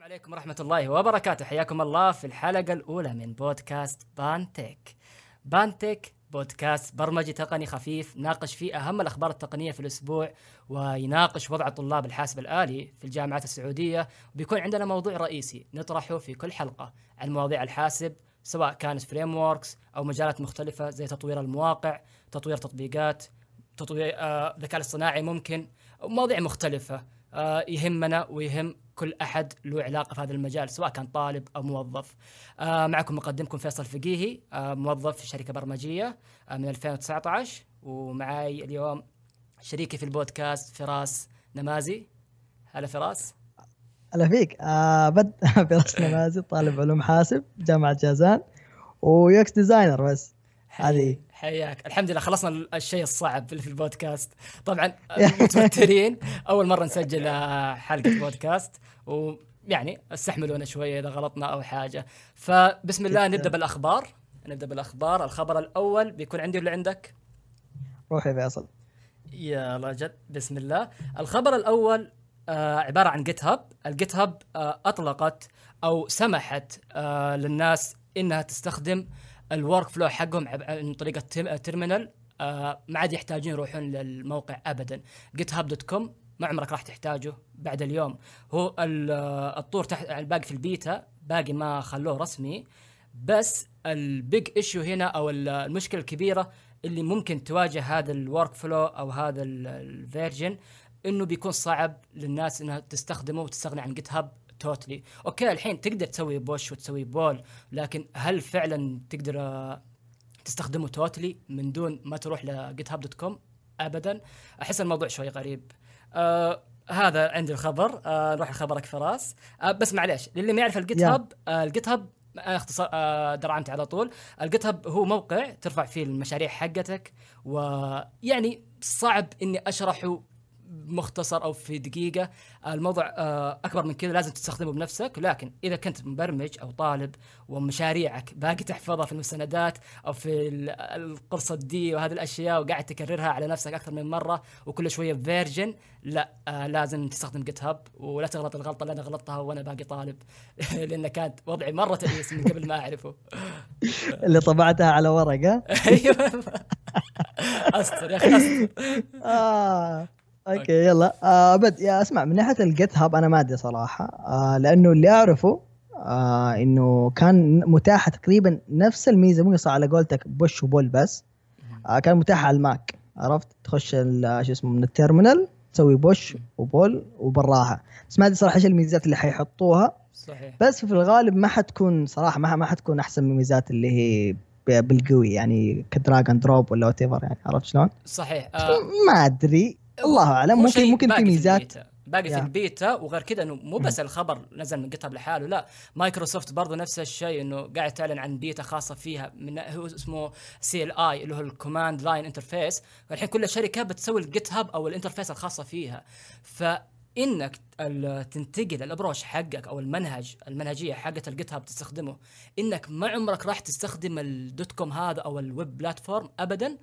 السلام عليكم ورحمة الله وبركاته. حياكم الله في الحلقة الأولى من بودكاست بانتك. بانتك بودكاست برمجي تقني خفيف نناقش فيه أهم الأخبار التقنية في الأسبوع ويناقش وضع طلاب الحاسب الآلي في الجامعات السعودية. وبيكون عندنا موضوع رئيسي نطرحه في كل حلقة. عن مواضيع الحاسب سواء كانت frameworks أو مجالات مختلفة زي تطوير المواقع تطوير تطبيقات تطوير آه، الذكاء الاصطناعي ممكن مواضيع مختلفة آه، يهمنا ويهم كل أحد له علاقة في هذا المجال سواء كان طالب أو موظف. آه، معكم مقدمكم فيصل فقيهي آه، موظف في شركة برمجية آه، من 2019 ومعاي اليوم شريكي في البودكاست فراس نمازي. هلا فراس. هلا فيك آه معاكم فراس نمازي طالب علوم حاسب جامعة جازان و UX designer بس هذه حياك. الحمد لله خلصنا الشيء الصعب في البودكاست. طبعا متوترين. أول مرة نسجل حلقة بودكاست. ويعني استحملونا شوية إذا غلطنا أو حاجة. فبسم الله نبدأ بالأخبار. نبدأ بالأخبار. الخبر الأول بيكون عندي ولا عندك؟ روح يا فيصل. يا رجل بسم الله. الخبر الأول آه عبارة عن جيت هاب الجيت هاب آه أطلقت أو سمحت آه للناس إنها تستخدم ال workflow حقهم عن طريق ال terminal آه ما عاد يحتاجون يروحون للموقع ابدا. GitHub dot com ما عمرك راح تحتاجه بعد اليوم. هو آه، الطور تحت الباقي في البيتا باقي ما خلوه رسمي. بس ال big issue هنا أو ال- المشكلة الكبيرة اللي ممكن تواجه هذا ال workflow أو هذا ال version إنه بيكون صعب للناس إنها تستخدمه وتستغني عن GitHub totally okay الحين تقدر تسوي push وتسوي pull لكن هل فعلا تقدر آه، تستخدمه totally من دون ما تروح ل GitHub dot com ابدا. أحس الموضوع شوي غريب. آه هذا عندي الخبر. آه نروح لخبرك فراس. آه بس معليش للي ما يعرف ال GitHub آه ال GitHub أنا اختصار آه درعمت على طول. ال GitHub هو موقع ترفع فيه المشاريع حقتك ويعني صعب إني أشرحه مختصر أو في دقيقة الموضوع آه، أكبر من كذا لازم تستخدمه بنفسك. لكن إذا كنت مبرمج أو طالب ومشاريعك باقي تحفظها في المستندات أو في ال- القرص الدي وهذه الأشياء وقاعد تكررها على نفسك أكثر من مرة وكل شوية version لا آه لازم تستخدم GitHub ولا تغلط الغلطة اللي أنا غلطتها وأنا باقي طالب. لأن كانت وضعي مرة تعيس من قبل ما أعرفه. اللي طبعتها على ورقة. أيوه. استر يا أخي استر آه. okay. يلا. آه بد يا أسمع من ناحية ال GitHub أنا ما أدري صراحة. آه لأنه اللي أعرفه آه إنه كان متاحة تقريبا نفس الميزة مو على قولتك push و pull بس. آه كان متاح على الماك عرفت؟ تخش شو اسمه من ال terminal تسوي push و pull وبالراحه بس ما أدري صراحة إيش الميزات اللي حيحطوها. صحيح. بس في الغالب ما حتكون صراحة ما ما حتكون أحسن من الميزات اللي هي بال GUI يعني ك drag and drop ولا what يعني عرفت شلون؟ صحيح. آه ما أدري. الله أعلم. ممكن ممكن في ميزات. باقي في. البيتا. وغير كذا إنه مو بس الخبر نزل من GitHub لحاله لا. مايكروسوفت برضو نفس الشيء إنه قاعد تعلن عن بيتا خاصة فيها من هو اسمه CLI اللي هو ال command line interface. والحين كل شركه بتسوي ال GitHub أو ال interface الخاصة فيها. فإنك ال- تنتقل ال approach حقك أو المنهج المنهجية حقت ال GitHub تستخدمه إنك ما عمرك راح تستخدم ال dot com هذا أو ال web platform ابدا.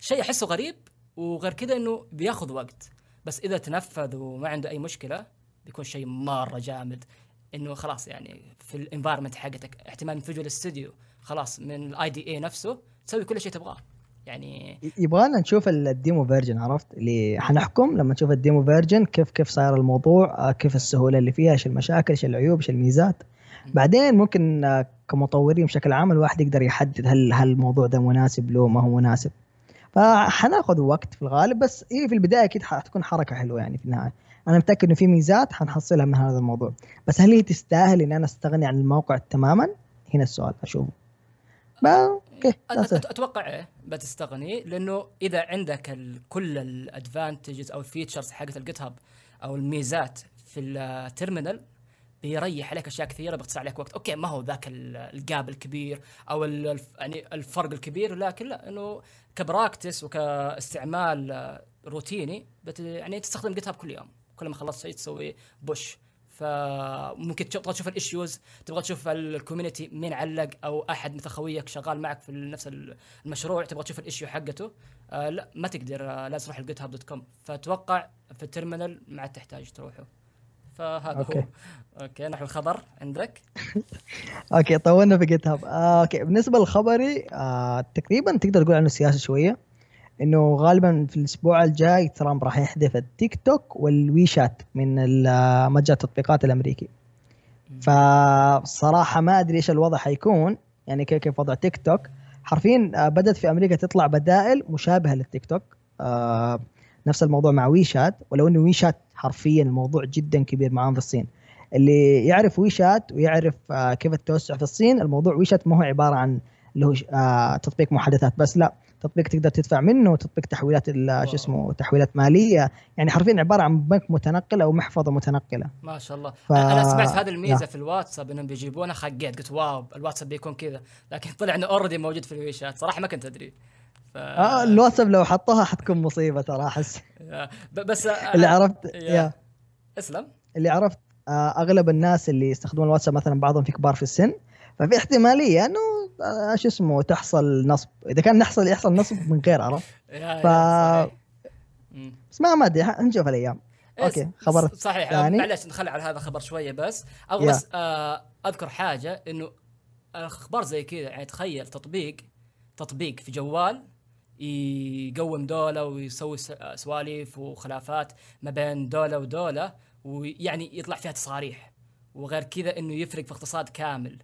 شيء أحسه غريب وغير كذا إنه بياخذ وقت. بس إذا تنفذ وما عنده أي مشكلة بيكون شيء مرة جامد. إنه خلاص يعني في ال environment حقتك احتمال من Visual Studio خلاص من ال IDE نفسه تسوي كل شيء تبغاه. يعني يبغانا نشوف ال demo version عرفت؟ اللي حنحكم لما نشوف ال demo version كيف كيف صاير الموضوع آه، كيف السهولة اللي فيها إيش المشاكل إيش العيوب إيش الميزات. بعدين ممكن آه، كمطورين بشكل عام الواحد يقدر يحدد هل هل الموضوع ده مناسب له ما هو مناسب. فحناخذ وقت في الغالب بس هي في البداية أكيد حتكون حركة حلوة يعني في النهاية. أنا متأكد إنه في ميزات حنحصلها من هذا الموضوع. بس هل هي تستاهل ان أنا أستغني عن الموقع تماما؟ هنا السؤال أشوفه. okay أتوقع بتستغني لأنه إذا عندك كل ال advantages أو ال features حقت ال GitHub أو الميزات في ال terminal بيريح عليك أشياء كثيرة بيختصر عليك وقت. okay ما هو ذاك ال- ال gap الكبير أو ال- الف- يعني الفرق الكبير لكن لا إنه ك practice وكاستعمال روتيني بت يعني تستخدم GitHub كل يوم. كل ما خلصت شيء تسوي push. فممكن تبغى تشوف ال issues تبغى تشوف ال community مين علق أو أحد مثل خويك شغال معك في نفس المشروع تبغى تشوف ال issue حقته آه لا ما تقدر آه لازم تروح ال GitHub dot com فأتوقع في ال terminal ما عاد تحتاج تروحه. فهذا okay. هو. okay. نحو الخبر عندك. okay طولنا في GitHub آه، okay بالنسبة لخبري آه، تقريبا تقدر تقول عنه سياسي شوية إنه غالبا في الأسبوع الجاي ترامب راح يحذف التيك توك والويشات من ال- متجر التطبيقات الأمريكي. فصراحة ما أدري إيش الوضع حيكون يعني كيف كيف وضع تيك توك. حرفيا آه، بدأت في أمريكا تطلع بدائل مشابهة للتيك توك. آه، نفس الموضوع مع ويشات ولو انه ويشات حرفيا الموضوع جدا كبير معاهم في الصين. اللي يعرف ويشات ويعرف آه، كيف التوسع في الصين الموضوع ويشات ما هو عبارة عن اللي هو آه، تطبيق محادثات بس لا. تطبيق تقدر تدفع منه تطبيق تحويلات واو. شو اسمه تحويلات مالية. يعني حرفيا عبارة عن بنك متنقل أو محفظة متنقلة. ما شاء الله. ف- أنا سمعت هذه الميزة يا. في الواتساب إنهم بيجيبونها خقيت قلت wow الواتساب بيكون كذا. لكن طلع إنه already موجود في الويشات. صراحة ما كنت أدري. ف... آه الواتساب لو حطوها حتكون مصيبة ترى أحس بس اللي عرفت يا. اسلم اللي عرفت آه، أغلب الناس اللي يستخدمون الواتساب مثلا بعضهم في كبار في السن ففي احتمالية إنه آه، شو اسمه تحصل نصب إذا كان نحصل يحصل نصب من غير عرفت ف-. بس ما ما أدري نشوف الأيام okay إس- خبر صحيح ثاني. معلش نخلي على هذا خبر شوية بس أبغى. بس آه أذكر حاجة إنه أخبار زي كذا يعني تخيل تطبيق تطبيق في جوال يقوم دوله ويسوي سواليف وخلافات ما بين دوله ودوله ويعني يطلع فيها تصاريح. وغير كذا إنه يفرق في اقتصاد كامل.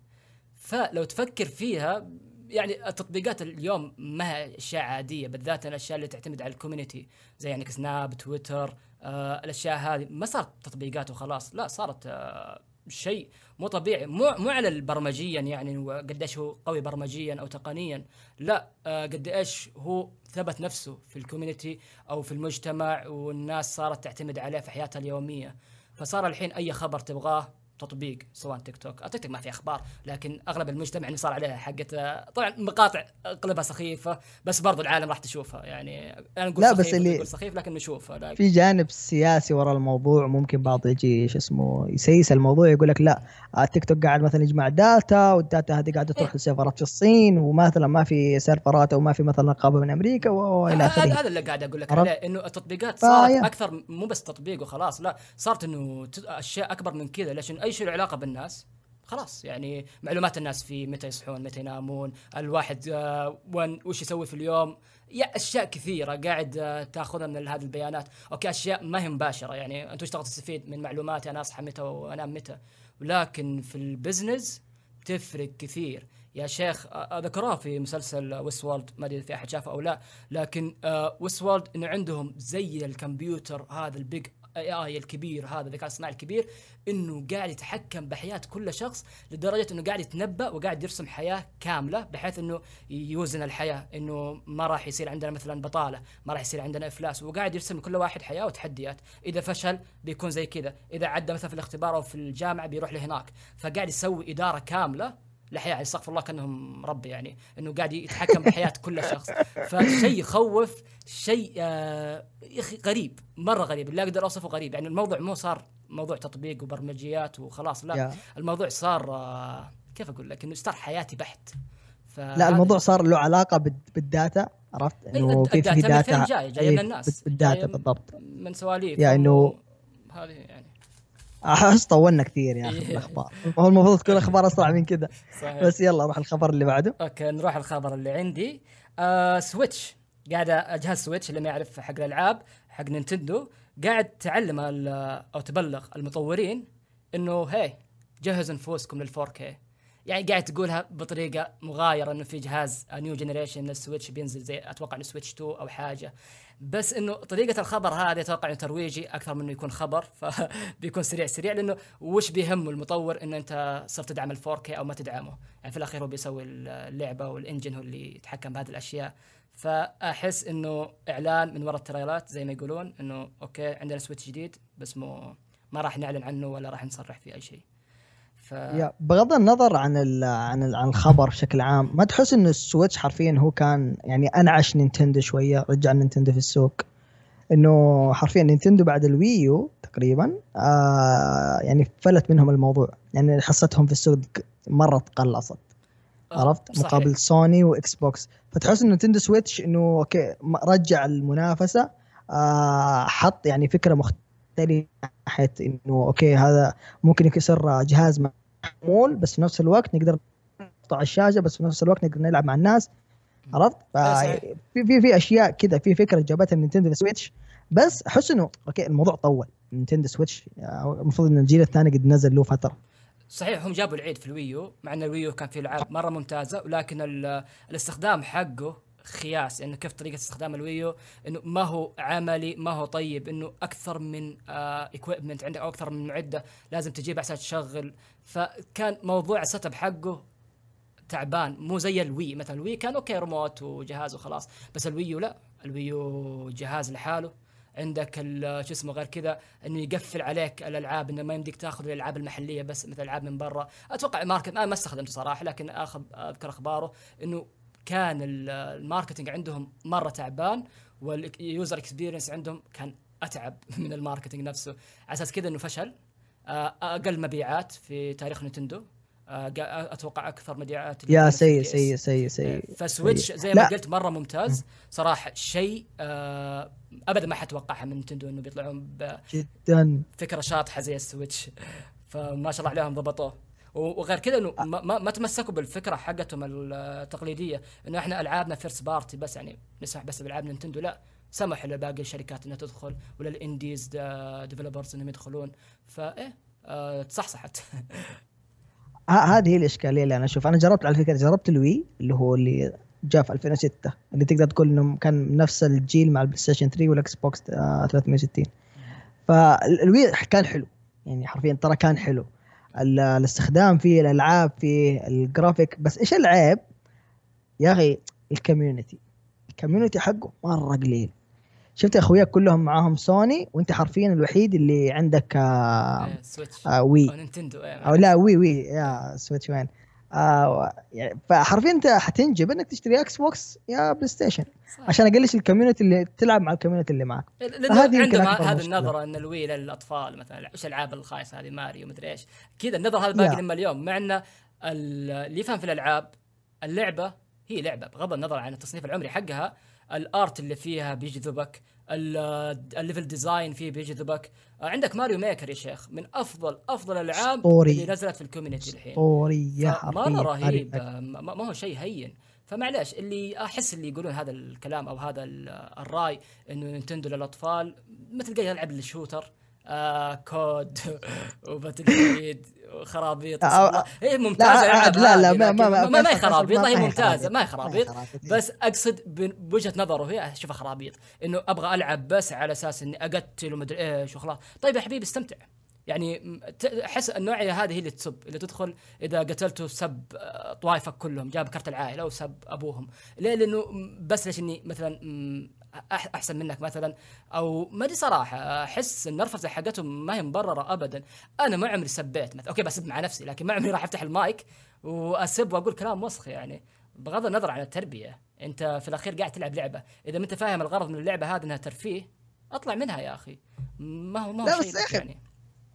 فلو تفكر فيها يعني التطبيقات اليوم ما هي أشياء عادية بالذات الأشياء اللي تعتمد على ال community زي يعني سناب تويتر آه الأشياء هذه. ما صارت تطبيقات وخلاص لا صارت آه شيء مو طبيعي مو مو على البرمجيا يعني قديش هو قوي برمجيا أو تقنيا لا آه قد إيش هو ثبت نفسه في ال community أو في المجتمع والناس صارت تعتمد عليه في حياتها اليومية. فصار الحين أي خبر تبغاه تطبيق سواء تيك توك. تيك توك ما في أخبار لكن أغلب المجتمع يعني صار عليها حقت طبعا مقاطع أغلبها سخيفه بس برضو العالم راح تشوفها. يعني أنا نقول لا، سخيف بس اللي- سخيف لكن نشوفها لكن في جانب سياسي وراء الموضوع ممكن بعض يجي شو اسمه يسيس الموضوع يقول لك لا آه، تيك توك قاعد مثلا يجمع data وال data هذه قاعدة تروح ل servers في الصين ومثلا ما في servers أو ما في مثلا رقابة من أمريكا والى آخره. هذا اللي قاعد أقول لك؟ عليه إنه التطبيقات صارت. أكثر مو بس تطبيق وخلاص لا صارت إنه أشياء أكبر من كذا. ليش؟ أي شيء له علاقة بالناس خلاص. يعني معلومات الناس في متى يصحون متى ينامون الواحد آه، وين وش يسوي في اليوم. يا أشياء كثيرة قاعد آه، تأخذها من هذه البيانات. okay أشياء ما هي مباشرة. يعني انت وش تبغى تستفيد من معلوماتي أنا أصحى متى وأنام متى؟ ولكن في ال business تفرق كثير. يا شيخ ذكروها في مسلسل Westworld ما أدري إذا في أحد شافه أو لا. لكن Westworld انه عندهم زي الكمبيوتر هذا ال big AI الكبير هذا الذكاء الصناعي الكبير إنه قاعد يتحكم بحياة كل شخص لدرجة إنه قاعد يتنبأ وقاعد يرسم حياة كاملة بحيث إنه يوزن الحياة إنه ما راح يصير عندنا مثلا بطالة ما راح يصير عندنا إفلاس وقاعد يرسم لكل واحد حياة وتحديات. إذا فشل بيكون زي كذا إذا عدى مثلا في الاختبار أو في الجامعة بيروح لهناك. فقاعد يسوي إدارة كاملة لحياة يعني استغفر الله كأنهم رب يعني إنه قاعد يتحكم بحياة كل شخص. فشيء يخوف شيء آه يا أخي غريب مرة غريب. اللي أقدر أوصفه غريب يعني الموضوع مو صار موضوع تطبيق وبرمجيات وخلاص لا يا. الموضوع صار آه كيف أقول لك إنه صار حياتي بحت. لا الموضوع صار له علاقة بال- بال data عرفت؟ إنه كيف في data؟ جاي؟ جاية إيه، من الناس. بال data بالضبط. من سواليف يعني إنه- هذه أحس طولنا كثير يا أخي إيه. الأخبار. هو المفروض تكون أخبار أسرع من كذا بس يلا روح الخبر اللي بعده. okay نروح الخبر اللي عندي. آه Switch. قاعد جهاز Switch اللي ما يعرف حق الألعاب حق Nintendo. قاعد تعلم أو تبلغ المطورين إنه هي جهزوا نفوسكم لل 4K يعني قاعد تقولها بطريقة مغايرة إنه في جهاز new generation من ال Switch بينزل زي أتوقع إنه Switch 2 أو حاجة. بس إنه طريقة الخبر هذا أتوقع إنه ترويجي أكثر من إنه يكون خبر فبيكون سريع سريع لأنه وش بيهم المطور ان أنت صرت تدعم ال 4K أو ما تدعمه؟ يعني في الأخير هو بيسوي اللعبة وال engine هو اللي يتحكم بهذه الأشياء. فأحس إنه إعلان من وراء ال trailerات زي ما يقولون إنه okay عندنا Switch جديد بس مو ما راح نعلن عنه ولا راح نصرح فيه أي شيء. ف يا بغض النظر عن ال عن ال عن الخبر بشكل عام ما تحس انه ال Switch حرفيا هو كان يعني أنعش Nintendo شوية رجع Nintendo في السوق؟ إنه حرفيا Nintendo بعد ال Wii U تقريبا آه يعني فلت منهم الموضوع يعني حصتهم في السوق مرة تقلصت. عرفت؟ صحيح. مقابل Sony و Xbox فتحس انه Nintendo Switch إنه okay رجع المنافسة آه حط يعني فكرة مختلفة ناحية إنه okay هذا ممكن يصير جهاز محمول بس في نفس الوقت نقدر نقطع الشاشة بس في نفس الوقت نقدر نلعب مع الناس عرفت؟ في في في أشياء كذا في فكرة جابتها Nintendo Switch بس أحس إنه okay الموضوع طول. Nintendo Switch المفروض إن الجيل الثاني قد نزل له فترة. صحيح هم جابوا العيد في ال Wii U مع إن ال Wii U كان فيه العاب مرة ممتازة ولكن الاستخدام حقه خياس إنه كيف طريقة استخدام ال Wii U إنه ما هو عملي ما هو طيب إنه أكثر من equipment آه عندك أو أكثر من معدة لازم تجيب عشان تشغل. فكان موضوع ال setup حقه تعبان مو زي ال Wii. مثلا ال Wii كان okay remote وجهاز وخلاص بس الويو لا. الويو جهاز لحاله. عندك شو اسمه غير كذا إنه يقفل عليك الألعاب إنه ما يمديك تأخذ الألعاب المحلية بس مثل ألعاب من برا. أتوقع market ما استخدمته صراحة لكن أخذ أذكر أخباره إنه كان ال marketing عندهم مرة تعبان وال user experience عندهم كان أتعب من ال marketing نفسه. على أساس كذا إنه فشل. آه، أقل مبيعات في تاريخ Nintendo آه، أتوقع أكثر مبيعات يا سيء سيء سيء سيء. ف Switch زي ما قلت مرة ممتاز. صراحة شيء آه، أبدا ما حتوقعها من Nintendo إنه بيطلعون جدا. فكره شاطحة زي ال Switch. فما شاء الله عليهم ضبطوه. وغير كذا إنه ما, ما تمسكوا بالفكرة حقتهم التقليدية إنه إحنا ألعابنا first party بس يعني نسمح بس بألعاب Nintendo لا سمحوا لباقي الشركات إنها تدخل ولا ال indies developers إنهم يدخلون. فايه آه تصحصحت. هذه هي الإشكالية اللي أنا أشوف. أنا جربت على فكرة جربت ال Wii اللي هو اللي جاء في 2006 اللي تقدر تقول إنه كان نفس الجيل مع ال PlayStation 3 وال Xbox 360 فال Wii كان حلو يعني حرفيا ترى كان حلو. الاستخدام فيه الألعاب فيه الجرافيك. بس إيش العيب؟ يا أخي ال community. ال community حقه مرة قليل. شفت أخوياك كلهم معاهم سوني وأنت حرفيا الوحيد اللي عندك آه إيه، سويتش. آه وي. أو نينتندو إيه، أو لا وي وي. يا سويتش وين. آه يعني فحرفيا أنت حتنجب إنك تشتري إكس بوكس يا بلاي ستيشن صح. عشان أقلش الكوميونتي اللي تلعب مع الكوميونتي اللي معك. هذه عندهم هذه النظرة إن الوي للأطفال مثلا إيش الألعاب الخايسة هذه ماريو مدري إيش. كذا النظرة هذا باقي لما اليوم. مع إن اللي يفهم في الألعاب اللعبة هي لعبة بغض النظر عن التصنيف العمري حقها ال art اللي فيها بيجذبك ال level design فيه بيجذبك عندك Mario Maker يا شيخ من افضل أفضل الألعاب اللي نزلت في ال community الحين. اسطوريه مره رهيب. ما هو شيء هين. فمعليش اللي أحس اللي يقولون هذا الكلام أو هذا الرأي إنه Nintendo للأطفال مثل قاعد يلعب ال shooter آه COD و Battle وخرابيط. هي ممتازة لا لا, لا ما ما ما, ما, ما هي خرابيط هي ممتازة ما هي خرابيط. بس أقصد بوجهة نظره هي اشوفها خرابيط إنه أبغى ألعب بس على أساس إني أقتل ومدري إيش وخلاص طيب يا حبيبي استمتع. يعني أحس النوعية هذه هي اللي تسب اللي تدخل إذا قتلته سب آه، طوائفك كلهم جاب كرت العائلة وسب أبوهم. ليه؟ لأنه بس ليش إني مثلا أحسن منك مثلا. أو ما أدري صراحة أحس النرفزه حقتهم ما هي مبررة ابدا. أنا ما عمري سبيت مثلا. أوكي بسب مع نفسي لكن ما عمري راح أفتح المايك وأسب وأقول كلام وسخ يعني. بغض النظر عن التربية أنت في الأخير قاعد تلعب لعبة. إذا ما أنت فاهم الغرض من اللعبة هذه إنها ترفيه أطلع منها يا أخي. ما هو ما هو شيء يعني.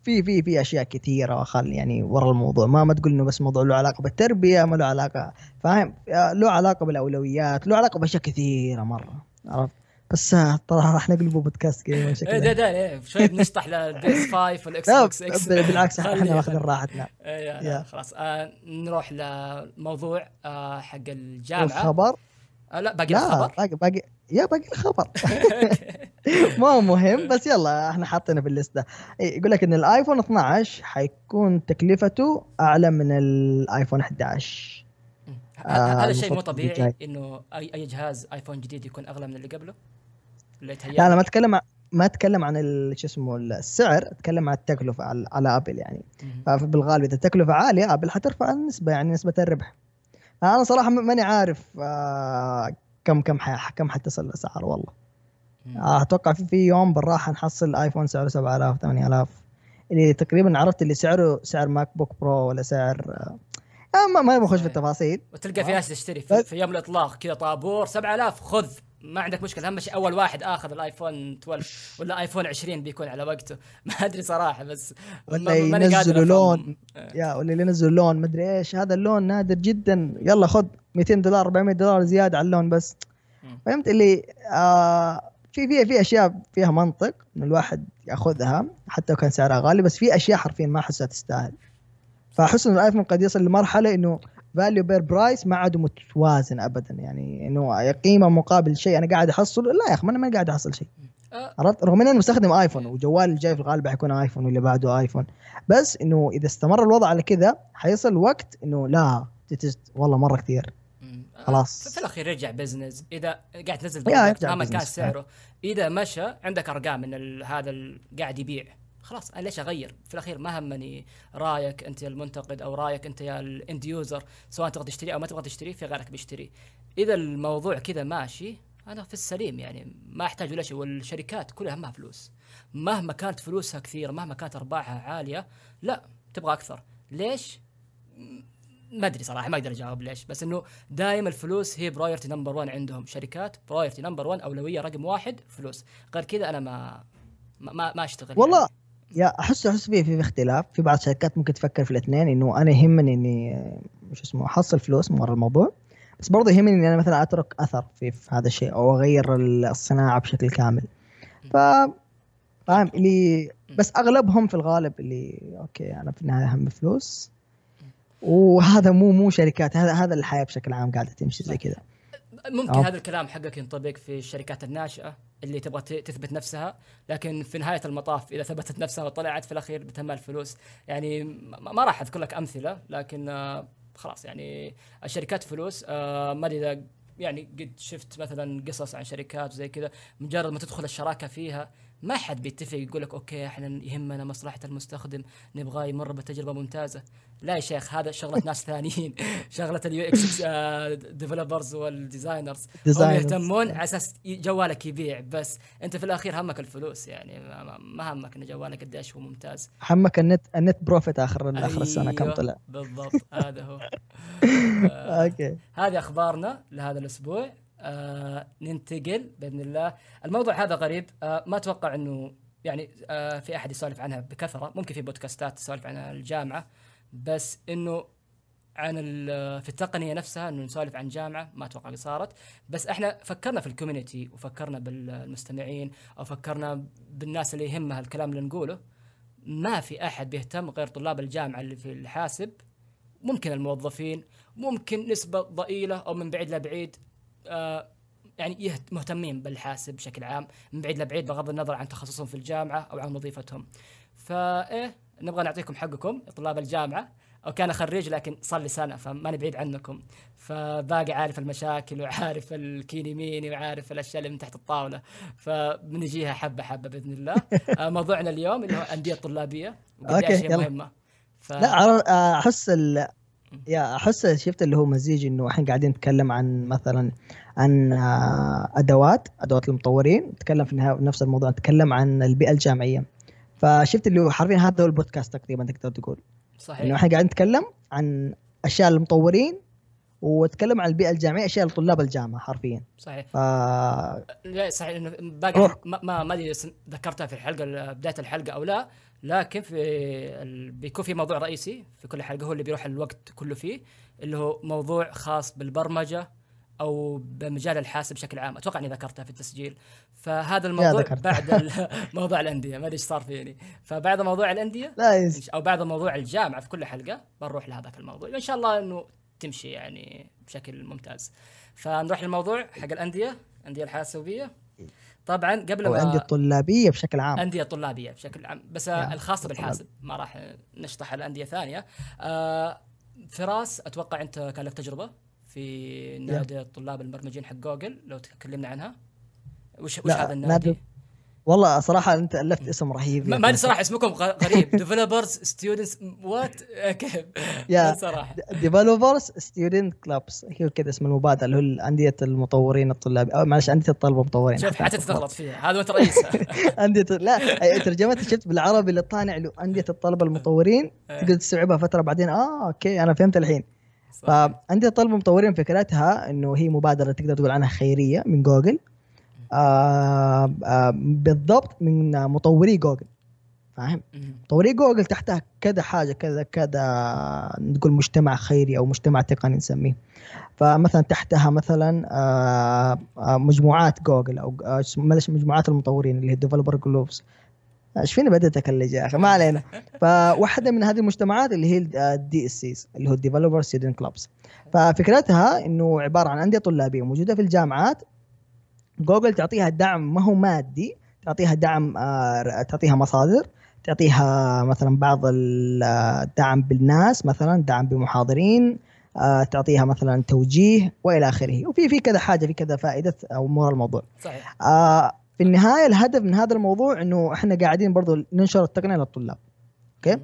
في في في أشياء كثيرة خل يعني ورا الموضوع. ما ما تقول إنه بس موضوع له علاقة بالتربية ما له علاقة فاهم؟ له علاقة بالأولويات له علاقة بأشياء كثيرة مرة عرفت؟ بس طبعا راح نقلبه بودكاست gamer شكله. إيه ده إيه شوي بنشطح لل PS 5 وال Xbox X بالعكس إحنا ماخذين راحتنا إيه خلاص. آه نروح لموضوع آه حق الجامعة. الخبر آه لا باقي الخبر. باقي باقي يا باقي الخبر. ما هو مهم بس يلا إحنا حاطينه في ال list ه يقول لك إن الآيفون 12 حيكون تكلفته أعلى من الآيفون 11 هذا آه شيء مو طبيعي إنه اي أي جهاز ايفون جديد يكون أغلى من اللي قبله؟ اللي لا أنا ما أتكلم ما أتكلم عن شو اسمه السعر أتكلم عن التكلفة على, على ابل يعني. فبالغالب إذا التكلفة عالية ابل حترفع النسبة يعني نسبة الربح. أنا صراحة ماني عارف آه كم كم كم حتصل الاسعار والله. آه أتوقع في, في يوم بالراحة نحصل ايفون سعره 7000 8000 اللي تقريبا عرفت اللي سعره سعر ماك بوك برو ولا سعر آه ما ما بخش في التفاصيل. وتلقى في ناس تشتري في, في يوم الإطلاق كذا طابور 7000 خذ. ما عندك مشكلة أهم شيء أول واحد آخذ الآيفون 12 ولا آيفون 20 بيكون على وقته. ما أدري صراحة بس ولا ينزلوا لون يا ولا ينزلوا لون ما أدري إيش هذا اللون نادر جدا. يلا خذ 200 دولار 400 دولار زيادة على اللون بس. فهمت؟ اللي آه في في في أشياء فيها منطق إن الواحد يأخذها حتى لو كان سعرها غالي بس في أشياء حرفيا ما احسها تستاهل. فاحس ان الايفون قد يصل لمرحله إنه value per price ما عاد متوازن ابدا. يعني إنه قيمة مقابل شيء أنا قاعد احصل لا يا أخي أنا ما قاعد أحصل شيء. آه، عرفت؟ رغم اني أنا مستخدم آيفون وجوال الجاي في الغالب حيكون آيفون واللي بعده آيفون. بس إنه إذا استمر الوضع على كذا حيصل وقت إنه لا والله مرة كثير. آه، خلاص. في الأخير يرجع business إذا قاعد تنزل product مهما كان. سعره إذا مشى عندك أرقام من هذا قاعد يبيع. خلاص أنا ليش أغير؟ في الأخير ما همني رأيك أنت يا المنتقد أو رأيك أنت يا ال end user سواء تبغى تشتري أو ما تبغى تشتري في غيرك بيشتري. إذا الموضوع كذا ماشي أنا في السليم يعني ما أحتاج ولا شيء والشركات كلها همها فلوس. مهما كانت فلوسها كثيره مهما كانت أرباحها عالية لا تبغى أكثر. ليش؟ ما أدري صراحة ما أقدر أجاوب ليش. بس إنه دائما الفلوس هي priority number 1 عندهم. شركات priority number 1 أولوية رقم واحد فلوس. غير كذا أنا ما ما, ما أشتغل. والله يعني. يا أحس أحس في في اختلاف. في بعض الشركات ممكن تفكر في الاثنين إنه أنا يهمني إني مش اسمه أحصل فلوس من ورا الموضوع. بس برضه يهمني إني أنا مثلا أترك أثر في, في هذا الشيء أو أغير الصناعة بشكل كامل. ف فاهم؟ اللي بس أغلبهم في الغالب اللي أوكي أنا في النهاية اهم فلوس وهذا مو مو شركات هذا هذا الحياة بشكل عام قاعدة تمشي زي كذا. ممكن آه. هذا الكلام حقك ينطبق في الشركات الناشئة اللي تبغى تثبت نفسها لكن في نهاية المطاف إذا ثبتت نفسها وطلعت في الأخير بتهمها الفلوس يعني ما ما راح أذكر لك أمثلة لكن آه، خلاص يعني الشركات فلوس آه، ما أدري إذا يعني قد شفت مثلا قصص عن شركات وزي كذا مجرد ما تدخل الشراكة فيها ما حد بيتفق يقول لك أوكي إحنا يهمنا مصلحة المستخدم نبغاه يمر بتجربة ممتازة لا يا شيخ هذا شغلة ناس ثانيين. شغلة ال UX developers وال designers هم. يهتمون على أساس جوالك يبيع بس أنت في الأخير همك الفلوس يعني ما- همك إن جوالك قديش هو ممتاز. همك ال net ال net profit آخر آخر السنة كم أيوه، طلع؟ بالضبط هذا هو. آه، أوكي. هذه أخبارنا لهذا الأسبوع. آه ننتقل بإذن الله. الموضوع هذا غريب. آه ما أتوقع إنه يعني آه في أحد يسولف عنها بكثرة. ممكن في بودكاستات تسولف عن الجامعة. بس إنه عن في التقنية نفسها إنه نسولف عن جامعة ما أتوقع صارت. بس إحنا فكرنا في الكوميونتي وفكرنا بالمستمعين أو فكرنا بالناس اللي يهمها الكلام اللي نقوله. ما في أحد بيهتم غير طلاب الجامعة اللي في الحاسب. ممكن الموظفين ممكن نسبة ضئيلة أو من بعيد لبعيد. آه يعني مهتمين بالحاسب بشكل عام من بعيد لبعيد بغض النظر عن تخصصهم في الجامعة أو عن وظيفتهم. فإيه نبغى نعطيكم حقكم طلاب الجامعة. أو كان خريج لكن صار لي سنة فماني بعيد عنكم. فباقي عارف المشاكل وعارف الكيني ميني وعارف الأشياء اللي من تحت الطاولة. فبنجيها حبة حبة بإذن الله. آه موضوعنا اليوم اللي هو أوكي، إيه شيء يلا. مهمة. ف... لا عر- أحس ال... يا أحس شفت اللي هو مزيج إنه إحنا قاعدين نتكلم عن مثلا عن آه، أدوات أدوات المطورين. نتكلم في نفس الموضوع. نتكلم عن البيئة الجامعية. فشفت اللي هو حرفيا هذا هو البودكاست تقريبا تقدر تقول. إنه صحيح إحنا قاعدين نتكلم عن أشياء المطورين ونتكلم عن البيئة الجامعية أشياء لطلاب الجامعة حرفيا. صحيح. ف لا صحيح. إنه باقي روح. ما ما أدري ذكرتها في الحلقة بداية الحلقة أو لا لكن في ال... بيكون في موضوع رئيسي في كل حلقة هو اللي بيروح الوقت كله فيه اللي هو موضوع خاص بالبرمجة أو بمجال الحاسب بشكل عام. أتوقع إني ذكرتها في التسجيل. فهذا الموضوع. بعد موضوع الأندية. ما أدري إيش صار فيني. فبعد موضوع الأندية لا. أو بعد موضوع الجامعة في كل حلقة بنروح لهذاك الموضوع. إن شاء الله إنه تمشي يعني بشكل ممتاز. فنروح للموضوع حق الأندية الأندية الحاسوبية. طبعا قبل ما عندي الطلابية بشكل عام. انديه طلابيه بشكل عام. بس الخاصة. بالحاسب ما راح نشطح على أندية ثانية. آه فراس أتوقع أنت كان لك تجربة؟ في نادي الطلاب المبرمجين حق جوجل لو تكلمنا عنها. وش وش هذا النادي؟ نادي- والله صراحة أنت ألفت اسم رهيب ما ادري. صراحة اسمكم غريب. developers students what كيف؟ yeah. صراحة. developers student clubs هي كذا اسم المبادرة اللي هو انديه المطورين الطلاب. أو معلش أندية الطلبة المطورين شوف حتى تغلط فيها. هذا وانت رئيسها أندية لا ترجمتها شفت بالعربي اللي طالع له أندية الطلبة المطورين. تقدر تستوعبها فترة بعدين آه أوكي أنا فهمت الحين. صح. فانديه الطلبه المطورين فكرتها إنه هي مبادرة تقدر تقول عنها خيرية من جوجل. آه آه بالضبط من مطوري جوجل. فاهم. مطوري جوجل تحتها كذا حاجة كذا كذا نقول مجتمع خيري أو مجتمع تقني نسميه. فمثلا تحتها مثلا آه، آه، مجموعات جوجل أو آه، مجموعات المطورين اللي هي developer groups إيش فيني بدأت أكلّج يا أخي ما علينا. فواحدة من هذه المجتمعات اللي هي ال DSCs اللي هو ال developer student clubs ففكرتها إنه عبارة عن أندية طلابية موجودة في الجامعات. جوجل تعطيها دعم ما هو مادي تعطيها دعم آه، تعطيها مصادر تعطيها مثلا بعض الدعم بالناس مثلا دعم بمحاضرين آه، تعطيها مثلا توجيه وإلى آخره. وفي في كذا حاجة في كذا فائدة أو امور الموضوع. صحيح. آه في النهاية الهدف من هذا الموضوع إنه إحنا قاعدين برضو ننشر التقنية للطلاب. أوكي؟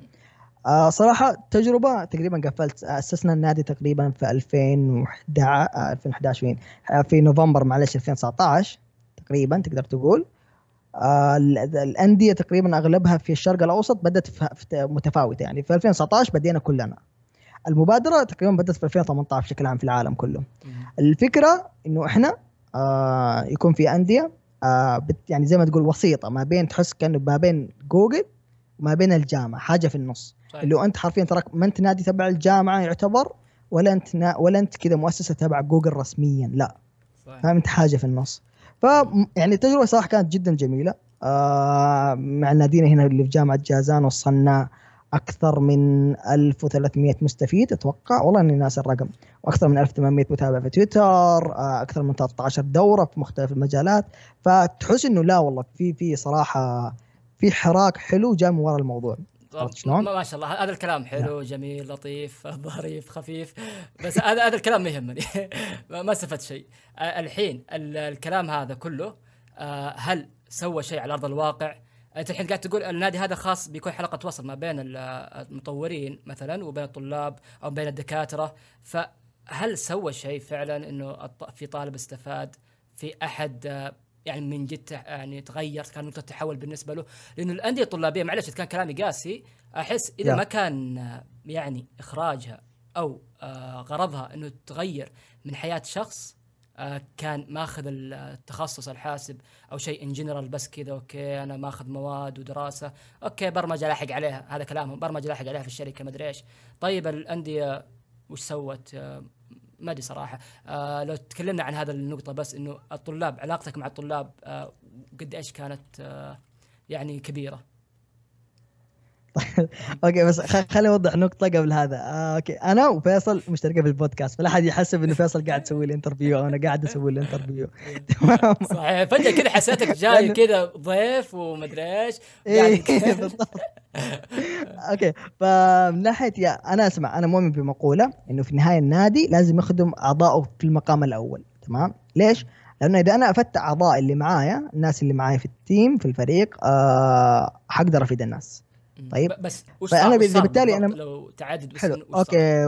آه صراحة تجربة تقريبا قفلت. أسسنا النادي تقريبا في 2011 آه 2011 وين آه في نوفمبر معلش 2019 تقريبا تقدر تقول. آه ال- الأندية تقريبا أغلبها في الشرق الأوسط بدأت متفاوتة يعني. في 2019 بدينا كلنا. المبادرة تقريبا بدأت في 2018 بشكل عام في العالم كله. الفكرة إنه إحنا آه يكون في أندية آه بت يعني زي ما تقول وسيطة ما بين تحس كأنه ما بين جوجل وما بين الجامعة حاجة في النص. صحيح. اللي هو أنت حرفيا تراك ما أنت نادي تبع الجامعة يعتبر ولا أنت نا ولا أنت كذا مؤسسة تبع جوجل رسميا لا. صحيح. فاهم انت حاجة في النص. ف يعني التجربة صراحة كانت جدا جميلة. آه مع نادينا هنا اللي في جامعة جازان وصلنا أكثر من 1300 مستفيد أتوقع. والله إني ناسي الرقم. وأكثر من 1800 متابع في تويتر آه أكثر من 13 دورة في مختلف المجالات. فتحس إنه لا والله في في صراحة في حراك حلو جاء من وراء الموضوع. عرفت شلون؟ ما شاء الله. هذا الكلام حلو جميل لطيف ظريف خفيف. بس هذا هذا الكلام ما يهمني. ما استفدت شيء. آه، الحين ال- الكلام هذا كله آه، هل سوى شيء على أرض الواقع؟ أنت الحين قاعد تقول النادي هذا خاص بيكون حلقة وصل ما بين ال- المطورين مثلا وبين الطلاب أو بين الدكاترة فهل سوى شيء فعلا إنه في طالب استفاد في أحد يعني من جد يعني تغير كان نقطة تحول بالنسبة له لأنه الأندية الطلابية معلش كان كلامي قاسي أحس إذا. ما كان يعني إخراجها أو آه، غرضها إنه تغير من حياة شخص كان ماخذ التخصص الحاسب أو شيء in general بس كذا okay أنا ماخذ مواد ودراسة. okay برمجة لاحق عليها هذا كلامهم. برمجة لاحق عليها في الشركة مدري إيش. طيب الأندية وش سوت؟ آه، ما أدري صراحة. آه لو تكلمنا عن هذا النقطة بس إنه الطلاب علاقتك مع الطلاب آه قد إيش كانت يعني كبيرة؟ okay بس خليني أوضح نقطة قبل هذا. آه okay. أنا وفيصل مشتركين في البودكاست فلا أحد يحسب إنه فيصل قاعد يسوي لي interview أو أنا قاعد أسوي له interview تمام صحيح. فجأة كذا حسيتك جاي كذا ضيف ومدري إيش قاعد- بالضبط. okay. فمن ناحية يا أنا أسمع أنا مؤمن بمقولة إنه في النهايه النادي لازم يخدم اعضائه في المقام الأول تمام؟ ليش؟ لأنه إذا أنا أفدت أعضاء اللي معايا الناس اللي معايا في ال team في الفريق آه حقدر أفيد الناس. طيب. بس وش فأنا صار- بالتالي أنا- لو تعدد حلو صار؟ okay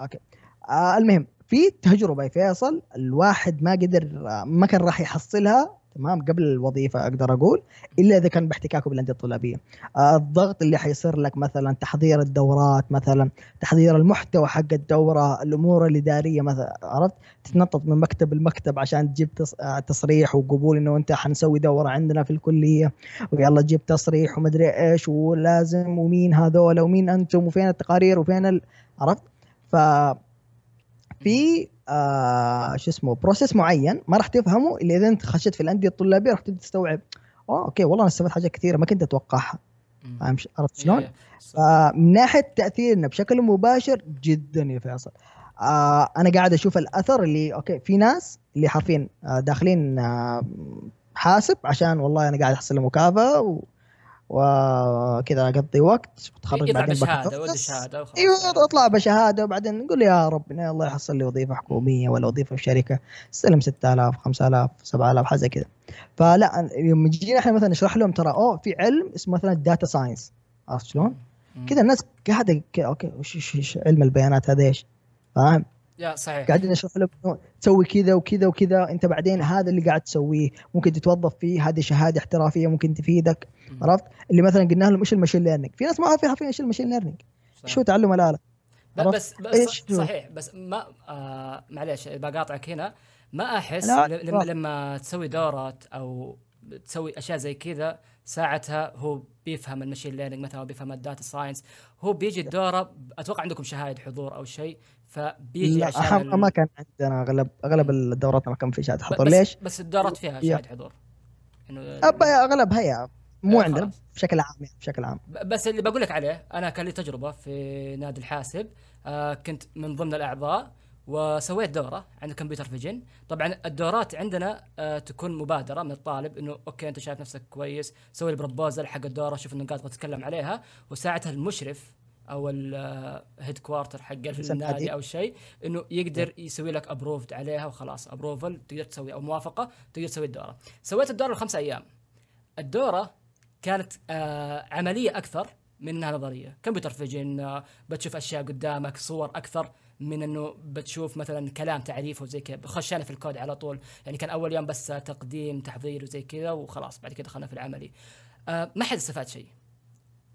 okay آه المهم في تجربه يا فيصل الواحد ما قدر آه، ما كان راح يحصلها تمام قبل الوظيفة أقدر أقول إلا إذا كان باحتكاكه بالأندية الطلابية. آه الضغط اللي حيصير لك مثلا تحضير الدورات مثلا تحضير المحتوى حق الدورة الأمور الإدارية مثلا عرفت؟ تتنطط من مكتب لمكتب عشان تجيب تص- آه، تصريح وقبول إنه أنت حنسوي دورة عندنا في الكلية ويلا جيب تصريح ومدري إيش ولازم ومين هذول ومين أنتم وفين التقارير وفين ال... عرفت؟ ف في آه شو اسمه process معين ما راح تفهمه إلا إذا أنت خشيت في الأندية الطلابية راح تبدأ تستوعب آه okay والله أنا استفدت حاجات كثيرة ما كنت أتوقعها. فاهم عرفت شلون؟ إيه،. فمن ناحية تأثيرنا بشكل مباشر جدا يا فيصل آه أنا قاعد أشوف الأثر اللي okay في ناس اللي حرفيا آه داخلين آه حاسب عشان والله أنا قاعد أحصل مكافاه. وكذا اقضي وقت يطلع بعدين بشهادة. ودي شهادة. أيوه أطلع بشهادة وبعدين نقول يا رب إن الله يحصل لي وظيفة حكومية ولا وظيفة في شركة استلم 6000 5000 7000 حاجة زي كذا فلا يوم جينا إحنا مثلا نشرح لهم ترى أوه في علم اسمه مثلا ال data science عرفت شلون؟ كذا الناس قاعدة okay وش علم البيانات هذا إيش؟ فاهم؟ يا صحيح قاعدين نشرح لهم تسوي كذا وكذا وكذا أنت بعدين هذا اللي قاعد تسويه ممكن تتوظف فيه هذه شهادة احترافية ممكن تفيدك. عرفت؟ اللي مثلا قلنا لهم إيش ال machine learning؟ في ناس ما عارفين عارفين إيش ال machine learning؟ شو تعلم الآلة؟ بس بس إيش؟ صحيح بس ما آه معليش بقاطعك هنا ما أحس لما. لما تسوي دورات أو تسوي أشياء زي كذا ساعتها هو بيفهم ال machine learning مثلا بيفهم ال data science هو بيجي الدورة أتوقع عندكم شهادة حضور أو شيء فبيجي لا عشان ما كان عندنا اغلب أغلب الدورات ما كان في شهاده حضور. بس ليش؟ بس الدورات فيها يا. شهاده حضور. إنه اغلبها يا مو آه، عندنا. بشكل عام يعني بشكل عام. بس اللي بقول لك عليه أنا كان لي تجربة في نادي الحاسب. آه كنت من ضمن الأعضاء وسويت دورة عن ال computer vision. طبعا الدورات عندنا آه تكون مبادرة من الطالب إنه okay أنت شايف نفسك كويس سوي ال proposal حق الدورة شوف النقاط اللي تتكلم عليها. وساعتها المشرف أو ال headquarter حق النادي. أو شيء إنه يقدر يسوي لك approved عليها وخلاص. approval تقدر تسوي أو موافقة تقدر تسوي الدورة. سويت الدورة الخمس أيام. الدورة كانت آه عملية أكثر من إنها نظرية. computer vision آه بتشوف أشياء قدامك صور أكثر من إنه بتشوف مثلا كلام تعريف وزي كذا. خشينا في الكود على طول. يعني كان أول يوم بس تقديم تحضير وزي كذا وخلاص. بعد كده دخلنا في العملي. آه ما حد استفاد شيء.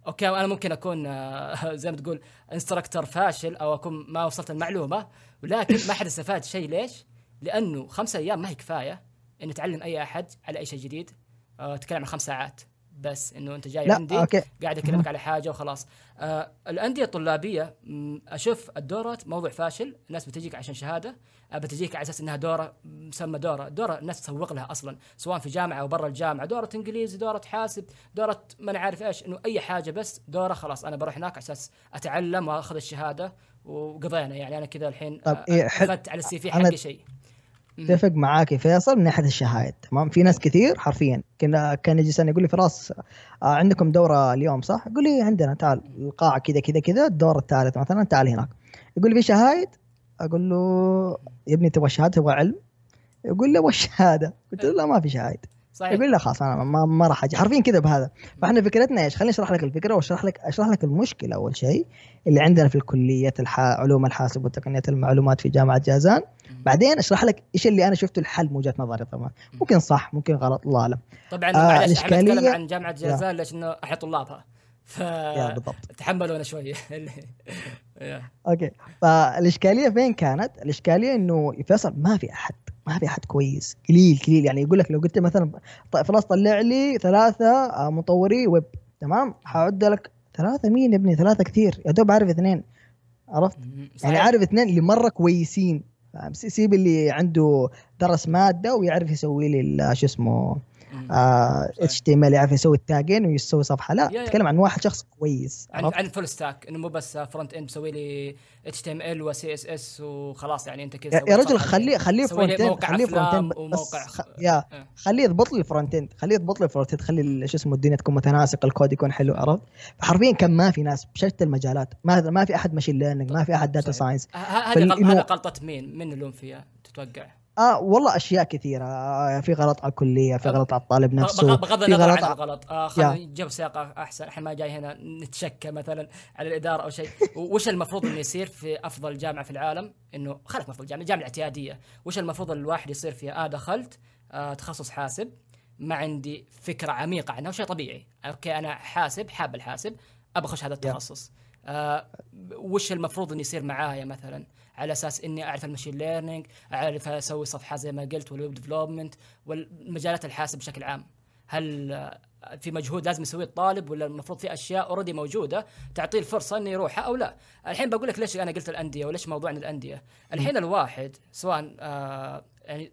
okay أنا ممكن أكون آه، زي ما تقول instructor فاشل أو أكون ما وصلت المعلومة ولكن ما حد استفاد شيء. ليش؟ لأنه خمسة أيام ما هي كفاية ان تعلم أي أحد على أي شيء جديد. آه، تتكلم عن خمس ساعات. بس إنه أنت جاي لا عندي okay. قاعد أكلمك على حاجة وخلاص. آه الأندية الطلابية أشوف الدورات موضوع فاشل الناس بتجيك عشان شهادة آه بتجيك على أساس إنها دورة مسمى دورة. دورة الناس تسوق لها أصلا سواء في جامعة أو برا الجامعة. دورة إنجليزي دورة حاسب دورة ما أنا عارف إيش إنه أي حاجة بس دورة خلاص. أنا بروح هناك على أساس أتعلم وأخذ الشهادة وقضينا يعني. أنا كذا الحين طب آه، إيه، أخذت على السي في حقي شيء. اتفق معاك يا فيصل من ناحية الشهايد تمام؟ في ناس كثير حرفيا. كان كان يجي يقول لي فراس آه عندكم دورة اليوم صح؟ يقول لي عندنا تعال القاعة كذا كذا كذا الدور الثالث مثلا تعال هناك. يقول لي في شهايد؟ أقول له يا ابني تبغى شهادة؟ تبغى علم؟ يقول لي أبغى الشهاده قلت له لا ما في شهايد. صحيح. يقول لا خلاص أنا ما, ما راح أجي. حرفيا كذا بهذا. فإحنا فكرتنا إيش؟ خليني أشرح لك الفكرة وأشرح لك أشرح لك المشكلة أول شيء اللي عندنا في الكلية الح... علوم الحاسب وتقنيه المعلومات في جامعة جازان. بعدين أشرح لك إيش اللي أنا شفته الحل من وجهه نظري طبعا. ممكن صح ممكن غلط الله اعلم طبعا آه، نتكلم الإشكالية- عن جامعة جازان ليش إنه إحنا طلابها. ف يا بالضبط. تحملونا شوية. okay. فالإشكالية فين كانت؟ الإشكالية إنه فيصل ما في أحد. ما في أحد كويس. قليل قليل. يعني يقول لك لو قلت مثلا طيب خلاص طلع لي ثلاثة آه، مطوري ويب. تمام؟ حعد لك ثلاثة مين يا ابني؟ ثلاثة كثير. يا دوب عارف اثنين. عرفت؟ يعني صحيح. عارف اثنين اللي مرة كويسين. سيب اللي عنده درس مادة ويعرف يسوي لي شو اسمه. آه HTML يعرف يسوي ال tagging ويسوي صفحة لا. اتكلم عن واحد شخص كويس عن؟ عن full stack إنه مو بس front end مسوي لي اتش تي إم إل وسي إس إس وخلاص يعني أنت كذا يا رجل خليه خليه front end خليه front end وموقع خ... يا آه. خليه يضبط لي ال front end خليه يضبط لي ال front end خلي شو اسمه الدنيا تكون متناسقة الكود يكون حلو عرفت فحرفيا كان ما في ناس بشتى المجالات ما ما في أحد machine learning ما في أحد data. science ه- هذه غلطة مين؟ من اللوم فيها تتوقع؟ آه والله أشياء كثيرة. آه في غلط على الكلية في غلط على الطالب نفسه بغض في النظر غلط عن الغلط آه خلينا نجيب سياق أحسن. إحنا ما جاي هنا نتشكى مثلا على الإدارة أو شيء. وش المفروض إنه يصير في أفضل جامعة في العالم؟ إنه خلك افضل جامعة الجامعة الاعتياديه وش المفروض الواحد يصير فيها؟ آه دخلت آه تخصص حاسب. ما عندي فكرة عميقة عنه وشيء طبيعي. okay أنا حاسب حاب الحاسب ابى أخش هذا التخصص. آه وش المفروض إنه يصير معايا مثلا؟ على أساس إني أعرف ال machine learning أعرف أسوي صفحات زي ما قلت وال web development والمجالات الحاسب بشكل عام. هل في مجهود لازم يسويه الطالب ولا المفروض في أشياء اوريدي موجودة تعطيه الفرصة إنه يروحها أو لا؟ الحين بقول لك ليش أنا قلت الأندية وليش موضوع عن الأندية؟ الحين الواحد سواء آه يعني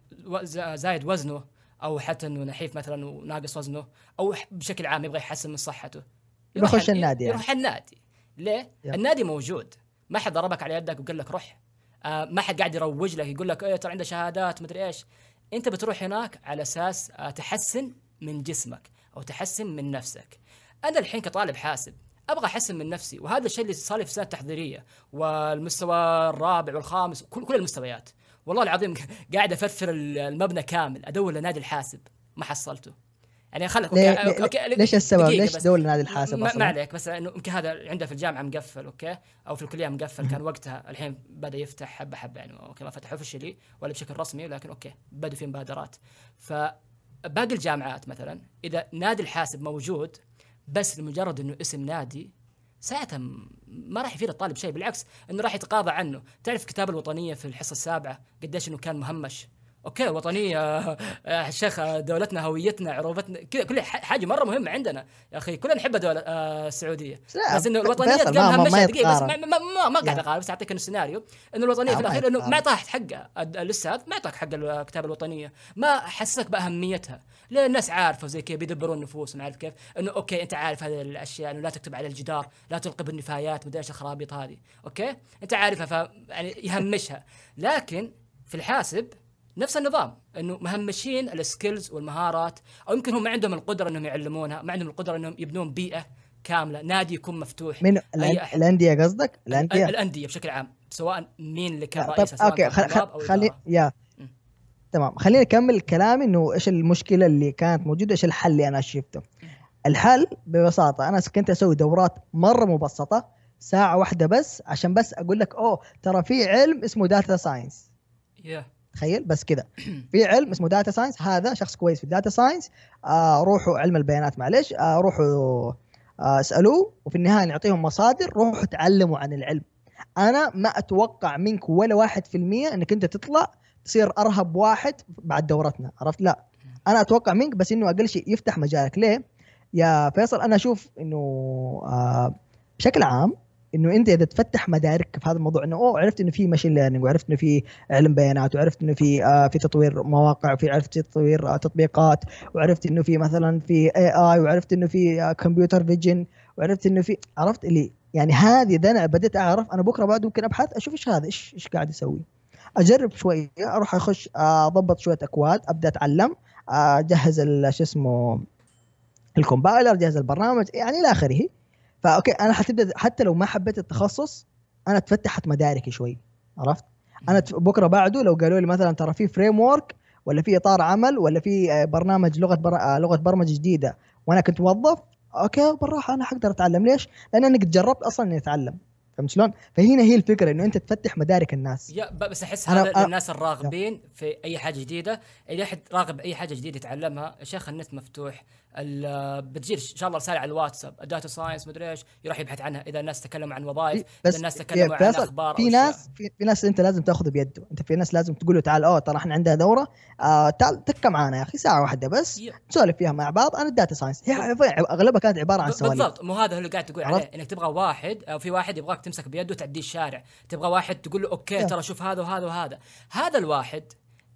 زايد وزنه أو حتى إنه نحيف مثلا وناقص وزنه أو بشكل عام يبغى يحسن من صحته. يروح يخش ال- النادي يعني. يروح النادي. ليه؟ يب. النادي موجود. ما حد ضربك على يدك وقال لك روح. آه ما حد قاعد يروج لك يقول لك إيه ترى عنده شهادات مدري إيش. أنت بتروح هناك على أساس آه تحسن من جسمك أو تحسن من نفسك. أنا الحين كطالب حاسب أبغى أحسن من نفسي وهذا الشيء اللي صار لي في السنة التحضيرية والمستوى الرابع والخامس كل كل المستويات. والله العظيم قاعد أفرفر المبنى كامل أدور لنادي الحاسب ما حصلته. يعني خلك أوكي، أوكي، ليش السبب؟ ليش. دول نادي الحاسب ما, ما عليك بس إنه يمكن هذا عنده في الجامعة مقفل أوكي؟ أو في الكلية مقفل كان وقتها الحين بدأ يفتح حبة حبة يعني أوكي ما فتح officially ولا بشكل رسمي لكن أوكي بدوا في مبادرات. فباقي الجامعات مثلا إذا نادي الحاسب موجود بس لمجرد إنه اسم نادي ساعتها ما راح يفيد الطالب شيء بالعكس إنه راح يتقاضى عنه. تعرف الكتابه الوطنية في الحصة السابعة قديش إنه كان مهمش؟ أوكي الوطنية آه، الشيخ آه، دولتنا هويتنا عروبتنا كذا كل حاجة مرة مهمة عندنا يا أخي. كلنا نحب الدولة آه، السعودية. بس إنه الوطنية ما مهمشه دقيقة بس ما. ما, ما, ما قاعد يا. أقارن بس أعطيك السيناريو. إنه الوطنية في الأخير إنه ما. اعطاها حقها الأستاذ ما اعطاك حق الكتاب الوطنية. ما حسسك بأهميتها. ليه الناس عارفة زي كذا بيدبرون نفوسهم عارف كيف. إنه أوكي أنت عارف هذه الأشياء إنه لا تكتب على الجدار لا تلقي بالنفايات مدري إيش الخرابيط هذه. أوكي؟ أنت عارفها ف يعني يهمشها. لكن في الحاسب نفس النظام إنه مهمشين ال skills والمهارات أو يمكن هم ما عندهم القدرة إنهم يعلمونها ما عندهم القدرة إنهم يبنون بيئة كاملة نادي يكون مفتوح من. الأندية قصدك؟ الأندية الأندية بشكل عام سواء مين اللي كان طيب رئيسها سواء أوكي خل... خل... خلي. يا م. تمام خليني أكمل كلامي إنه إيش المشكلة اللي كانت موجودة إيش الحل اللي أنا شفته الحل ببساطة أنا كنت أسوي دورات مرة مبسطة ساعة واحدة بس عشان بس أقول لك أوه ترى في علم اسمه data science يا تخيل؟ بس كذا. في علم اسمه data science هذا شخص كويس في ال data science آه روحوا علم البيانات معلش آه روحوا آه اسألوه. وفي النهاية نعطيهم مصادر. روحوا تعلموا عن العلم. أنا ما أتوقع منك ولا واحد في المية إنك أنت تطلع تصير أرهب واحد بعد دورتنا. عرفت؟ لا. أنا أتوقع منك بس إنه أقل شيء يفتح مجالك. ليه؟ يا فيصل أنا أشوف إنه آه بشكل عام إنه أنت إذا تفتح مدارك في هذا الموضوع إنه أوه عرفت إنه في machine learning وعرفت إنه في علم بيانات وعرفت إنه في آه في تطوير مواقع وفي عرفت تطوير آه تطبيقات وعرفت إنه في مثلا في AI وعرفت إنه في آه computer vision وعرفت إنه في عرفت اللي يعني هذه إذا أنا بديت أعرف أنا بكرة بعد ممكن أبحث أشوف إيش هذا إيش إيش قاعد يسوي. أجرب شوية أروح أخش آه، أضبط شوية اكواد أبدأ أتعلم آه، اجهز ال- شو اسمه ال compiler جهز البرنامج يعني إلى آخره. فأوكي أنا حتبدأ حتى لو ما حبيت التخصص أنا تفتحت مداركي شوي عرفت أنا بكرة بعده لو قالوا لي مثلا ترى في framework ولا في إطار عمل ولا في آه، برنامج لغة بر... آه، لغة برمجة جديدة وأنا كنت موظف أوكي بالراحة أنا حقدر أتعلم ليش؟ لأن أنا قد جربت أصلا إني أتعلم فهمت شلون؟ فهنا هي الفكرة إنه أنت تفتح مدارك الناس يا بس أحس هذا أنا- للناس الراغبين في أي حاجة جديدة إذا احد راغب اي حاجة جديدة يتعلمها يا شيخ النت مفتوح بتجي إن شاء الله رسالة على الواتساب. ال data science مدري إيش يروح يبحث عنها. إذا الناس تكلموا عن وظائف إذا الناس تكلموا عن أخبار في. ناس في, في ناس أنت لازم تاخذه بيده. أنت في ناس لازم تقول له تعال أوه ترى إحنا عندنا دورة. آه تعال تكة معنا يا أخي ساعة واحدة بس. نسولف فيها مع بعض أنا ال data science. هي أغلبها كانت عبارة عن سواليف. بالضبط. مو هذا اللي قاعد تقول؟ عليه إنك تبغى واحد أو في واحد يبغاك تمسك بيده وتعديه الشارع. تبغى واحد تقول له أوكي. ترى شوف هذا وهذا وهذا. هذا الواحد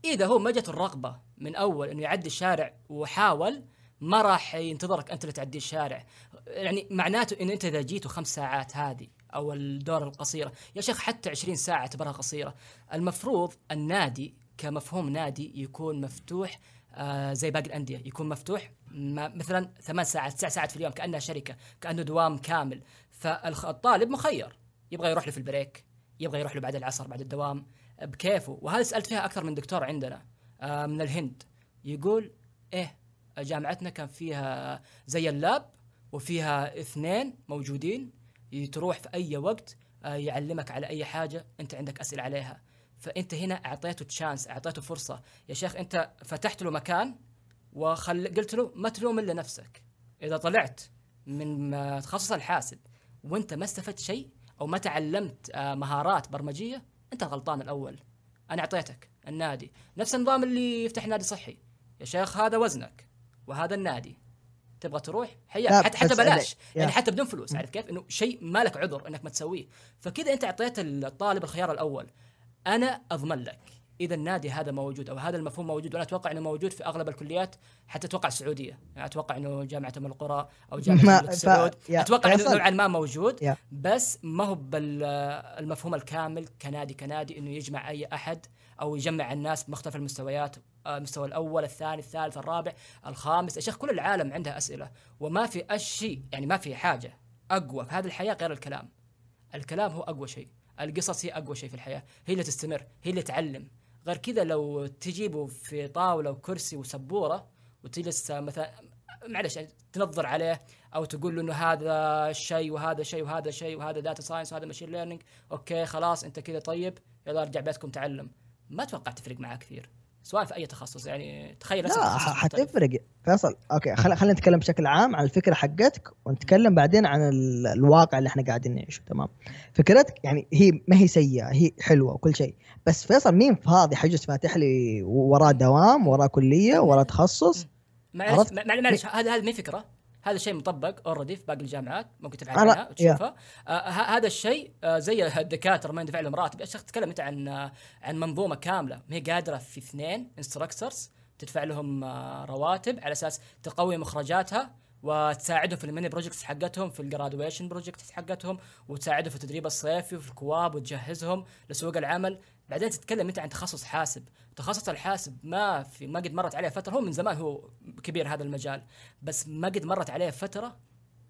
إذا هو ما جت الرغبة من أول إنه يعدي الشارع وحاول ما راح ينتظرك أنت اللي تعدي الشارع. يعني معناته إن أنت إذا جيتوا خمس ساعات هذه أو الدور القصيرة يا شيخ حتى 20 ساعة أعتبرها قصيرة. المفروض النادي كمفهوم نادي يكون مفتوح آه زي باقي الأندية يكون مفتوح مثلا ثمان ساعات تسع ساعات في اليوم كأنها شركة كأنه دوام كامل. فالطالب مخير. يبغى يروح له في ال break يبغى يروح له بعد العصر بعد الدوام بكيفه. وهذا سألت فيها أكثر من دكتور عندنا آه من الهند. يقول إيه جامعتنا كان فيها زي ال lab وفيها اثنين موجودين تروح في أي وقت آه، يعلمك على أي حاجة أنت عندك أسئلة عليها. فأنت هنا أعطيته chance أعطيته فرصة. يا شيخ أنت فتحت له مكان وخل قلت له ما تلوم إلا نفسك. إذا طلعت من تخصص الحاسب وأنت ما استفدت شيء أو ما تعلمت آه، مهارات برمجية أنت الغلطان الأول. أنا أعطيتك النادي. نفس النظام اللي يفتح نادي صحي. يا شيخ هذا وزنك. وهذا النادي. تبغى تروح؟ حياك. حتى حتى بلاش. يعني. حتى بدون فلوس عارف كيف؟ إنه شيء ما لك عذر إنك ما تسويه. فكذا أنت أعطيت الطالب الخيار الأول. أنا أضمن لك إذا النادي هذا موجود أو هذا المفهوم موجود وأنا أتوقع إنه موجود في أغلب الكليات حتى أتوقع السعودية. يعني أتوقع إنه جامعة أم القرى أو جامعة ما- الملك سعود أتوقع إنه. نوعا ما موجود يا. بس ما هو بالمفهوم الكامل كنادي كنادي إنه يجمع أي أحد أو يجمع الناس بمختلف المستويات المستوى الأول الثاني الثالث الرابع الخامس. يا شيخ كل العالم عنده أسئلة وما في شيء يعني ما في حاجة أقوى في هذه الحياة غير الكلام. الكلام هو أقوى شيء القصص هي أقوى شيء في الحياة هي اللي تستمر هي اللي تعلم. غير كذا لو تجيبه في طاولة وكرسي وسبورة وتجلس مثلا معلش يعني تنظر عليه أو تقول له إنه هذا شيء وهذا شيء وهذا شيء وهذا data science وهذا machine learning أوكي خلاص أنت كذا طيب يلا أرجع بيتكم تعلم. ما أتوقع تفرق معاه كثير. سواء في أي تخصص يعني تخيل لا. حتفرق. فيصل أوكي خل... خلينا نتكلم بشكل عام عن الفكرة حقتك ونتكلم بعدين عن ال... الواقع اللي إحنا قاعدين نعيشه تمام؟ فكرتك يعني هي ما هي سيئة هي حلوة وكل شيء بس فيصل مين فاضي؟ حيجلس فاتح لي وراه دوام وراه كلية وراه تخصص؟ معلش معلش هذا هذا مين فكرة. هذا شيء مطبق already في باقي الجامعات ممكن تبحث عنها وتشوفها. آه ه- هذا الشيء آه زي الدكاترة ما يندفع لهم راتب. يا شيخ تتكلم أنت عن آه عن منظومة كاملة. ما هي قادرة في اثنين instructors تدفع لهم آه رواتب على أساس تقوي مخرجاتها وتساعدهم في ال mini projects حقتهم في ال graduation projects حقتهم وتساعدهم في التدريب الصيفي وفي ال co-op وتجهزهم لسوق العمل. بعدين تتكلم أنت عن تخصص حاسب. تخصص الحاسب ما في ما قد مرت عليه فترة هو من زمان هو كبير هذا المجال بس ما قد مرت عليه فترة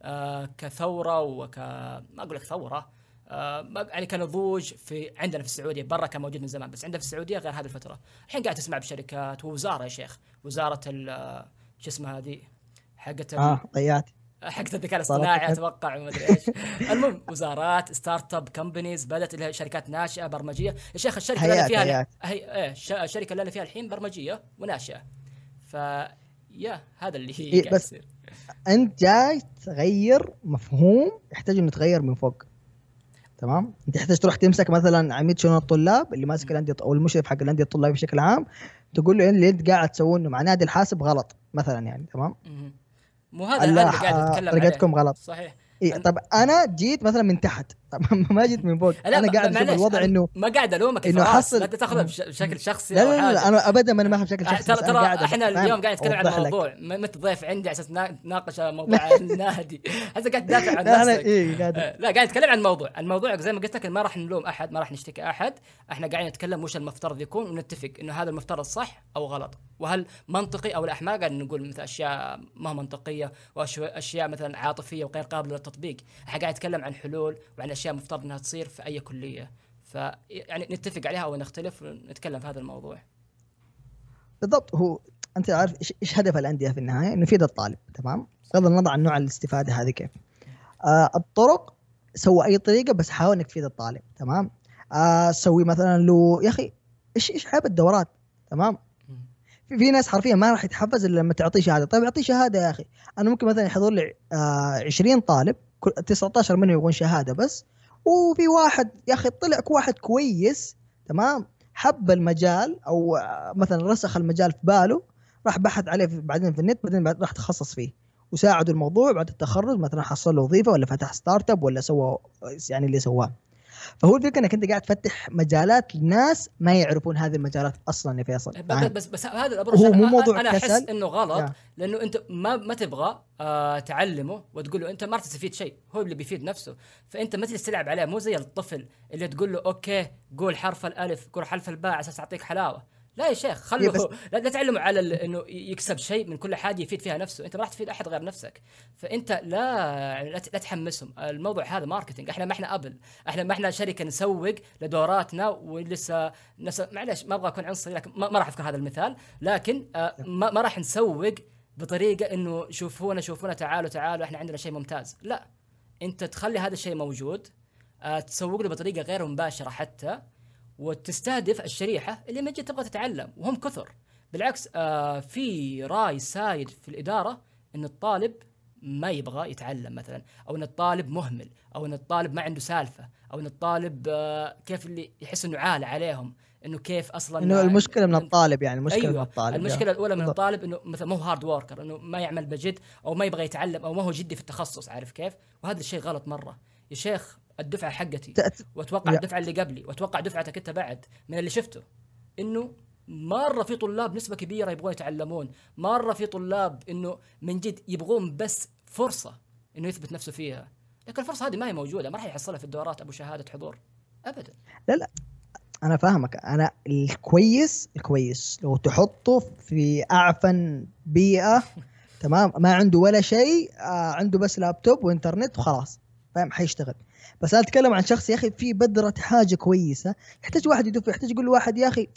آه كثورة وك ما أقول لك ثورة آه يعني كنضوج في عندنا في السعودية برا كان موجود من زمان بس عندنا في السعودية غير هذه الفترة. الحين قاعد تسمع بشركات ووزارة يا شيخ وزارة آه، شو اسمها هذه حقت آه ضيعت حقت الذكاء الاصطناعي. أتوقع وما أدري إيش. المهم وزارات startup companies بدات لها شركات ناشئة برمجية. يا شيخ الشركة اللي أنا فيها. هي إيه الش- الشركة اللي أنا فيها الحين برمجية وناشئة. ف يا هذا اللي هي إيه، بس- يصير. أنت جاي تغير مفهوم يحتاج إنه يتغير من فوق. تمام؟ أنت تحتاج تروح تمسك مثلا عميد شؤون الطلاب اللي ماسك الأندية أو المشرف حق الأندية الطلابية بشكل عام تقول له اللي أنت قاعد تسوونه مع نادي الحاسب غلط مثلا يعني تمام. مو هذا اللي قاعد اتكلم عليه. طريقتكم غلط. صحيح. إيه طب أنا جيت مثلا من تحت. ما جيت من فوق. أنا ما- قاعد أشوف الوضع إنه ما قاعد ألومك إنه حصل- لا تاخذها بش- بشكل شخصي لا لا لا. لا أنا ابدا ما أنا ماخذ بشكل شخصي ترى ترى إحنا اليوم قاعد نتكلم عن. موضوع ما ما تضيف عندي على أساس نا- نناقش موضوع النادي. هسه قاعد تدافع عن نفسك. قاعد آه، لا قاعد نتكلم عن موضوع الموضوع زي ما قلت لك ما راح نلوم أحد ما راح نشتكي أحد. إحنا قاعدين نتكلم وش المفترض يكون ونتفق إنه هذا المفترض صح أو غلط. وهل منطقي أو لا ما قاعد نقول مثل أشياء ما منطقية وأشياء مثلا عاطفية وغير قابلة للتطبيق. إحنا قاعد نتكلم عن حلول وعن أشياء مفترض إنها تصير في أي كلية ف يعني نتفق عليها أو نختلف ونتكلم في هذا الموضوع بالضبط هو أنت عارف إيش هدف الأندية في النهاية؟ إنه يفيد الطالب تمام؟ بغض النظر عن نوع الاستفادة هذه كيف. آه الطرق سوى أي طريقة بس حاول إنك تفيد الطالب تمام؟ آه سوي مثلا له يا أخي إيش إيش عيب الدورات تمام؟ في, في ناس حرفيا ما راح يتحفز إلا لما تعطيه شهادة، طيب اعطيه شهادة يا أخي، أنا ممكن مثلا يحضر لي آه 20 طالب 19 منهم يبغون شهادة بس. وفي واحد يا أخي طلع واحد كويس تمام؟ حب المجال أو مثلا رسخ المجال في باله راح بحث عليه بعدين في النت بعدين بعد راح تخصص فيه. وساعدوا الموضوع بعد التخرج مثلا حصل له وظيفة ولا فتح startup ولا سوى يعني اللي سواه. فهو الفكرة إنك أنت قاعد تفتح مجالات لناس ما يعرفون هذه المجالات أصلا يا فيصل؟ بس بس هذا الابرز هو أنا- مو موضوع أنا أحس. إنه غلط. لأنه أنت ما ما تبغى آه تعلمه وتقول له أنت ما راح تستفيد شيء هو اللي بيفيد نفسه فأنت ما تجلس تلعب عليه مو زي الطفل اللي تقول له okay قول حرف الألف قول حرف الباء على أساس أعطيك حلاوة لا يا شيخ إيه بس- لا, لا تعلمه على ال- إنه يكسب شيء من كل حاجة يفيد فيها نفسه. أنت ما راح تفيد أحد غير نفسك. فأنت لا يعني لا تحمسهم. الموضوع هذا ماركتينج. إحنا ما إحنا أبل. إحنا ما إحنا شركة نسوق لدوراتنا ولسه نس... معلش ما أبغى أكون عنصري لكن ما, ما راح أذكر هذا المثال. لكن آه ما, ما راح نسوق بطريقة إنه شوفونا شوفونا تعالوا تعالوا إحنا عندنا شيء ممتاز. لا. أنت تخلي هذا الشيء موجود آه تسوق له بطريقة غير مباشرة حتى. وتستهدف الشريحة اللي من جد تبغى تتعلم وهم كثر. بالعكس آه في رأي side في الإدارة إن الطالب ما يبغى يتعلم مثلا أو إن الطالب مهمل أو إن الطالب ما عنده سالفة أو إن الطالب آه كيف اللي يحس إنه عالة عليهم إنه كيف أصلا إنه ما- المشكلة من الطالب يعني المشكلة أيوة من الطالب المشكلة الأولى من. الطالب إنه مثلا ما هو hard worker إنه ما يعمل بجد أو ما يبغى يتعلم أو ما هو جدي في التخصص عارف كيف؟ وهذا الشيء غلط مرة. يا شيخ الدفعة حقتي وأتوقع. الدفعة اللي قبلي وأتوقع دفعتك أنت بعد من اللي شفته إنه مرة في طلاب نسبة كبيرة يبغون يتعلمون مرة في طلاب إنه من جد يبغون بس فرصة إنه يثبت نفسه فيها. لكن الفرصة هذه ما هي موجودة ما راح يحصلها في الدورات أبو شهادة حضور ابدا. أنا فاهمك. أنا الكويس الكويس. لو تحطه في أعفن بيئة تمام؟ ما عنده ولا شيء آه عنده بس لابتوب وإنترنت وخلاص فاهم؟ حيشتغل. بس أنا أتكلم عن شخص يا أخي في بذرة حاجة كويسة. يحتاج واحد يدف يحتاج يقول لواحد يا أخي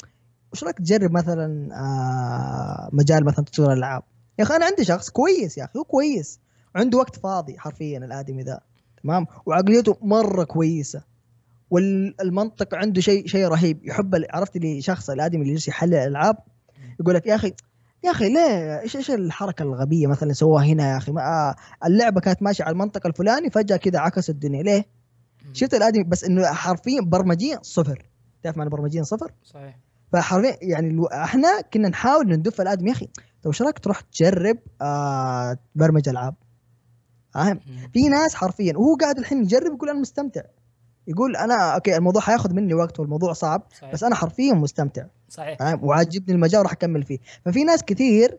وش رأيك تجرب مثلا آه مجال مثلا تطوير الالعاب يا أخي أنا عندي شخص كويس يا أخي هو كويس. عنده وقت فاضي حرفيا الآدمي ذا تمام؟ وعقليته مرة كويسة. والمنطق عنده شيء شيء رهيب. يحب عرفت لي شخص الآدمي اللي يجلس يحلل الالعاب يقول لك يا أخي يا أخي ليه؟ إيش إيش الحركة الغبية مثلا سووها هنا يا أخي؟ ما آه، اللعبة كانت ماشية على المنطقة الفلاني فجأة كذا عكس الدنيا. ليه؟ شفت الادمي بس إنه حرفيا برمجيا صفر. تعرف معنى برمجيا صفر؟ صحيح. فحرفيا يعني الو- إحنا كنا نحاول ندف الآدمي يا أخي طيب إيش رأيك تروح تجرب آه برمج ألعاب؟ فاهم؟ في ناس حرفيا وهو قاعد الحين يجرب يقول أنا مستمتع. يقول أنا أوكي الموضوع حياخذ مني وقت والموضوع صعب صحيح. بس أنا حرفيا مستمتع. صحيح. وعاجبني المجال وراح أكمل فيه. ففي ناس كثير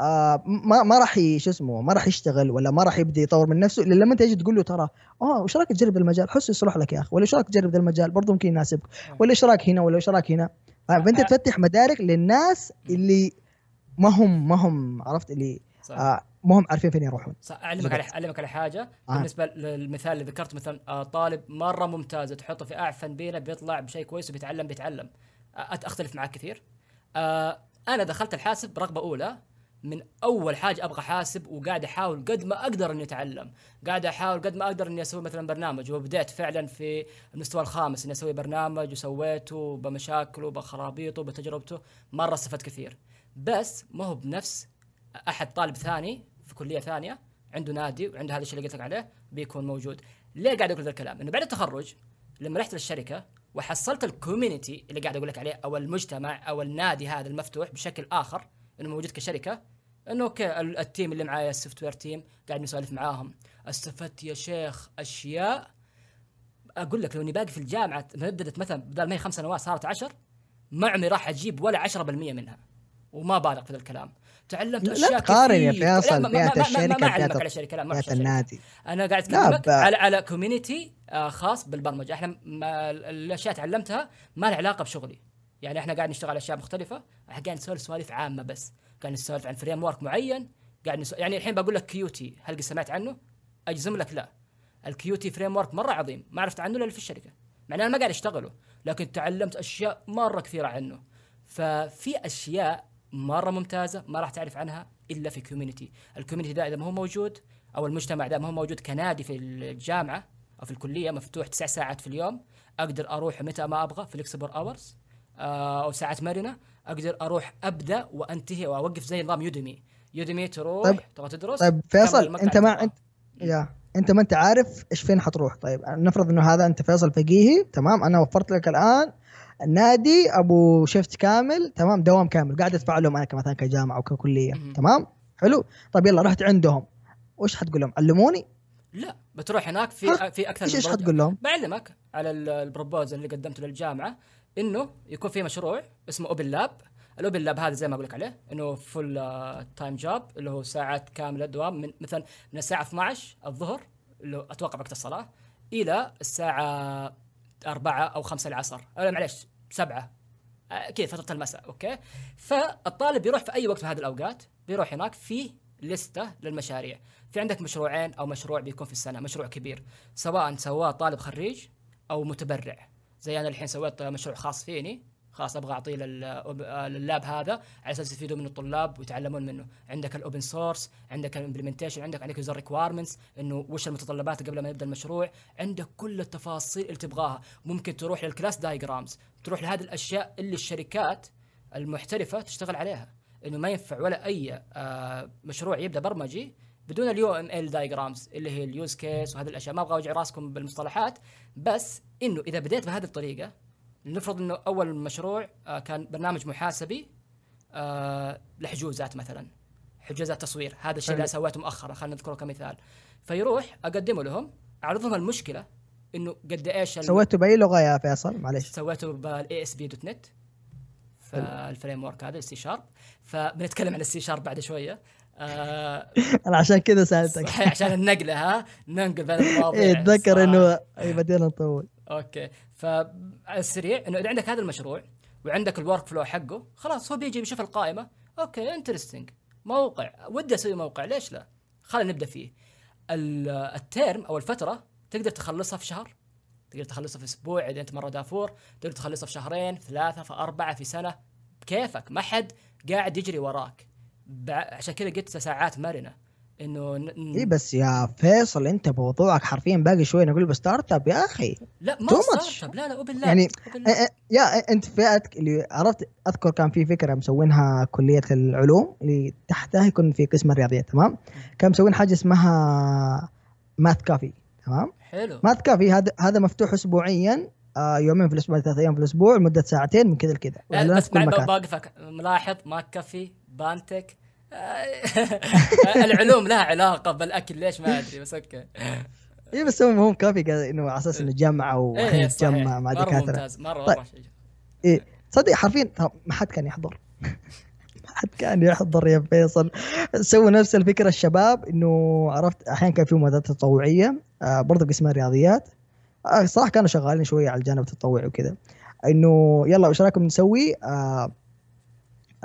آه ما ما راح شو اسمه ما راح يشتغل ولا ما راح يبدأ يطور من نفسه إلا لما تجي تقول له ترى آه وش رأيك تجرب المجال؟ حس يصلح لك يا أخي. ولا إيش رأيك تجرب ذا المجال؟ برضه ممكن يناسبك. ولا إيش رأيك هنا؟ ولا إيش رأيك هنا؟ فأنت. تفتح مدارك للناس اللي ما هم ما هم عرفت اللي صحيح. آه ما هم عارفين فين يروحون. صح أعلمك على أعلمك على حاجة. آه. بالنسبة للمثال اللي ذكرت مثلا آه، طالب مرة ممتاز تحطه في أعفن بيئه بيطلع بشيء كويس وبيتعلم بيتعلم. آه، أختلف معك كثير. آه، أنا دخلت الحاسب برغبة أولى. من أول حاجة أبغى حاسب وقاعد أحاول قد ما أقدر إني أتعلم. قاعد أحاول قد ما أقدر إني أسوي مثلا برنامج. وبدأت فعلا في المستوى الخامس إني أسوي برنامج وسويته بمشاكله بخرابيطه بتجربته. مرة استفدت كثير. بس ما هو بنفس أحد طالب ثاني في كلية ثانية عنده نادي وعنده هذا الشيء اللي قلت لك عليه بيكون موجود. ليه قاعد أقول ذا الكلام؟ إنه بعد التخرج لما رحت للشركة وحصلت ال community اللي قاعد أقول لك عليه أو المجتمع أو النادي هذا المفتوح بشكل آخر إنه موجود كشركة إنه okay ال- ال team اللي معايا ال software team قاعد نسولف معاهم. استفدت يا شيخ أشياء. أقول لك لو إني باقي في الجامعة مددت مثلا بدل ما هي خمس سنوات صارت عشر ما عمري راح أجيب ولا 10% منها. وما بالغ في الكلام. تعلمت لا أشياء تقارن يا. لا، فيصل ما- بيئة ما- أعلمك على شركة لا ما. النادي. أنا قاعد لا، أكلمك ب- على على community خاص بالبرمجة. إحنا ما الأشياء تعلمتها ما لها علاقة بشغلي. يعني إحنا قاعد نشتغل على أشياء مختلفة. إحنا قاعد نسولف سوالف عامة بس. قاعد نسولف عن framework معين. قاعد نسولف يعني الحين بقول لك Qt. هل قد سمعت عنه؟ أجزم لك لا. ال Qt framework مرة عظيم. ما عرفت عنه إلا في الشركة. مع أنا ما قاعد أشتغله. لكن تعلمت أشياء مرة كثيرة عنه. ففي أشياء مرة ممتازة ما راح تعرف عنها إلا في community ال community ده إذا ما هو موجود أو المجتمع ده ما هو موجود كنادي في الجامعة أو في الكلية مفتوح تسع ساعات في اليوم أقدر أروح متى ما أبغى flexible hours أو ساعات مرنة أقدر أروح أبدأ وأنتهي وأوقف زي نظام Udemy. Udemy تروح طيب- تبغى تدرس طيب فيصل أنت ما. انت يا أنت ما أنت عارف إيش فين حتروح. طيب نفرض إنه هذا أنت فيصل فقيهي تمام أنا وفرت لك الآن النادي أبو shift كامل تمام؟ دوام كامل. قاعد أدفع لهم أنا كمثلا كجامعة أو ككلية. مهم. تمام؟ حلو؟ طيب يلا رحت عندهم. وش حتقول لهم علموني؟ لا بتروح هناك في ها؟ في أكثر إيش إيش. حتقول لهم بعلمك على ال- ال proposal اللي قدمته للجامعة إنه يكون في مشروع اسمه open lab ال open lab هذا زي ما أقول لك عليه إنه full-time job اللي هو ساعات كاملة دوام. من مثلا من الساعة 12 الظهر اللي أتوقع وقت الصلاة إلى الساعة 4 أو 5 العصر. أو معلش 7 آه، كذا فترة المساء okay. فالطالب بيروح في أي وقت من هذه الأوقات بيروح هناك في لستة للمشاريع. في عندك مشروعين أو مشروع بيكون في السنة مشروع كبير سواء سواه طالب خريج أو متبرع. زي أنا الحين سويت مشروع خاص فيني. خلاص أبغى أعطيه لل- لل lab هذا على أساس يستفيدوا منه الطلاب ويتعلمون منه. عندك ال open source عندك ال implementation عندك عندك user requirements إنه وش المتطلبات قبل ما يبدأ المشروع. عندك كل التفاصيل اللي تبغاها. ممكن تروح لل class diagrams تروح لهذه الأشياء اللي الشركات المحترفة تشتغل عليها. إنه ما ينفع ولا أي آه، مشروع يبدأ برمجي بدون ال UML diagrams اللي هي ال use case وهذه الأشياء. ما أبغى أوجع راسكم بالمصطلحات بس إنه إذا بديت بهذه الطريقة نفرض إنه أول مشروع آه، كان برنامج محاسبي آه، لحجوزات مثلا حجوزات تصوير. هذا الشيء اللي. سويته مؤخرا خلينا نذكره كمثال. فيروح أقدمه لهم اعرض لهم المشكلة إنه قد إيش سويته بأي لغة يا فيصل؟ معلش سويته بال ASP.NET فال framework هذا السي شارب فبنتكلم عن السي شارب بعد شوية. آه أنا عشان كذا سألتك. صحيح عشان النقلة ها؟ ننقل بين المواضيع. إيه اتذكر صح. إنه أي بدينا نطول. okay. فالسريع إنه إذا عندك هذا المشروع وعندك ال workflow حقه خلاص هو بيجي بيشوف القائمة. okay interesting موقع. ودي أسوي موقع. ليش لا؟ خلينا نبدأ فيه. ال- الترم أو الفترة تقدر تخلصها في شهر. تقدر تخلصها في أسبوع إذا أنت مرة دافور. تقدر تخلصها في شهرين في ثلاثة في أربعة في سنة. بكيفك. ما حد قاعد يجري وراك. عشان كذا قلت ساعات مرنة. انه ن- ن- اي بس يا فيصل انت موضوعك حرفيا باقي شوي نقول ب startup يا أخي لا ما ستارت. اب لا لا وبالله يعني وبالله. يا انت فئتك اللي عرفت اذكر كان في فكره مسوينها كليه العلوم اللي تحتها يكون في قسم الرياضيات تمام كان مسوين حاجة اسمها math cafe تمام حلو math cafe هذا هذا مفتوح اسبوعيا آه يومين في الأسبوع ثلاث أيام في الأسبوع لمده ساعتين من كذا لكذا بس مكان بوقفك ملاحظ math cafe بانتك العلوم لها علاقة بالأكل ليش ما أدري بس أوكي. اي بس مهم كافي قال إنه على أساس إنه جامعه إيه صحيح. ونتجمع مع مرة دكاتره ممتاز مرة طيب. مره شيء إيه صدق حرفيا ما حد كان يحضر. ما حد كان يحضر يا فيصل. سووا نفس الفكرة الشباب إنه عرفت أحيانا كان في مبادرات تطوعية. آه برضه قسم الرياضيات آه صراحة كانوا شغالين شوية على الجانب التطوعي وكذا. إنه يلا وش رأيكم نسوي؟ آه آه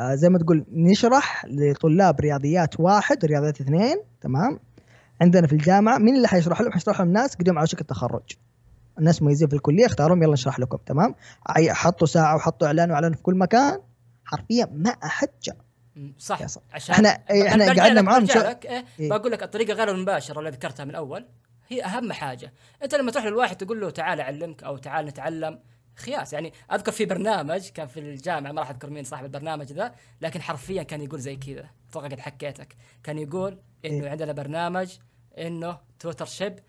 زي ما تقول نشرح لطلاب رياضيات واحد ورياضيات اثنين تمام؟ عندنا في الجامعة مين اللي حيشرح لهم؟ حيشرح لهم ناس قدموا على شكل التخرج الناس مميزين في الكلية اختارهم يلا نشرح لكم تمام؟ حطوا ساعة وحطوا إعلان وإعلان في كل مكان. حرفيا ما احد جاء صح. عشان إحنا برجع قعدنا معاهم شو- إيه إيه. بقول لك الطريقة غير المباشرة اللي ذكرتها من الأول. هي أهم حاجة. أنت لما تروح للواحد تقول له تعال أعلمك أو تعال نتعلم خياس. يعني أذكر في برنامج كان في الجامعة ما راح أذكر مين صاحب البرنامج ذا لكن حرفيا كان يقول زي كذا. أتوقع قد حكيتك كان يقول إنه إيه. عندنا برنامج إنه tutorship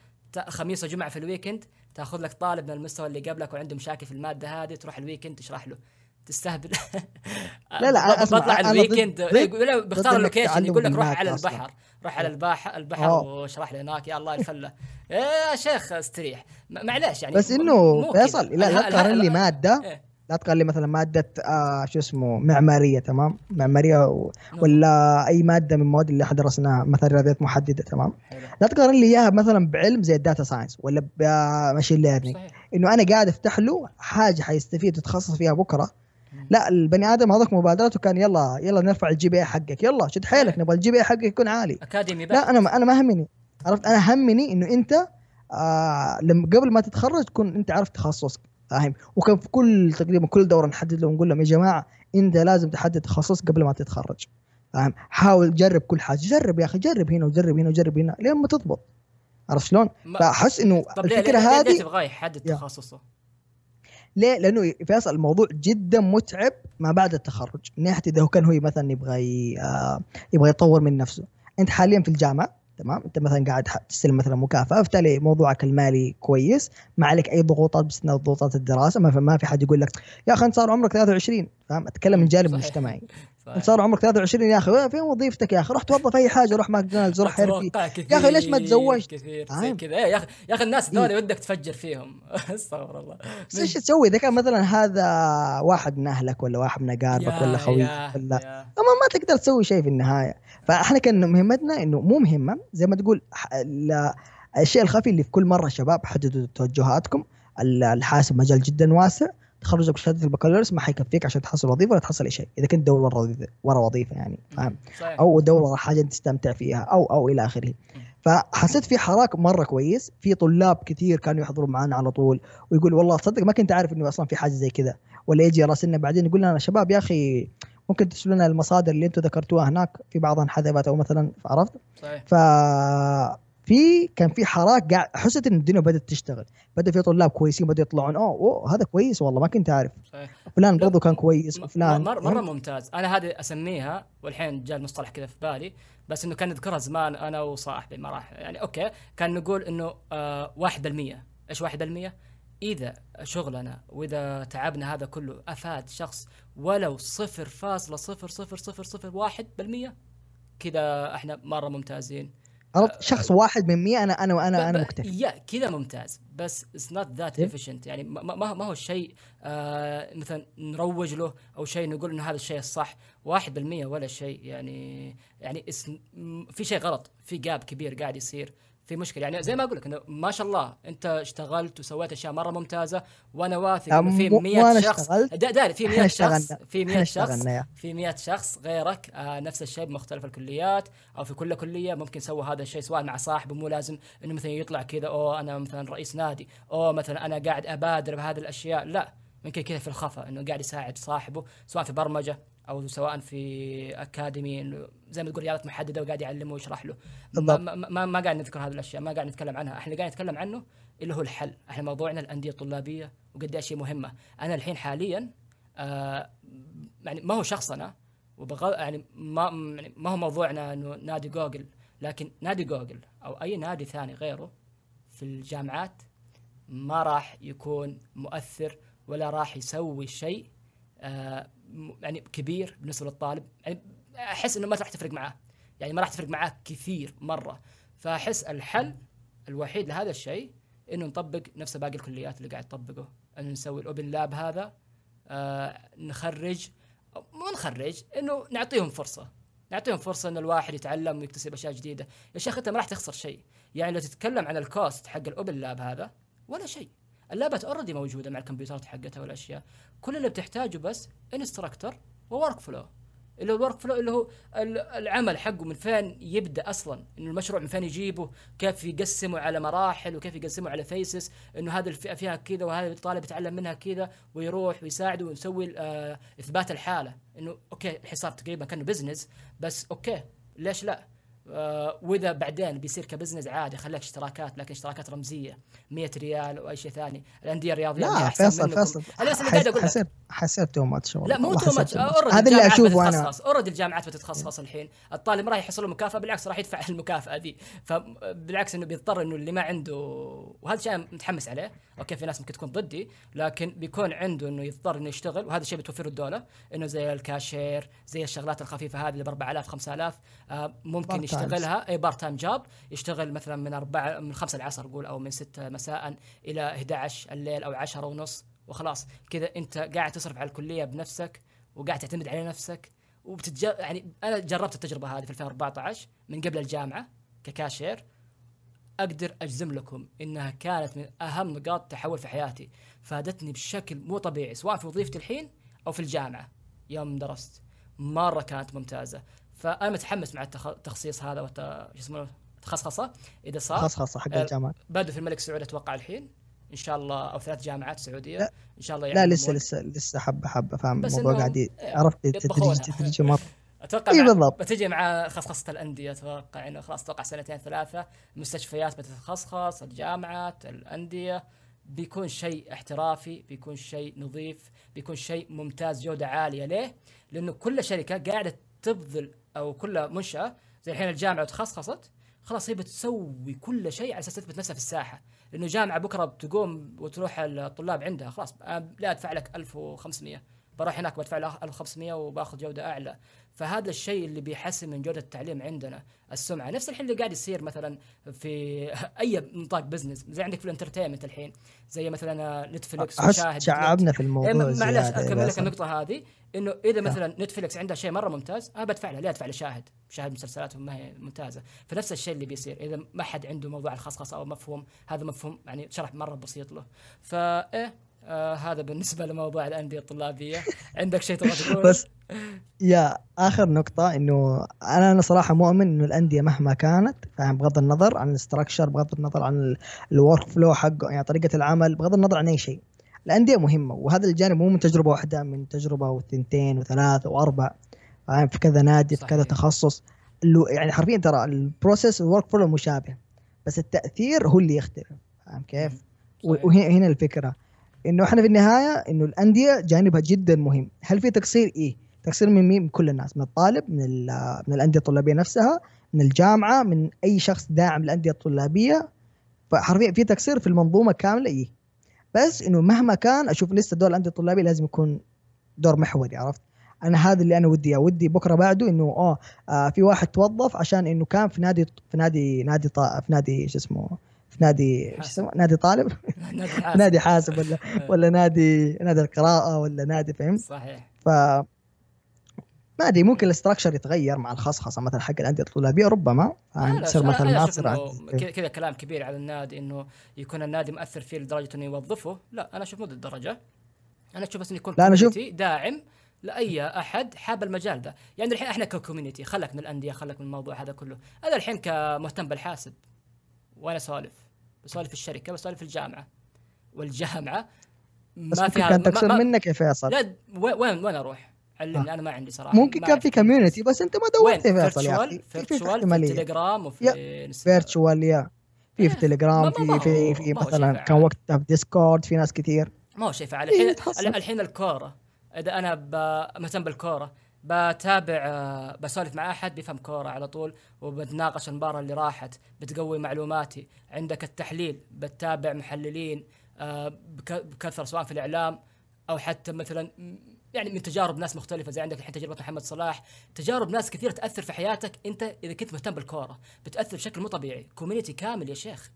خميس وجمعة في ال weekend تأخذ لك طالب من المستوى اللي قبلك وعنده مشاكل في المادة هذه تروح ال weekend تشرح له. تستهبل لا، لا، بطلع ال weekend بيختار إنك ال location يقول لك روح على. البحر روح على البحر البحر أوه. واشرح لي هناك يا الله الفلة إيه يا شيخ استريح معليش يعني بس إنه. فيصل لا لا تقارن لي مادة إيه. لا تقارن لي مثلا مادة آه شو اسمه معمارية تمام معمارية و... ولا أي مادة من المواد اللي إحنا درسناها مثلا رياضيات محددة تمام. لا تقارن لي إياها مثلا بعلم زي ال data science ولا ب machine learning صحيح إنه أنا قاعد أفتح له حاجة حيستفيد ويتخصص فيها بكرة لا البني آدم هذاك مبادرته كان يلا يلا نرفع ال GPA حقك. يلا شد حيلك نبغى ال GPA حقك يكون عالي. أكاديمي بس. لا أنا ما أنا ما همني. عرفت؟ أنا همني إنه أنت آه لما قبل ما تتخرج تكون أنت عارف تخصصك. فاهم؟ وكان في كل تقريبا كل دورة نحدد لهم نقول لهم يا جماعة أنت لازم تحدد تخصص قبل ما تتخرج. فاهم؟ حاول جرب كل حاجة. جرب يا أخي جرب هنا وجرب هنا وجرب هنا لين ما تضبط. عرفت شلون؟ فأحس إنه الفكرة هذه تبغاه يحدد. تخصصه؟ ليه؟ لأنه فيصل الموضوع جدا متعب ما بعد التخرج، من ناحية إذا هو كان هو مثلا يبغى آه، يبغى يطور من نفسه، أنت حاليا في الجامعة تمام؟ أنت مثلا قاعد تستلم مثلا مكافأة، فبالتالي موضوعك المالي كويس، ما عليك أي ضغوطات باستثناء ضغوطات الدراسة، ما في, ما في حد يقول لك يا أخي أنت صار عمرك 23 فاهم؟ أتكلم من جانب. مجتمعي،. انت صار عمرك 23 يا أخي فين وظيفتك يا أخي؟ روح توظف أي حاجة روح ماكدونالدز روح حرفي يا أخي ليش ما تزوجت؟ كثير؟ كذا إيه يا أخي يا أخي الناس إيه. ذولي ودك تفجر فيهم استغفر الله بس إيش تسوي إذا كان مثلا هذا واحد من أهلك ولا واحد من أقاربك ولا خويك ولا يا. أما ما تقدر تسوي شيء في النهاية فإحنا كان مهمتنا انه مو مهمة زي ما تقول الشيء الخفي اللي في كل مرة شباب حددوا توجهاتكم ال- الحاسب مجال جدا واسع تخرجك بشهاده البكالوريوس ما حيكفيك عشان تحصل وظيفة ولا تحصل أي شيء إذا كنت تدور ورا وظيفة ورا وظيفة يعني فاهم. أو تدور ورا حاجة تستمتع فيها أو أو إلى آخره. فحسيت في حراك مرة كويس. في طلاب كثير كانوا يحضروا معنا على طول ويقول والله تصدق ما كنت عارف إنه أصلا في حاجة زي كذا. ولا يجي راسلنا بعدين يقول لنا شباب يا أخي ممكن ترسلوا لنا المصادر اللي أنتم ذكرتوها هناك في بعضها انحذفت أو مثلا عرفت؟ صحيح. ف في كان في حراك قاعد حسيت إن الدنيا بدأت تشتغل. بدأ في طلاب كويسين بدأوا يطلعون. أوه, أوه هذا كويس والله ما كنت عارف فلان لا، برضو كان كويس وفلان مر مرة ممتاز. أنا هذه أسميها والحين جاء المصطلح كذا في بالي بس إنه كان نذكرها زمان أنا وصاحبي ما راح يعني أوكي كان نقول إنه آه 1% إيش 1% إذا شغلنا وإذا تعبنا هذا كله أفاد شخص ولو 0.00001% كذا إحنا مرة ممتازين. عرفت؟ شخص واحد من 100 أنا أنا وأنا أنا مكتفي. يا كذا ممتاز. بس it's not that efficient. يعني ما ما ما هو الشيء آه مثلا نروج له أو شيء نقول انه هذا الشيء الصح. 1% ولا شيء. يعني يعني في شيء غلط. في جاب كبير قاعد يصير. في مشكلة. يعني زي ما أقول لك إنه ما شاء الله أنت اشتغلت وسويت أشياء مرة ممتازة وأنا واثق إنه في مو- 100 وأنا شخص داري في إحنا 100 شخص. في 100 إحنا شخص في 100 شخص غيرك آه نفس الشيء بمختلف الكليات أو في كل كلية ممكن سوى هذا الشيء سواء مع صاحبه مو لازم إنه مثلا يطلع كذا أوه أنا مثلا رئيس نادي أوه مثلا أنا قاعد أبادر بهذه الأشياء. لا ممكن كذا في الخفا إنه قاعد يساعد صاحبه سواء في برمجة أو سواء في أكاديمي زي ما تقول رياضات محددة وقاعد يعلمه ويشرح له. ما. ما, ما, قاعد نذكر هذه الأشياء ما قاعد نتكلم عنها. إحنا قاعد نتكلم عنه اللي هو الحل. إحنا موضوعنا الأندية الطلابية وقد هي مهمة. أنا الحين حاليا آه يعني ما هو شخصنا وبغ... يعني ما يعني ما هو موضوعنا إنه نادي جوجل. لكن نادي جوجل أو أي نادي ثاني غيره في الجامعات ما راح يكون مؤثر ولا راح يسوي شيء آه يعني كبير بالنسبة للطالب. يعني أحس إنه ما راح تفرق معاه. يعني ما راح تفرق معاه كثير مرة. فأحس الحل الوحيد لهذا الشيء إنه نطبق نفس باقي الكليات اللي قاعد تطبقه. إنه نسوي ال open lab هذا آه نخرج مو نخرج إنه نعطيهم فرصة. نعطيهم فرصة ان الواحد يتعلم ويكتسب أشياء جديدة. يا شيخ انت ما راح تخسر شيء. يعني لو تتكلم عن ال cost حق ال open lab هذا ولا شيء. اللابات already موجودة مع الكمبيوترات حقتها والأشياء. كل اللي بتحتاجه بس instructor workflow اللي هو ال workflow اللي هو ال- العمل حقه من فين يبدأ أصلا. إنه المشروع من فين يجيبه كيف يقسمه على مراحل وكيف يقسمه على phases إنه هذا ال phase فيها كذا وهذا الطالب يتعلم منها كذا ويروح ويساعده ونسوي آه إثبات الحالة. إنه أوكي الحين صار تقريبا كأنه business بس أوكي ليش لا؟ وإذا بعدين بيصير ك business عادي خليك اشتراكات لكن اشتراكات رمزية 100 ريال أو أي شيء ثاني. الأندية الرياضية لا فيصل. فيصل. أنا بس اللي قاعد أقول لك حسيت too much لا مو too much هذا اللي أشوفه أنا. already الجامعات بتتخصص الحين. الطالب ما راح يحصل له مكافأة بالعكس راح يدفع المكافأة دي فبالعكس إنه بيضطر إنه اللي ما عنده وهذا شيء متحمس عليه. أوكي في ناس ممكن تكون ضدي لكن بيكون عنده إنه يضطر إنه يشتغل وهذا الشيء بتوفره الدولة. إنه زي الكاشير زي الشغلات الخفيفة هذه اللي ب 4000 5000 آه ممكن. يشتغلها. اي part time job يشتغل مثلا من أربعة من 5 العصر قول أو من 6 مساء إلى 11 الليل أو 10 ونص. وخلاص كذا انت قاعد تصرف على الكلية بنفسك وقاعد تعتمد على نفسك وبتتج... يعني أنا جربت التجربة هذه في 2014 من قبل الجامعة ككاشير. أقدر أجزم لكم إنها كانت من أهم نقاط التحول في حياتي فادتني بشكل مو طبيعي سواء في وظيفتي الحين أو في الجامعة. يوم درست مرة كانت ممتازة. فأنا متحمس مع التخ- التخصيص هذا والت... شو اسمه تخصصه. إذا صار خلاص حق آه، الجامعات بدوا في الملك سعود أتوقع الحين. إن شاء الله أو ثلاث جامعات سعودية لا. إن شاء الله لا يعلمون. لسه لسه لسه حبة حبة فاهم الموضوع قاعد إيه، عرفت يطبخونها. تدريجي تدريجي مرة أتوقع مع- بالضبط. بتجي مع خصخصة الأندية أتوقع إنه خلاص أتوقع سنتين ثلاثة المستشفيات بتتخصص الجامعات الأندية بيكون شيء احترافي بيكون شيء نظيف بيكون شيء ممتاز جودة عالية ليه؟ لأنه كل شركة قاعدة تبذل أو كل منشأة زي الحين الجامعة تخصصت خلاص هي بتسوي كل شيء على أساس تثبت نفسها في الساحة لأنه جامعة بكرة بتقوم وتروح الطلاب عندها خلاص لا أدفع لك 1500 بروح هناك بدفع له 1500 وباخذ جودة أعلى. فهذا الشيء اللي بيحسن من جودة التعليم عندنا السمعة. نفس الحين اللي قاعد يصير مثلا في أي نطاق business زي عندك في ال entertainment الحين زي مثلا نتفلكس أحس وشاهد شعبنا في الموضوع معلش زيادة يا اكمل لك. النقطة هذه إنه إذا مثلا نتفلكس عندها شيء مرة ممتاز أنا بدفع له ليه ادفع لشاهد شاهد مسلسلاتهم ما هي ممتازة. فنفس الشيء اللي بيصير إذا ما حد عنده موضوع الخصخصة أو مفهوم هذا مفهوم يعني شرح مرة بسيط له. فايه آه هذا بالنسبة لموضوع الأندية الطلابية. عندك شيء تبغى تقول بس يا آخر نقطة إنه أنا أنا صراحة مؤمن إنه الأندية مهما كانت فاهم بغض النظر عن ال structure بغض النظر عن ال workflow حقه يعني طريقة العمل بغض النظر عن أي شيء. الأندية مهمة وهذا الجانب مو من تجربة واحدة من تجربة وثنتين وثلاث وأربع فاهم؟ في كذا نادي في كذا صحيح. تخصص. يعني حرفيا ترى ال process ال workflow مشابه بس التأثير هو اللي يختلف فاهم كيف؟ صحيح. وهنا هنا الفكرة. إنه إحنا في النهاية إنه الأندية جانبها جدا مهم. هل في تقصير؟ إيه. تقصير من مين من كل الناس من الطالب من من الأندية الطلابية نفسها من الجامعة من أي شخص داعم للأندية الطلابية. فحرفيا في تقصير في المنظومة كاملة إيه. بس إنه مهما كان أشوف لسه دور الأندية الطلابية لازم يكون دور محوري عرفت؟ أنا هذا اللي أنا ودي ودي بكرة بعده إنه آه, آه في واحد توظف عشان إنه كان في نادي في نادي نادي في نادي شو اسمه في نادي شو. اسمه نادي طالب؟ نادي حاسب. نادي حاسب ولا ولا نادي نادي القراءة ولا نادي فهمت؟ صحيح. ف ما أدري ممكن ال structure يتغير مع الخصخصة مثلا حق الأندية الطلابيه ربما. تصير مثلا عندي- كذا كلام كبير على النادي إنه يكون النادي مؤثر فيه لدرجة إنه يوظفه. لا أنا أشوف مو الدرجة. أنا أشوف بس إنه يكون لا، community داعم لأي أحد حاب المجال ده. يعني الحين إحنا ك community خلك من الأندية خلك من الموضوع هذا كله. أنا الحين كمهتم بالحاسب. وأنا سولف بسولف في الشركة بسولف في الجامعة والجامعة ما فيها كان ما- منك يا فيصل لا وين وين أروح؟ علمني أنا ما عندي صراحة ممكن كان في. community بس أنت ما دورت يا فيصل يا أخي virtual في- التليجرام وفي. virtual يا في إيه، في تليجرام في في في مثلا كان. وقتها في ديسكورد في ناس كثير ما هو شيء فعال إيه، الحين. الحين الكورة إذا أنا مهتم بالكورة بتابع آه، بسولف مع أحد بيفهم كورة على طول وبتناقش المباراة اللي راحت بتقوي معلوماتي. عندك التحليل بتتابع محللين آه، بك- بكثرة سواء في الإعلام أو حتى مثلا يعني من تجارب ناس مختلفة زي عندك الحين تجربة محمد صلاح. تجارب ناس كثير تأثر في حياتك أنت إذا كنت مهتم بالكورة. بتأثر بشكل مو طبيعي. community كامل يا شيخ.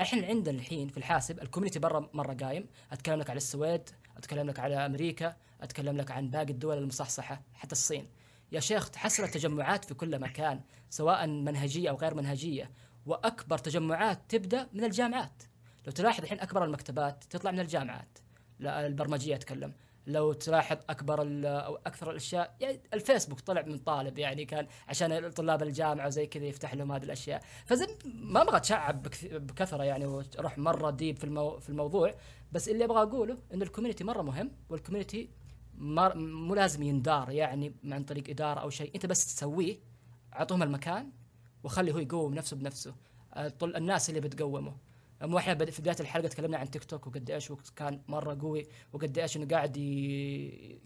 الحين عندنا الحين في الحاسب ال community برا مرة قايم. اتكلم لك على السويد اتكلم لك على أمريكا. أتكلم لك عن باقي الدول المصحصحة حتى الصين. يا شيخ تحصل التجمعات في كل مكان سواء منهجية أو غير منهجية. وأكبر تجمعات تبدأ من الجامعات. لو تلاحظ الحين أكبر المكتبات تطلع من الجامعات. لا البرمجية أتكلم. لو تلاحظ أكبر أو أكثر الأشياء يعني الفيسبوك طلع من طالب يعني كان عشان طلاب الجامعة وزي كذا يفتح لهم هذه الأشياء. فزي ما أبغى أتشعب بكث- بكثرة يعني وأروح مرة ديب في المو في الموضوع. بس اللي أبغى أقوله ان ال community مرة مهم وال community مو لازم يندار يعني عن طريق إدارة أو شيء. أنت بس تسويه أعطوهم المكان وخلي هو يقوم نفسه بنفسه. آه، طل الناس اللي بتقومه. مو إحنا في بداية الحلقة تكلمنا عن تيك توك وقد إيش كان مرة قوي وقد إيش إنه قاعد.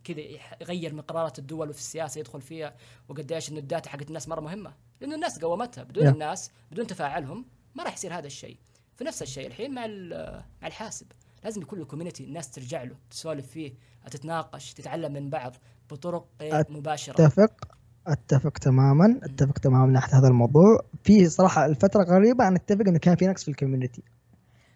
كذا يغير من قرارات الدول وفي السياسة يدخل فيها وقد إيش انه ال data حقت الناس مرة مهمة. لأنه الناس قومتها. بدون Yeah. الناس بدون تفاعلهم ما راح يصير هذا الشيء. في نفس الشيء الحين مع مع الحاسب. لازم يكون له community الناس ترجع له تسولف فيه تتناقش تتعلم من بعض بطرق غير مباشرة. أتفق أتفق تماما أتفق تماما من ناحية هذا الموضوع. في صراحة الفترة قريبة أنا أتفق إنه كان في نقص في ال community.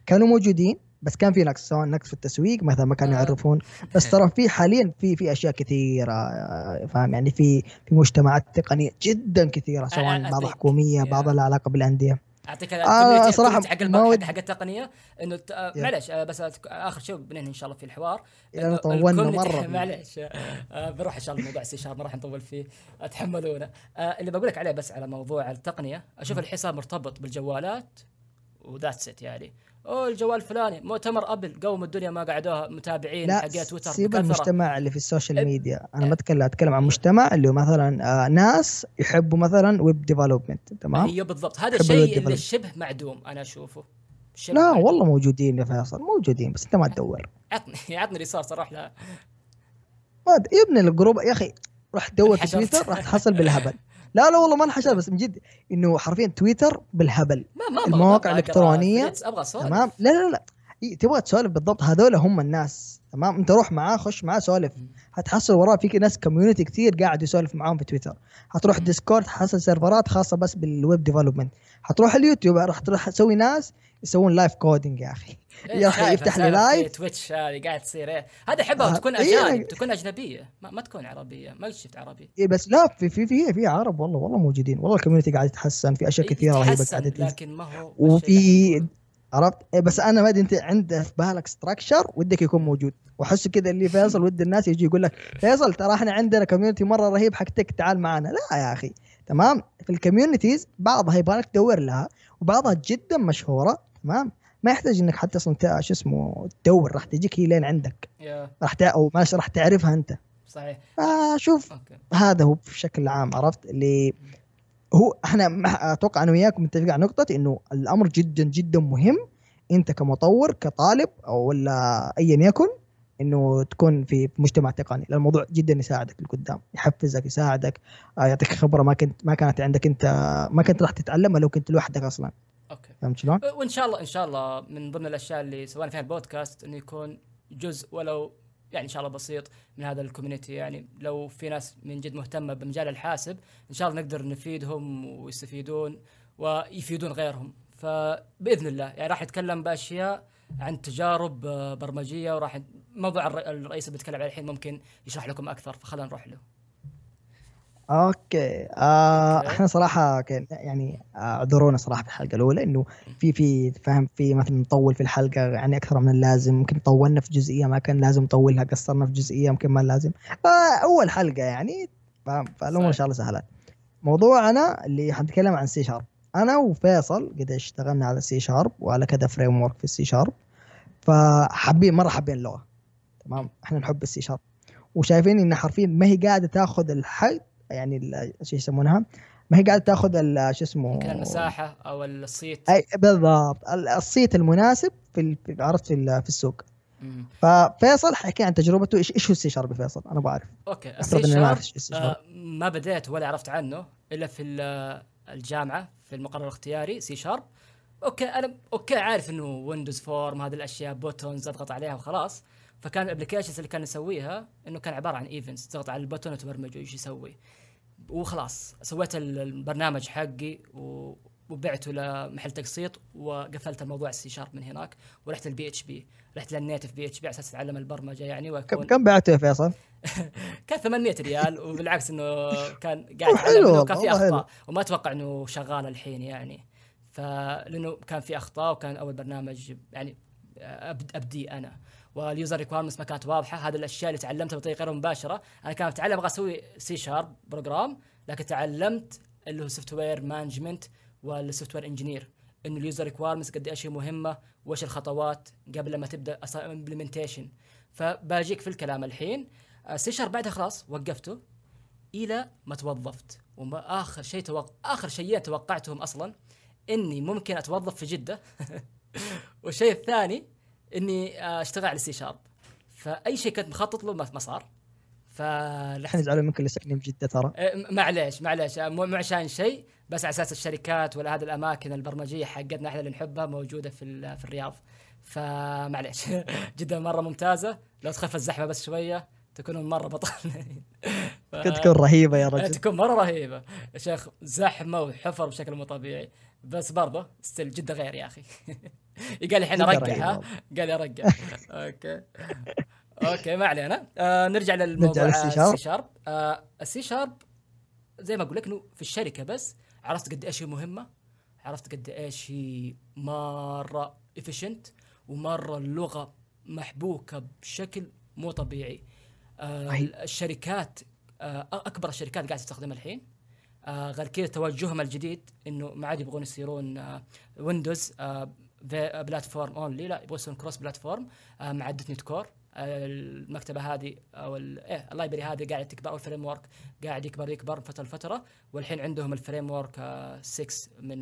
كانوا موجودين بس كان في نقص سواء نقص في التسويق مثلا ما كانوا آه. يعرفون. بس ترى في حاليا في في أشياء كثيرة آه، فاهم؟ يعني في في مجتمعات تقنية جدا كثيرة سواء أعطيك- حكومية يا. بعضها لها علاقة بالأندية. أعطيك آه، ال community حق ود- حق التقنية. إنه ت- آه،. معلش آه، بس آخر شيء بننهي إن شاء الله في الحوار. يعني طولنا مرة. معلش بروح إن شاء الله موضوع C Sharp ما راح نطول فيه. اتحملونا آه، اللي بقول لك عليه بس على موضوع التقنية أشوف الحساب مرتبط بالجوالات و that's it يعني. أوه الجوال الفلاني مؤتمر أبل. قوم الدنيا ما قعدوها متابعين حقين تويتر سيب. المجتمع اللي في ال social media. أنا. ما أتكلم أتكلم عن مجتمع اللي هو مثلا آه، ناس يحبوا مثلا web development تمام؟ أيوه بالضبط. هذا الشيء اللي. شبه معدوم أنا أشوفه. لا معدوم. والله موجودين يا فيصل موجودين بس أنت ما تدور. عطني عطني resource أروح له ما يا ابني ال group يا أخي روح دور في. تويتر راح تحصل بالهبل. لا لا والله ما انحشر بس من جد إنه حرفيا تويتر بالهبل. ما ما المواقع. threads، أبغى تمام؟ لا لا لا. إيه، تبغى تسولف بالضبط. هذول هم الناس. تمام؟ أنت روح معاه خش معاه سولف. هتحصل وراه في ناس كوميونتي كثير قاعد يسولف معاهم في تويتر. هتروح ديسكورد حصل سيرفرات خاصة بس بال web development هتروح اليوتيوب راح تروح تسوي ناس يسوون live coding يا أخي. إيه، يا أخي يفتح لي لايف تويتش هذه قاعد تصير إيه. هذا احبها آه، تكون إيه، اجانب أنا- تكون أجنبية. ما, ما تكون عربية ما شفت عربي إيه بس لا في في في في عرب والله والله موجودين. والله ال community قاعد يتحسن في أشياء إيه، كثيرة رهيبة تنزل. لكن ما هو وفي عرفت؟ إيه بس أنا ما أدري أنت عندك في بالك structure ودك يكون موجود. وأحس كذا اللي فيصل ود الناس يجي يقول لك فيصل ترى إحنا عندنا community مرة رهيب حق tech تعال معنا. لا يا أخي. تمام؟ في ال communities بعضها يبغى لك تدور لها وبعضها جدا مشهورة. تمام؟ ما يحتاج إنك حتى أصلا شو اسمه تدور راح تجيك هي لين عندك. راح. أو معلش راح تعرفها أنت. صحيح. فشوف okay. هذا هو بشكل عام عرفت؟ اللي هو إحنا أتوقع أنا وياك متفقين على نقطة إنه الأمر جدا جدا مهم أنت كمطور كطالب أو ولا ايا يكن إنه تكون في في مجتمع تقني. لأن الموضوع جدا يساعدك لقدام يحفزك يساعدك آه، يعطيك خبرة ما كنت ما كانت عندك انت ما كنت راح تتعلمها لو كنت لوحدك أصلا. okay. فهمت شلون؟ وإن شاء الله إن شاء الله من ضمن الأشياء اللي سوينا فيها البودكاست إنه يكون جزء ولو يعني إن شاء الله بسيط من هذا ال community يعني لو في ناس من جد مهتمة بمجال الحاسب إن شاء الله نقدر نفيدهم ويستفيدون ويفيدون غيرهم. فبإذن الله يعني راح نتكلم بأشياء عن تجارب آه، برمجية وراح موضوع الر- الرئيس اللي بيتكلم عليه الحين ممكن يشرح لكم أكثر فخلينا نروح له. okay. آه. إحنا صراحة يعني آه، اعذرونا صراحة في الحلقة الأولى إنه في في فاهم في مثلا نطول في الحلقة يعني أكثر من اللازم. ممكن طولنا في جزئية ما كان لازم نطولها قصرنا في جزئية ممكن ما لازم. فاول حلقة يعني فاهم؟ فالأمور إن. شاء الله سهلات. موضوعنا اللي حنتكلم عن C Sharp أنا وفيصل قد اشتغلنا على C Sharp وعلى كذا framework في ال C Sharp فحابين مرة حابين اللغة تمام؟ إحنا نحب ال C Sharp وشايفين انها حرفيا ما هي قاعدة تاخذ الحد يعني شو يسمونها؟ ما هي قاعدة تاخذ شو اسمه؟ يمكن المساحة أو الصيت. أي بالضبط. ال- الصيت المناسب في عرفت في في السوق. مم. ففيصل حكي عن تجربته. إيش إيش هو ال C Sharp فيصل؟ أنا بعرف. okay ال C Sharp آه، ما بديت ولا عرفت عنه إلا في ال- الجامعة في المقرر الاختياري C Sharp. okay أنا okay عارف إنه Windows Form هذه الأشياء buttons اضغط عليها وخلاص. فكان ال applications اللي كان يسويها إنه كان عبارة عن events تضغط على ال button وتبرمجه إيش يسوي. وخلاص سويت ال- البرنامج حقي و- وبعته لمحل تقسيط وقفلت الموضوع ال C Sharp من هناك ورحت ال PHP رحت لل native PHP على أساس أتعلم البرمجة يعني كم واكون كم بعته يا فيصل؟ كان 800 ريال وبالعكس إنه كان قاعد حلو كان في. أخطاء وما أتوقع إنه شغال الحين يعني فلأنه كان في أخطاء وكان أول برنامج يعني ابدي أنا وال user requirements ما كانت واضحة. هذه الأشياء اللي تعلمتها بطريقة غير مباشرة. أنا كان اتعلم أبغى أسوي سي شارب بروجرام لكن تعلمت اللي هو software management وال software engineer انه ال user requirements قد إيش هي مهمة وإيش الخطوات قبل ما تبدأ implementation فباجيك في الكلام الحين. سي شارب بعدها خلاص وقفته إلى ما توظفت. وما آخر شيء توق... آخر شيئين توقعتهم أصلا إني ممكن أتوظف في جدة. والشيء الثاني إني أشتغل على سي شارب. فأي شيء كنت مخطط له ما صار. إحنا فلحظة نزعلوا منك اللي ساكنين بجده ترى. م- معليش معليش. مو عشان شيء بس على أساس الشركات ولا هذه الأماكن البرمجية حقتنا إحنا اللي نحبها موجودة في في الرياض. فمعليش جدا مرة ممتازة. لو تخف الزحمة بس شوية تكونون مرة بطل ف- تكون رهيبة يا آه، رجل. تكون مرة رهيبة. يا شيخ زحمة وحفر بشكل مو طبيعي بس برضه still جده غير يا أخي. قال الحين جدة ارقع رهيبة ها والله. قال لي ارقع أوكي. أوكي ما علينا. آه نرجع للموضوع. نرجع للسي شارب. السي شارب. آه السي شارب زي ما أقول لك إنه في الشركة بس عرفت قد إيش هي مهمة عرفت قد إيش هي مرة efficient ومرة اللغة محبوكة بشكل مو طبيعي. آه. الشركات آه أكبر الشركات قاعدة تستخدمها الحين. آه غير كذا توجههم الجديد إنه ما عاد يبغون يصيرون آه Windows آه platform only لا يبغون cross platform آه مع .NET Core آه المكتبة هذه أو إيه ال library هذه قاعدة تكبر أو ال framework قاعد يكبر يكبر من فترة لفترة والحين عندهم ال framework 6 من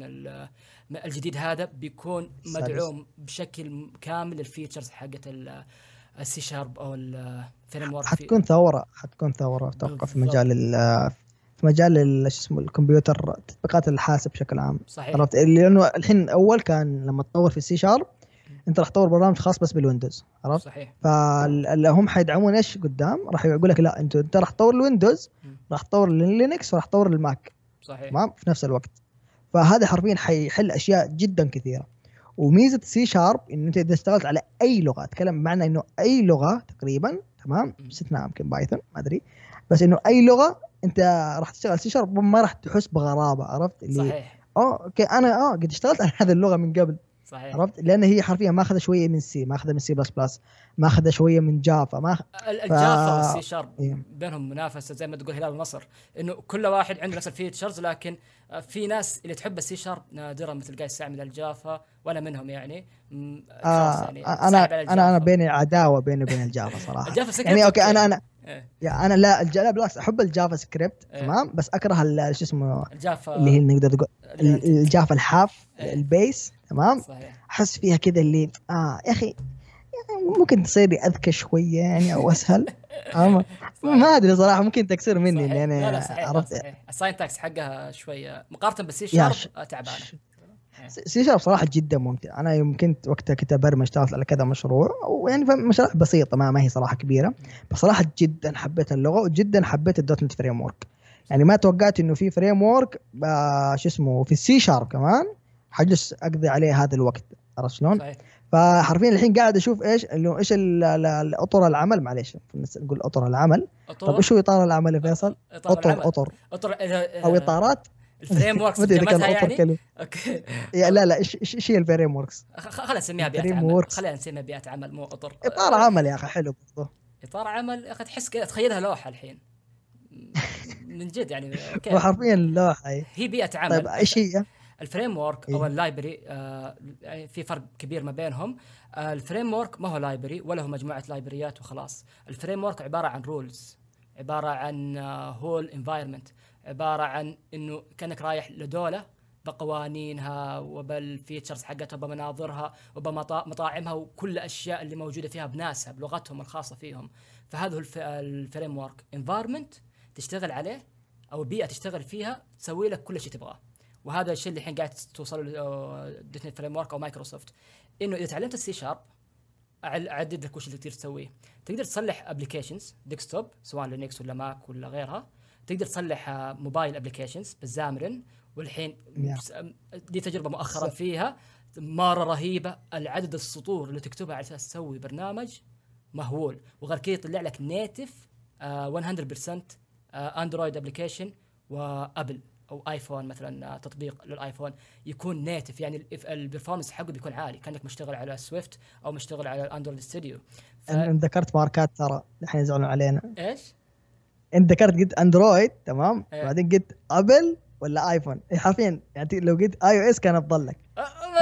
من الجديد هذا بيكون. مدعوم بشكل كامل للفيتشرز حقت السي شارب أو الفريم ورك حتكون ثورة حتكون ثورة أتوقع في. مجال ال- في مجال ال- شو اسمه الكمبيوتر تطبيقات الحاسب بشكل عام. صحيح. عرفت؟ لأنه الحين أول كان لما تطور في السي شارب أنت راح تطور برنامج خاص بس بال Windows عرفت؟ صحيح. فاللي هم حيدعمون إيش قدام؟ راح يقول لك لا انت أنت راح تطور ال Windows. راح تطور ال Linux وراح تطور ال Mac صحيح. تمام؟ في نفس الوقت. فهذا حرفيا حيحل أشياء جدا كثيرة. وميزة سي شارب انه أنت إذا اشتغلت على أي لغة أتكلم بمعنى إنه أي لغة تقريبا تمام. باستثناء يمكن Python ما أدري. بس إنه أي لغة انت راح تشتغل سي شارب ما راح تحس بغرابة عرفت؟ اللي صحيح. آه أوكي أنا آه قد اشتغلت على هذه اللغة من قبل. صحيح عرفت لأن هي حرفيا ماخذه شوية من سي ماخذه من سي بلس بلس ماخذه شوية من جافا ما ال- الجافا ف- والسي شارب. بينهم منافسة زي ما تقول هلال ونصر إنه كل واحد عنده نفس ال features لكن آه، في ناس اللي تحب السي شارب نادرا مثل قاعد يستعمل ال Java وأنا منهم يعني آه يعني أنا أنا أنا. بيني عداوة بيني وبين ال Java صراحة ال Java يعني أوكي أنا أنا إيه، يا أنا لا الج... لا بالعكس أحب ال JavaScript إيه. تمام بس أكره شو اسمه ال Java اللي هي نقدر نقول ال- ال Java الحاف إيه. ال base تمام؟ صحيح. أحس فيها كذا اللي آه يا أخي ممكن تصير أذكى شوية يعني أو أسهل. أما ما أدري صراحة ممكن تكسر مني صحيح. يعني لا لا صحيح عرفت. ال syntax حقها شوية مقارنة بالسي شارب تعبانة. سي شارب صراحة جدا ممتع. أنا يوم كنت وقتها كنت أبرمج اشتغلت على كذا مشروع ويعني مشاريع بسيطة ما, ما هي صراحة كبيرة. بس صراحة جدا حبيت اللغة وجدا حبيت ال .NET framework. يعني ما توقعت إنه في framework آه، شو اسمه في السي شارب كمان. حجلس أقضي عليه هذا الوقت عرفت شلون؟ فحرفيا الحين قاعد أشوف إيش انه إيش أطر العمل معليش نقول أطر العمل طب اطور إيش هو إطار العمل يا فيصل؟ أطر العمل. أطر أطر أو إطارات ال frameworks ما أدري إذا كان أطر يعني كلمة أوكي لا لا إيش إيش هي ال frameworks؟ خلينا نسميها Frameworks. عمل خلينا نسميها بيئة عمل مو أطر إطار عمل يا أخي حلو برضه إطار عمل يا أخي تحس كذا تخيلها لوحة الحين من جد يعني أوكي وحرفيا اللوحه هي. هي بيئة عمل طيب إيش هي؟ ال framework أو إيه. ال library آه يعني في فرق كبير ما بينهم. آه ال framework ما هو library ولا هو مجموعة library ات وخلاص. ال framework عبارة عن rules عبارة عن whole آه environment عبارة عن إنه كأنك رايح لدولة بقوانينها وبال features حقتها وبمناظرها وبمطاعمها وكل الأشياء اللي موجودة فيها بناسها بلغتهم الخاصة فيهم. فهذا هو ال framework. environment تشتغل عليه أو بيئة تشتغل فيها تسوي لك كل شيء تبغاه. وهذا الشيء اللي الحين قاعد توصل له .NET framework أو مايكروسوفت. إنه إذا تعلمت السي شارب أعدد لك وش اللي تقدر تسويه. تقدر تصلح applications desktop سواء Linux ولا Mac ولا غيرها. تقدر تصلح mobile applications بال Xamarin. والحين لي تجربة مؤخرا فيها. مرة رهيبة. العدد السطور اللي تكتبها على أساس تسوي برنامج مهول. وغير كذا يطلع لك native 100% Android application و Apple أو آيفون مثلا تطبيق للآيفون يكون native يعني ال performance حقه بيكون عالي كأنك مشتغل على Swift أو مشتغل على ال Android Studio ف... انت ذكرت ماركات ترى الحين يزعلون علينا. إيش؟ انت ذكرت قلت Android تمام؟ إيه؟ بعدين قلت Apple ولا iPhone حرفيا يعني لو قلت iOS كان افضل لك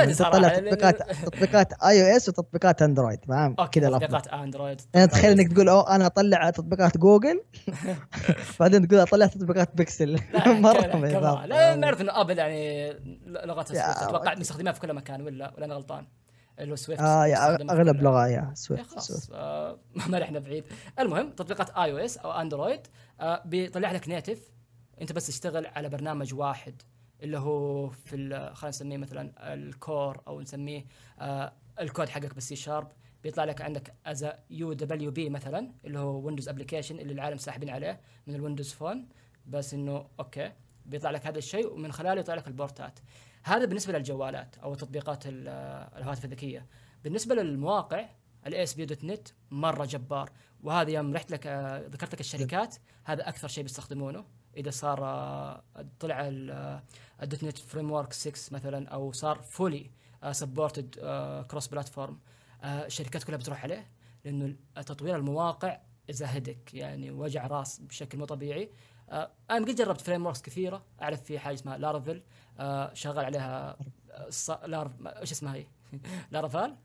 ما تطلع تطبيقات تطبيقات iOS وتطبيقات Android فاهم؟ كذا تطبيقات Android يعني تخيل إنك تقول أوه أنا أطلع تطبيقات جوجل بعدين تقول أطلع تطبيقات بيكسل مرة لا نعرف إنه Apple يعني لغتها أتوقع مستخدمها في كل مكان ولا ولا أنا غلطان؟ اللي هو Swift آه يا أغلب لغة يا Swift خلاص. آه ما رحنا بعيد. المهم تطبيقات iOS أو Android آه بيطلع لك native أنت بس تشتغل على برنامج واحد. اللي هو في خلينا نسميه مثلا ال core أو نسميه آه الكود حقك بالسي شارب بيطلع لك عندك as UWP مثلا اللي هو Windows application اللي العالم ساحبين عليه من ال Windows Phone بس إنه okay بيطلع لك هذا الشيء ومن خلاله يطلع لك ال port ات. هذا بالنسبة للجوالات أو تطبيقات الهواتف الذكية. بالنسبة للمواقع ال ASP.NET مرة جبار. وهذا يوم رحت لك آه، ذكرت لك الشركات هذا أكثر شيء بيستخدمونه. إذا صار آه، طلع ال .NET Framework 6 مثلا أو صار fully supported cross-platform الشركات كلها بتروح عليه لأنه تطوير المواقع اذا هدك يعني وجع راس بشكل مو طبيعي آه أنا قد جربت frameworks كثيرة أعرف في حاجة اسمها Laravel آه شغال عليها آه إيش اسمها هي؟ Laravel؟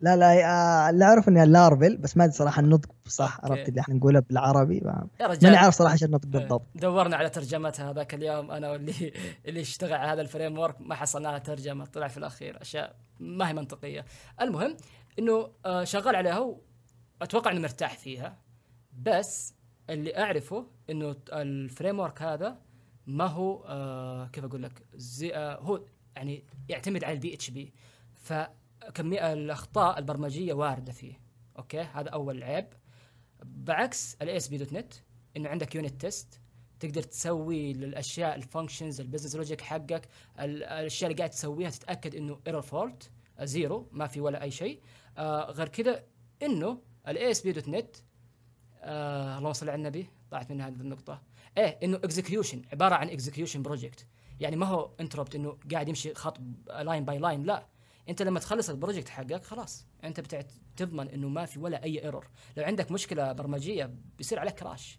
لا لا آه، اللي أعرف إنها Laravel بس ما أدري صراحة النطق صح عرفت اللي إحنا نقولها بالعربي ماني عارف صراحة إيش النطق إيه، بالضبط. دورنا على ترجمتها هذاك اليوم أنا واللي اللي اشتغل على هذا ال framework ما حصلنا لها ترجمة طلع في الأخير أشياء ما هي منطقية. المهم إنه آه، شغال عليها واتوقع إنه مرتاح فيها بس اللي أعرفه إنه ال framework هذا ما هو آه كيف أقول لك زي آه هو يعني يعتمد على ال PHP ف كمية الأخطاء البرمجية واردة فيه. Okay؟ هذا أول عيب. بعكس ال ASP.NET إنه عندك unit test تقدر تسوي للاشياء ال functions ال business logic حقك الأشياء اللي قاعد تسويها تتأكد إنه error fault زيرو ما في ولا أي شيء. آه غير كذا إنه ال ASP.NET آه اللهم صل على النبي طلعت من هذه النقطة. إيه إنه execution عبارة عن execution project يعني ما هو interpret إنه قاعد يمشي خط line by line لا. انت لما تخلص ال project حقك خلاص انت بتضمن انه ما في ولا أي error لو عندك مشكلة برمجية بيصير عليك crash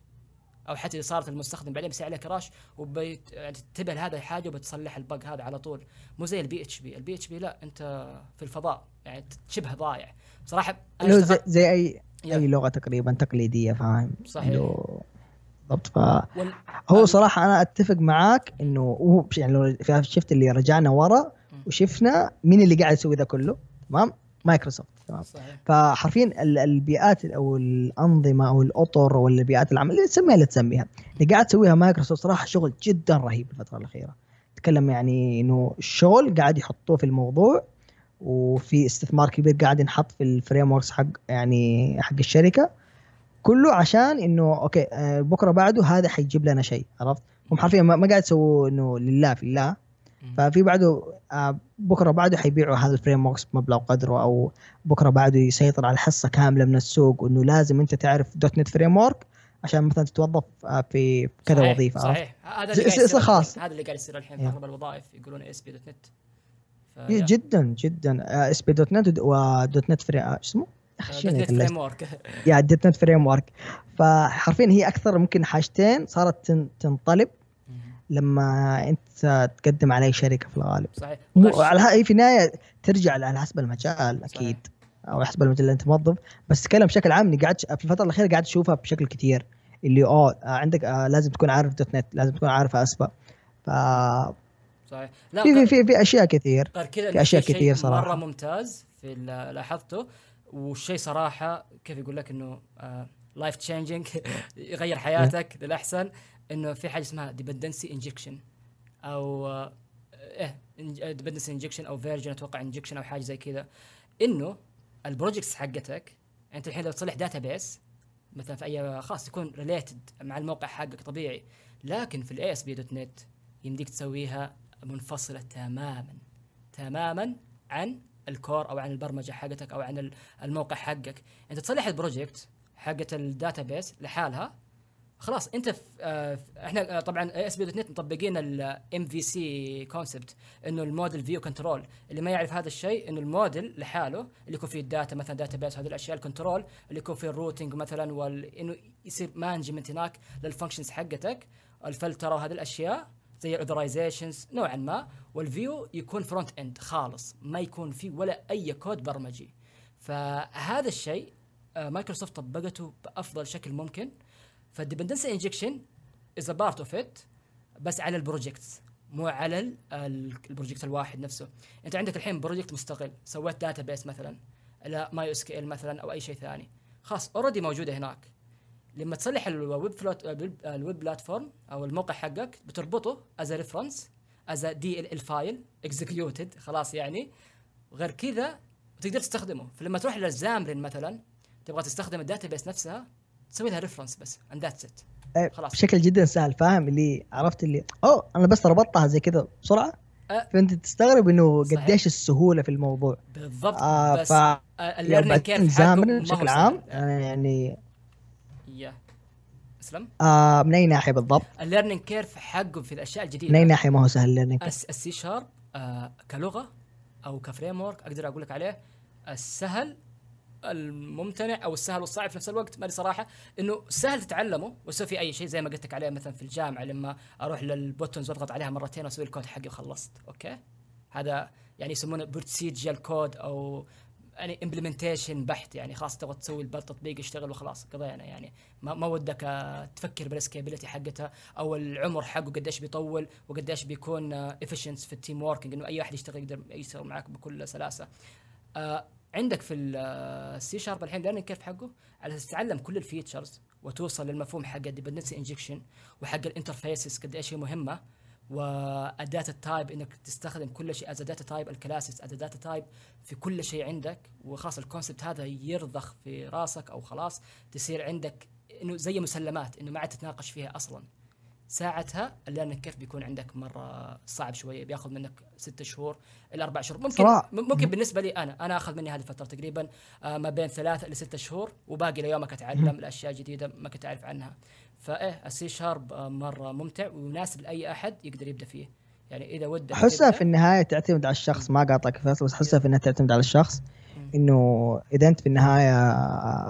أو حتى إذا صارت المستخدم بعدين بيصير عليه crash وبتنتبه لهذا الحاجة وبتصلح ال bug هذا على طول. مو زي البي اتش بي البي اتش بي لا انت في الفضاء يعني شبه ضايع. صراحة زي, زي اي أي لغة تقريبا تقليدية فاهم؟ صحيح. بالضبط. ف هو صراحة أنا أتفق معاك إنه يعني لو شفت اللي رجعنا ورا وشفنا مين اللي قاعد يسوي ذا كله. تمام؟ مايكروسوفت. تمام؟ فحرفيا البيئات أو الأنظمة أو الأطر أو البيئات العمل اللي تسميها اللي تسميها اللي قاعد تسويها مايكروسوفت صراحة شغل جدا رهيب الفترة الأخيرة. تكلم يعني إنه الشغل قاعد يحطوه في الموضوع وفي استثمار كبير قاعد ينحط في ال frameworks حق يعني حق الشركة. كله عشان إنه okay آه، بكرة بعده هذا حيجيب لنا شيء عرفت؟ هم حرفيا ما قاعد يسووا إنه لله في الله. ففي بعده آه، بكرة بعده حيبيعوا هذا ال frameworks بمبلغ قدره أو بكرة بعده يسيطر على حصه كاملة من السوق وإنه لازم أنت تعرف .NET Framework عشان مثلا تتوظف آه، في كذا صحيح وظيفة صحيح. هذا اللي قاعد يصير خاص. هذا اللي قاعد يصير الحين. في أغلب الوظائف يقولون ASP.NET. جدا جدا. ASP.NET و .NET Frame إيش اسمه؟ .NET Framework. يا .NET Framework. فحرفيا هي أكثر ممكن حاجتين صارت تنطلب. لما انت تقدم على اي شركة في الغالب. صحيح. على في النهايه ترجع على حسب المجال أكيد. أو حسب المجال اللي أنت موظف. بس تتكلم بشكل عام إني قاعد في الفترة الأخيرة قاعد أشوفها بشكل كتير. اللي آه عندك آه لازم تكون عارف .NET لازم تكون عارف ASP. ف صحيح. لا في في في, أشياء كثير. في شيء كثير صراحة. مرة ممتاز في لاحظته. والشيء صراحة كيف يقول لك إنه life changing يغير حياتك للأحسن. إنه في حاجة اسمها dependency injection أو آه، إيه dependency injection أو version أتوقع injection أو حاجة زي كذا إنه ال projects حقتك أنت الحين لو تصلح database مثلا في أي خاص يكون related مع الموقع حقك طبيعي لكن في ال ASP.NET يمديك تسويها منفصلة تماما تماما عن ال core أو عن البرمجة حقتك أو عن ال- الموقع حقك. أنت تصلح ال project حقت ال database لحالها خلاص انت في آه إحنا آه طبعا ASP.NET مطبقين ال MVC concept إنه ال model view control اللي ما يعرف هذا الشيء إنه الموديل لحاله اللي يكون فيه ال data مثلا database هذه الأشياء ال control اللي يكون فيه ال routing مثلا وال إنه يصير management هناك لل functions حقتك. الفلتره وهذه الأشياء زي ال authorizations نوعا ما وال view يكون front end خالص ما يكون فيه ولا أي كود برمجي. فهذا الشيء آه، مايكروسوفت طبقته بأفضل شكل ممكن. فال dependency injection is part of it بس على ال projects مو على ال- ال- ال project الواحد نفسه. انت عندك الحين project مستقل سويت database مثلا لا ماي اس كي ال مثلا أو أي شيء ثاني. خلاص اوريدي موجودة هناك. لما تصلح الويب فلوت الويب بلاتفورم أو الموقع حقك بتربطه از ريفرنس از دي ال ال فايل اكزكيوتد خلاص يعني. غير كذا تقدر تستخدمه. فلما تروح للزامرين مثلا تبغى تستخدم الداتا بيس نفسها تسوي لها ريفرنس بس اند ذاتس ات آه، خلاص. بشكل جدا سهل فاهم؟ اللي عرفت اللي أوه أنا بس ربطتها زي كذا بسرعة أه. فأنت تستغرب إنه. قديش السهولة في الموضوع. بالضبط آه بس ف ال learning curve ما هو بشكل. عام. أنا يعني yeah. اسلم. آه من أي ناحية بالضبط؟ ال learning curve حقه في الأشياء من أي الجديده ناحية ما هو سهل لانك السي شارب آه كلغة أو ك framework أقدر أقول لك عليه السهل الممتنع أو السهل والصعب في نفس الوقت. ما أدري صراحة إنه سهل تتعلمه وتسوي فيه أي شيء زي ما قلت لك عليه مثلا في الجامعة لما أروح لل buttons وأضغط عليها مرتين وأسوي الكود حقي وخلصت. okay؟ هذا يعني يسمونه procedural code أو يعني implementation بحت. يعني خلاص تبغى تسوي التطبيق يشتغل وخلاص. قضينا يعني. ما, ما ودك تفكر بال scalability حقتها أو العمر حقه قديش بيطول وقديش بيكون efficient في ال team working إنه أي احد يشتغل يقدر يشتغل معك بكل سلاسة. آه عندك في السي شارب الحين ليرنينج كيرف حقه؟ على أساس تتعلم كل ال features وتوصل للمفهوم حق ال dependency injection وحق ال interfaces قد إيش هي مهمة وال data type إنك تستخدم كل شيء as data type ال classes as data type في كل شيء عندك وخلاص ال concept هذا يرسخ في راسك أو خلاص تصير عندك إنه زي مسلمات إنه ما عاد تتناقش فيها أصلا. ساعتها ال learning curve بيكون عندك مرة صعب شوية بياخذ منك ستة شهور إلى أربع شهور. ممكن صراحة. ممكن بالنسبة لي أنا أنا أخذ مني هذه الفترة تقريبا آه، ما بين ثلاثة إلى ستة شهور وباقي ليومك أتعلم الأشياء جديدة ما كنت أعرف عنها. فإيه السي شارب آه، مرة ممتع ويناسب لأي أحد يقدر يبدأ فيه. يعني إذا ودك أحسها في النهاية تعتمد على الشخص ما قاطعك فيصل بس أحسها في النهاية تعتمد على الشخص. إنه إذا أنت في النهاية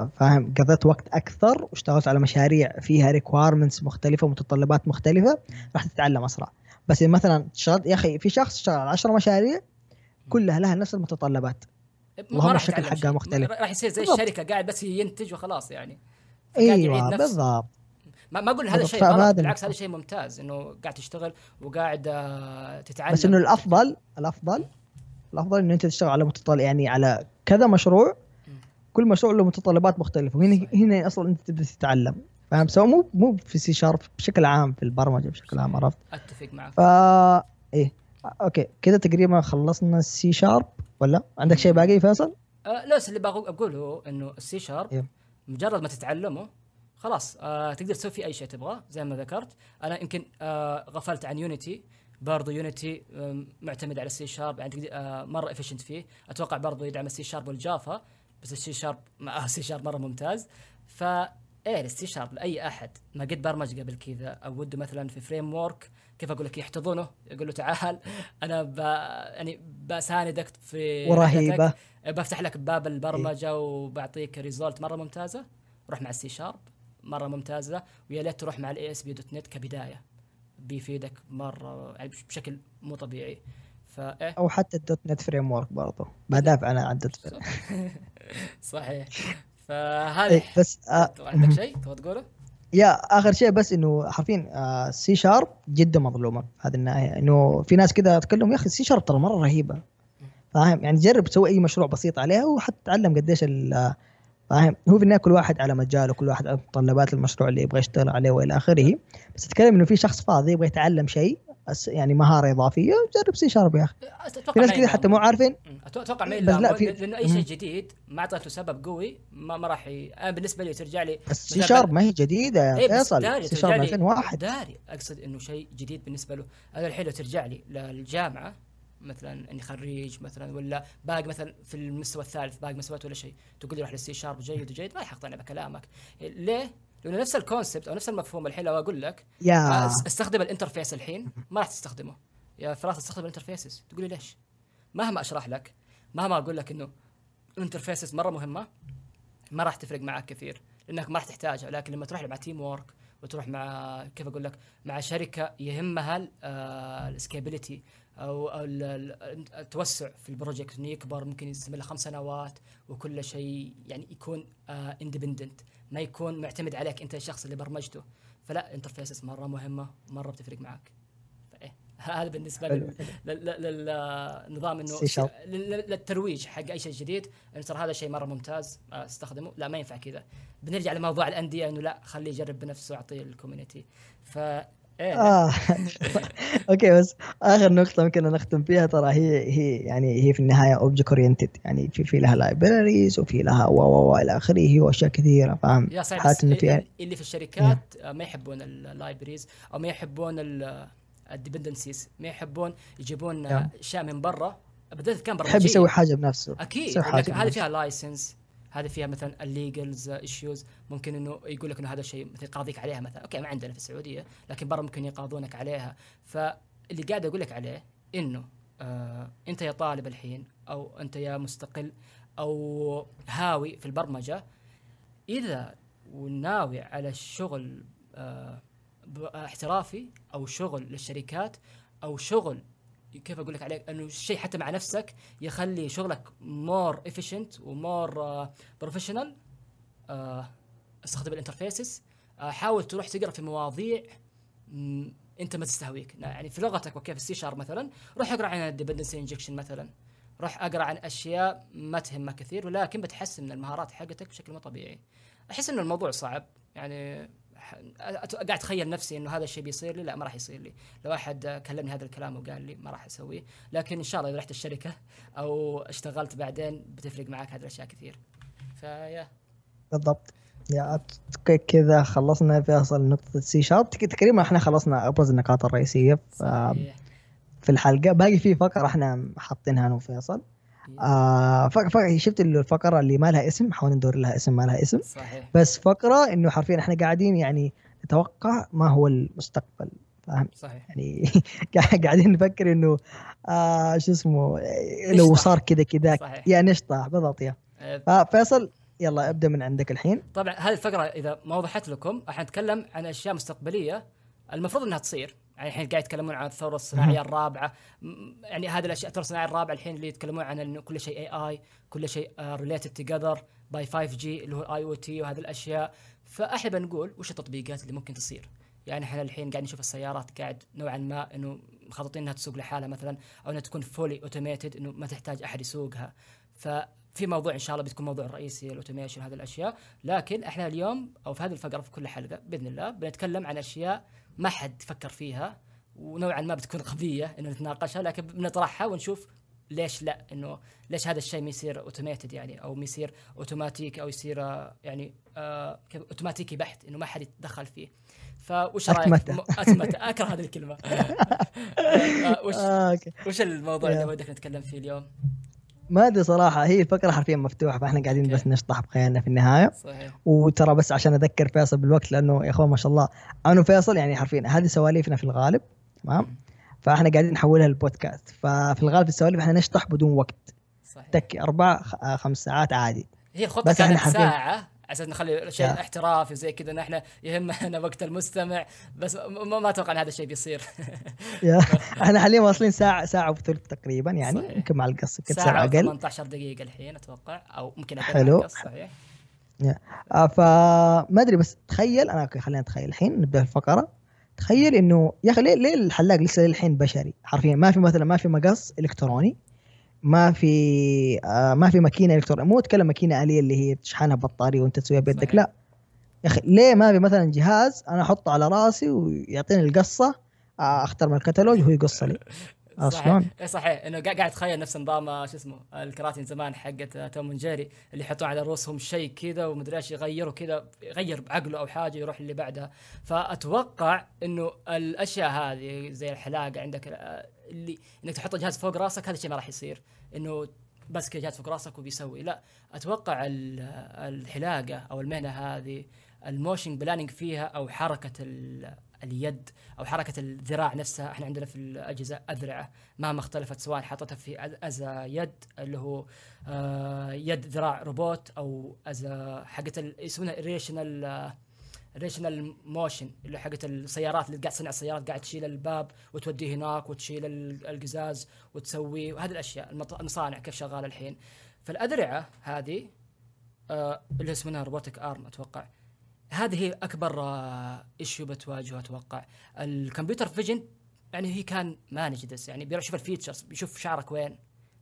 فاهم قضيت وقت أكثر واشتغلت على مشاريع فيها requirements مختلفة ومتطلبات مختلفة راح تتعلم أسرع بس إذا مثلا اشتغلت يا أخي في شخص اشتغل على 10 مشاريع كلها لها نفس المتطلبات ما اللهم راح الشكل حقها. مختلف. راح يصير زي بالضبط. الشركة قاعد بس ينتج وخلاص يعني أيوه. بالضبط ما, ما أقول هذا بالضبط، شيء فهذا غلط اللي بالعكس. هذا شيء ممتاز إنه قاعد تشتغل وقاعد آه، تتعلم بس إنه الأفضل الأفضل الأفضل انه أنت تشتغل على متطلب يعني على كذا مشروع كل مشروع له متطلبات مختلفة. وهنا صحيح. هنا أصلا أنت تبدأ تتعلم. فاهم؟ سواء مو مو في سي شارب بشكل عام في البرمجة بشكل عام عرفت؟ أتفق معك. فا إيه. okay. كذا تقريبا خلصنا السي شارب ولا؟ عندك شيء باقي فيصل؟ آه لا اللي بقول أقوله إنه السي شارب إيه. مجرد ما تتعلمه خلاص آه تقدر تسوي فيه أي شيء تبغاه زي ما ذكرت. أنا يمكن آه غفلت عن Unity برضو Unity معتمد على السي شارب يعني آه مرة efficient فيه. أتوقع برضو يدعم السي شارب والجافا بس السي شارب السي شارب مرة ممتاز. ف إيه السي شارب لأي أحد. ما قد برمج قبل كذا. أو وده مثلا في framework كيف أقول لك؟ يحتضنه. يقول له تعال أنا ب... يعني بساندك في ورهيبة. رحلتك. بفتح لك باب البرمجة وبعطيك result مرة ممتازة. روح مع السي شارب مرة ممتازة. ويا ليت تروح مع ال ASP.NET كبداية. بيفيدك مرة يعني بشكل مو طبيعي. فايه أو حتى ال .NET framework برضه بدافع أنا عن ال .NET frame صحيح. فهذا إيه، بس آه عندك شيء تبغى تقوله؟ yeah آخر شيء بس إنه حرفيا آه سي شارب جدا مظلومة. هذه الناحيه إنه في ناس كذا تكلم يا أخي سي شارب ترى مرة رهيبة. فاهم؟ يعني جرب تسوي أي مشروع بسيط عليها وحتتعلم قديش ال- فاهم؟ هو في النهاية كل واحد على مجاله كل واحد على متطلبات المشروع اللي يبغى يشتغل عليه والى آخره. بس اتكلم إنه في شخص فاضي يبغى يتعلم شيء يعني مهارة إضافية جرب سي شارب يا أخي. أتوقع في ناس كذا حتى مو عارفين. أتوقع ما بس لا، في- لأنه أي. شيء جديد ما أعطيته سبب قوي ما, ما راح ي... أنا بالنسبة لي ترجع لي بس سي شارب ما هي جديدة يا إيه فيصل. سي شارب لي 2001 داري أقصد إنه شيء جديد بالنسبة له. أنا الحين لو ترجع لي للجامعة مثلا إني خريج مثلا ولا باقي مثلا في المستوى الثالث باقي مستويات ولا شيء. تقول لي روح للسي شارب جيد وجيد ما راح اقتنع بكلامك. ليه؟ لأنه نفس ال concept أو نفس المفهوم الحين لو أقول لك يا. آه، أستخدم ال interface الحين ما راح تستخدمه. يا فراس استخدم ال interfaces. تقول لي ليش؟ مهما أشرح لك مهما أقول لك إنه ال interfaces مرة مهمة ما راح تفرق معك كثير لأنك ما راح تحتاجها. لكن لما تروح مع teamwork وتروح مع كيف أقول لك مع شركة يهمها ال scalability أو التوسع في ال project إنه يكبر ممكن يستمر خمس سنوات وكل شيء يعني يكون independent ما يكون معتمد عليك أنت الشخص اللي برمجته. فال interfaces مرة مهمة مرة بتفرق معك. فإيه هذا بالنسبة للنظام إنه للترويج حق أي شيء جديد. إنه ترى هذا شيء مرة ممتاز آه، استخدمه. لا ما ينفع كذا. بنرجع لموضوع الأندية إنه لا خليه يجرب بنفسه واعطيه الكوميونتي ف آه. أوكي بس آخر نقطة ممكن نختم فيها ترى هي هي يعني هي في النهاية اوبجكت اورينتد يعني في في لها لايبراريز وفي لها و و و إلى آخره واشياء كثيرة فاهم؟ يا صحيح إنه في اللي- اللي في الشركات ما يحبون اللايبريز أو ما يحبون الديبندنسيز ما يحبون يجيبون. أشياء من برا بالذات كان يحب برمجيه يسوي حاجة بنفسه. أكيد لكن هذه. فيها لايسنس هذه فيها مثلا ال legal issues ممكن إنه يقول لك إنه هذا الشيء مثل يقاضيك عليها مثلا. أوكي ما عندنا في السعودية لكن برا ممكن يقاضونك عليها. فاللي قاعد أقول لك عليه إنه آه أنت يا طالب الحين أو أنت يا مستقل أو هاوي في البرمجة إذا وناوي على الشغل آه احترافي أو شغل للشركات أو شغل كيف أقول لك عليه إنه شيء حتى مع نفسك يخلي شغلك more efficient و more professional استخدم ال interfaces. آه، حاول تروح تقرأ في مواضيع أنت ما تستهويك. يعني في لغتك وكيف ال C Sharp مثلا روح اقرأ عن ال dependency injection مثلا. روح اقرأ عن أشياء ما تهمك كثير ولكن بتحسن من المهارات حقتك بشكل مو طبيعي. أحس إنه الموضوع صعب. يعني قاعد أتخيل نفسي إنه هذا الشيء بيصير لي؟ لا ما راح يصير لي. لو أحد كلمني هذا الكلام وقال لي ما راح أسويه. لكن إن شاء الله إذا رحت الشركة أو اشتغلت بعدين بتفرق معك هذه الأشياء كثير. فيا. بالضبط. يا كذا خلصنا فيصل نقطة السي شارب تقريبا إحنا خلصنا أبرز النقاط الرئيسية. في- صحيح في الحلقة. باقي في فقرة إحنا حاطينها أنا وفيصل. آه شفت الفقرة اللي ما لها اسم؟ حاولنا ندور لها اسم ما لها اسم. صحيح. بس فقرة إنه حرفيا إحنا قاعدين يعني نتوقع ما هو المستقبل فاهم؟ صحيح. يعني قاعدين نفكر إنه آه شو اسمه لو. صار كذا كذا. يا نشطح بالضبط يا. آه، ففيصل يلا أبدأ من عندك الحين. طبعا هذه الفقرة إذا ما وضحت لكم راح نتكلم عن أشياء مستقبلية المفروض إنها تصير. يعني الحين قاعد يتكلمون عن الثورة الصناعية الرابعة. يعني هذه الأشياء الثورة الصناعية الرابعة الحين اللي يتكلمون عن إنه كل شيء AI كل شيء related together by 5G اللي هو ال IoT وهذه الأشياء. فاحنا بنقول وش التطبيقات اللي ممكن تصير؟ يعني إحنا الحين قاعد نشوف السيارات قاعد نوعا ما إنه مخططين إنها تسوق لحالها مثلا أو إنها تكون fully automated إنه ما تحتاج أحد يسوقها. ففي موضوع إن شاء الله بتكون موضوع رئيسي ال automation هذه الأشياء. لكن إحنا اليوم أو في هذه الفقرة في كل حلقة بإذن الله بنتكلم عن أشياء ما حد فكر فيها ونوعا ما بتكون غبيه إنه نتناقشها لكن بنطرحها ونشوف ليش لا إنه ليش هذا الشيء ما يصير automated يعني أو ما يصير اوتوماتيك أو يصير آه، يعني آه اوتوماتيكي بحت إنه ما حد يتدخل فيه. فوش رأيك. م- اتمتة أكره هذه الكلمة. آه، وش آه وش الموضوع اللي. ودك نتكلم فيه اليوم؟ ما أدري صراحة هي الفقرة حرفيا مفتوحة فإحنا قاعدين أوكي. بس نشطح بخيالنا في النهاية. صحيح. وترى بس عشان أذكر فيصل بالوقت لأنه يا أخوان ما شاء الله أنا وفيصل يعني حرفيا هذه سواليفنا في الغالب تمام؟ فإحنا قاعدين نحولها للبودكاست. ففي الغالب السواليف إحنا نشطح بدون وقت. صحيح. تك أربع خمس ساعات عادي. هي إحنا كانت ساعة. أساس نخلي شيء يا. احترافي زي كذا إن إحنا يهمنا وقت المستمع. بس ما, ما أتوقع إن هذا الشيء بيصير. يا. إحنا حاليا واصلين ساعه ساعة وثلث تقريبا يعني صحيح. يمكن مع القصة يمكن ساعة أقل. 18 دقيقة الحين أتوقع أو ممكن أقل حلو. القص، صحيح. آه فما أدري بس تخيل أنا أوكي خلينا نتخيل الحين نبدأ الفقرة. تخيل إنه يا أخي ليه ليه الحلاق لسه للحين بشري؟ حرفيا ما في مثلا ما في مقص إلكتروني. ما في آه ما في ماكينة الكترونيه مو اتكلم ماكينة آلية اللي هي تشحنها بطارية وأنت تسويها بيدك. لا. يا أخي ليه ما في مثلا جهاز أنا أحطه على رأسي ويعطيني القصة آه أختار من الكتالوج وهو يقص لي؟ آه، صحيح؟ اي صحيح. إنه قاعد اتخيل نفس نظام آه، شو اسمه الكراتين زمان حقت توم جيري اللي يحطون على رؤوسهم شيء كذا ومدري إيش يغيروا كذا يغير بعقله أو حاجة يروح اللي بعدها. فأتوقع إنه الأشياء هذه زي الحلاقة عندك اللي إنك تحط جهاز فوق راسك هذا الشيء ما راح يصير. إنه بس كذا جهاز فوق راسك وبيسوي. لا أتوقع ال- الحلاقة أو المهنة هذه ال motion planning فيها أو حركة ال- اليد أو حركة الذراع نفسها إحنا عندنا في الأجهزة أذرعة مهما اختلفت سواء حطتها في as a يد اللي هو آه، يد ذراع روبوت أو as a حقت يسمونها rational rational motion اللي حقت السيارات اللي قاعد تصنع السيارات قاعد تشيل الباب وتوديه هناك وتشيل ال- القزاز وتسوي وهذه الأشياء المصانع كيف شغاله الحين. فالاذرعه هذه آه اللي اسمها robotic arm أتوقع. هذه هي أكبر آه بتواجهه أتوقع. ال computer vision يعني هي كان ما نجلس يعني بيروح يشوف ال features بيشوف شعرك وين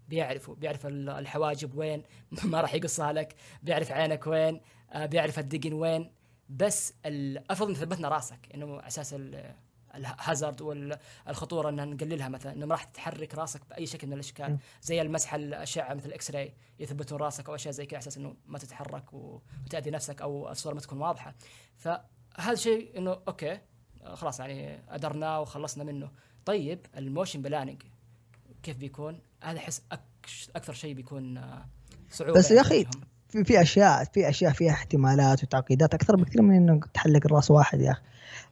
بيعرفه بيعرف ال- الحواجب وين ما راح يقصها لك بيعرف عينك وين آه بيعرف الدقن وين. بس الافضل ان ثبتنا راسك انه على أساس ال- ال hazard والخطورة ان نقللها مثلا انه ما راح تحرك راسك بأي شكل من الأشكال. زي المسح الأشعة مثل ال X-ray يثبتون راسك أو أشياء زي كذا على أساس إنه ما تتحرك وتأذي نفسك أو الصورة ما تكون واضحة فهذا شيء إنه أوكي خلاص يعني قدرناه وخلصنا منه طيب ال motion planning كيف بيكون هذا أحس أكثر شيء بيكون آه، صعوبة بس يا عندهم. في في أشياء في أشياء فيها احتمالات وتعقيدات أكثر بكثير من إنه تحلق الرأس واحد يا أخي.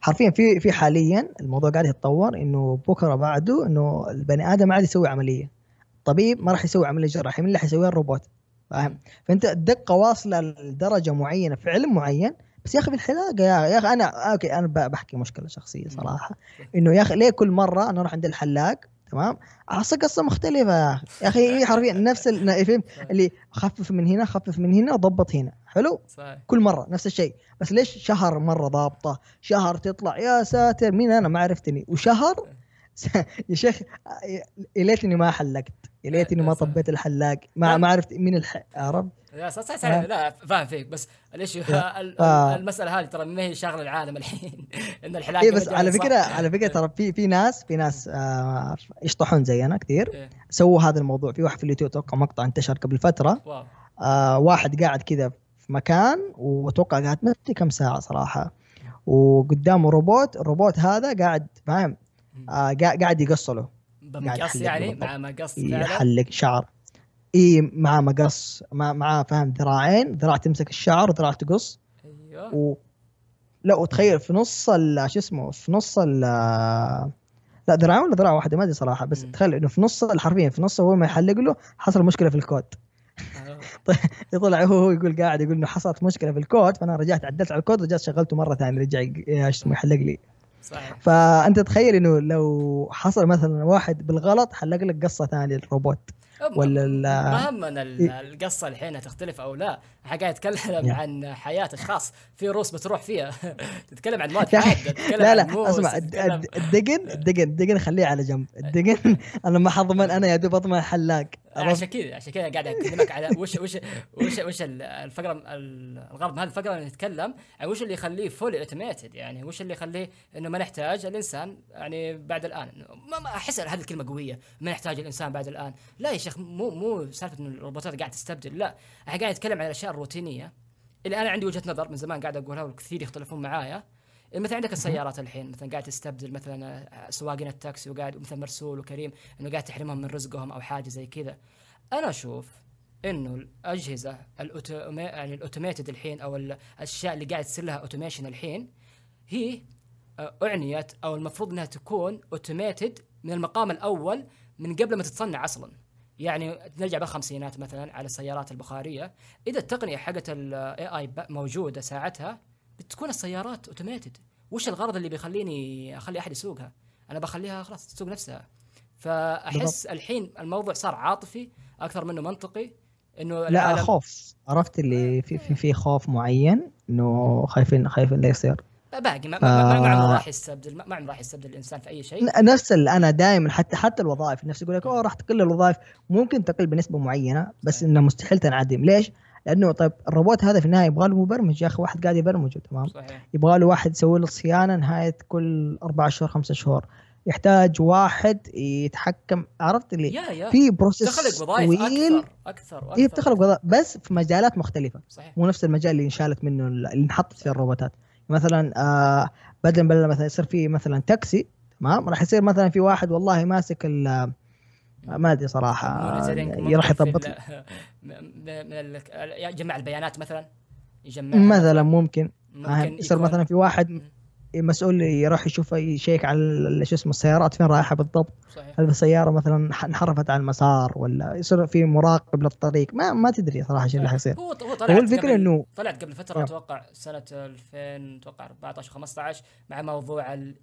حرفيا في في حاليا الموضوع قاعد يتطور إنه بكرة بعده إنه البني آدم عاد يسوي عملية. الطبيب ما راح يسوي عملية جراحية من اللي حيسويها؟ الروبوت. فاهم؟ فأنت الدقه واصلة لدرجة معينة في علم معين بس يا أخي في الحلاقة يا أخي أنا أوكي أنا بحكي مشكلة شخصية صراحة. إنه يا أخي ليه كل مرة أنا أروح عند الحلاق تمام؟ اعصى قصه مختلفة. يا أخي يا أخي هي حرفيا نفس فهمت؟ اللي خفف من هنا خفف من هنا ضبط هنا. حلو؟ صحيح. كل مرة نفس الشيء. بس ليش شهر مرة ضابطة؟ شهر تطلع يا ساتر مين أنا؟ ما عرفتني. وشهر يا شيخ يا ليتني ما حلقت يا ليتني ما. طبيت الحلاق ما ما عرفت مين الح... عرفت لا صح صح, صح لا فاهم فيك بس ليش ال- آه. المسألة هذه ترى ما هي شاغلة العالم الحين. إن الحلاقه اي بس على. فكرة على فكرة ترى في في ناس في ناس آه يشطحون زينا كثير. إيه. سووا هذا الموضوع. في واحد في اليوتيوب أتوقع مقطع انتشر قبل فترة. واو. آه واحد قاعد كذا في مكان واتوقع قاعد ما كم ساعة صراحة. وقدامه روبوت الروبوت هذا قاعد فاهم؟ قاعد قاعد يقصله. بمقص يحلق يعني. مع مقص يحلق شعر. اي مع مقص مع مع فاهم ذراعين. ذراع تمسك الشعر وذراع تقص. أيوه. و لا وتخيل في نص ال- شو اسمه في نص ال لا ذراعين ولا ذراع واحدة؟ ما أدري صراحة. بس. تخيل إنه في نص حرفيا في نص اول ما يحلق له حصل مشكلة في الكود. آه. يطلع هو هو يقول قاعد يقول إنه حصلت مشكلة في الكود فأنا رجعت عدلت على الكود رجعت شغلته مرة ثانية رجع شو اسمه يحلق لي. فأنت تخيل إنه لو حصل مثلا واحد بالغلط حلق لك قصة ثانية للروبوت. ولا ال- ما همنا ال- القصة الحين تختلف أو لا. قاعد نتكلم يا. عن حياة أشخاص فيه روس بتروح فيها. تتكلم عن مواد لا. لا اسمع الدقن الدقن الدقن خليه على جنب. الدقن أنا ما حضمن أنا يا دوب اضمن حلاق؟ عشان كذا عشان كذا قاعد أكلمك على وش وش وش وش ال- الفقرة ال- الغرض من هذه الفقرة نتكلم عن وش اللي يخليه fully automated يعني وش اللي يخليه إنه ما نحتاج الإنسان؟ يعني بعد الآن ما أحس هذه الكلمة قوية ما نحتاج الإنسان بعد الآن. لا يا شيخ مو مو سالفة انه الروبوتات قاعد تستبدل لا إحنا قاعد نتكلم عن الأشياء الروتينية. اللي أنا عندي وجهة نظر من زمان قاعد أقولها والكثير يختلفون معايا. مثلا عندك السيارات الحين مثلا قاعد تستبدل مثلا سواقين التاكسي وقاعد مثلا مرسول وكريم إنه قاعد تحرمهم من رزقهم أو حاجة زي كذا. أنا أشوف إنه الأجهزة ال autom... يعني ال automated الحين أو الأشياء اللي قاعد تصير لها automation الحين هي آه، أعنيت أو المفروض إنها تكون automated من المقام الأول من قبل ما تتصنع أصلا. يعني نرجع بالخمسينات مثلا على السيارات البخارية. إذا التقنية حقت ال AI موجودة ساعتها بتكون السيارات automated وش الغرض اللي بيخليني أخلي أحد يسوقها؟ أنا بخليها خلاص تسوق نفسها. فأحس بالضبط. الحين الموضوع صار عاطفي أكثر منه منطقي إنه لا خوف. عرفت اللي في في في خوف معين إنه خايفين خايفين لا يصير. باقي ما, ما, ما, عمره آه. راح يستبدل ما عمره راح يستبدل الإنسان في أي شيء. نفس اللي أنا دائما حتى حتى الوظائف نفس يقول لك أوه راح تقل الوظائف. ممكن تقل بنسبة معينة بس. إنه مستحيل تنعدم. ليش؟ لأنه طيب الروبوت هذا في النهاية يبغى له مبرمج. يا أخي واحد قاعد يبرمجه تمام؟ صحيح. يبغى له واحد يسوي له صيانة نهاية كل أربع شهور خمسة شهور. يحتاج واحد يتحكم. عرفت اللي؟ يا يا. في process تخلق وظائف طويل. أكثر أكثر وأكثر هي بتخلق وظائف بس في مجالات مختلفة. صحيح. مو نفس المجال اللي انشالت منه اللي انحطت فيه الروبوتات. مثلا آه بدل بدل مثلا يصير في مثلا تاكسي تمام؟ راح يصير مثلا في واحد والله ماسك ال ما أدري صراحة راح يضبط يجمع البيانات مثلا؟ يجمع مثلا ممكن. ممكن يصير يكون- مثلا في واحد. مسؤول يروح يشوف يشيك على شو اسمه السيارات فين رايحة بالضبط. صحيح. هل السيارة مثلا انحرفت عن المسار ولا يصير في مراقب للطريق. ما ما تدري صراحة إيش اللي حيصير. هو هو الفكرة قبل- انه طلعت قبل فترة نعم. أتوقع سنة 2000 أتوقع 14 15 مع موضوع ال-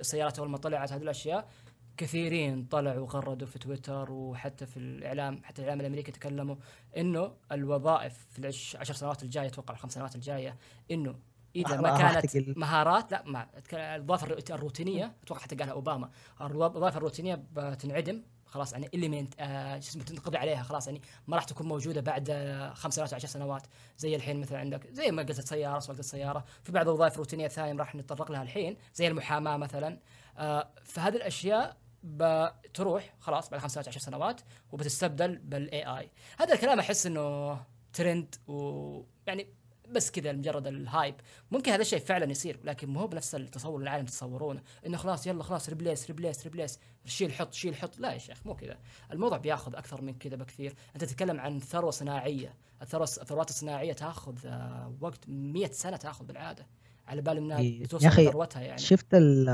السيارات أول ما طلعت هذه الأشياء كثيرين طلعوا وغردوا في تويتر وحتى في الإعلام حتى الإعلام الأمريكي تكلموا إنه الوظائف في العش- عشر سنوات الجاية أتوقع الخمس سنوات الجاية إنه إذا ما كانت. مهارات لا ما الوظائف الروت- الروتينية أتوقع حتى قالها أوباما. الوظائف الروتينية بتنعدم خلاص يعني اليمنت آه شو اسمه تنقضي عليها خلاص يعني ما راح تكون موجودة بعد آه، خمس سنوات وعشر سنوات. زي الحين مثلا عندك زي ما قلت السيارة سواقه السيارة. في بعض الوظائف الروتينية ثانية راح نتطرق لها الحين زي المحاماة مثلا. آه فهذه الأشياء بتروح خلاص بعد خمس سنوات عشر سنوات وبتستبدل بال AI هذا الكلام أحس إنه ترند ويعني بس كذا لمجرد ال hype ممكن هذا الشيء فعلا يصير لكن مو بنفس التصور العالم تتصورونه إنه خلاص يلا خلاص replace replace replace شيل حط شيل حط. لا يا شيخ مو كذا. الموضوع بياخذ أكثر من كذا بكثير. أنت تتكلم عن ثروة صناعية. الثروات الصناعية تاخذ آه، وقت 100 سنة تاخذ بالعادة. على بال إنها إيه. بتوصل لثروتها يعني. شفت ال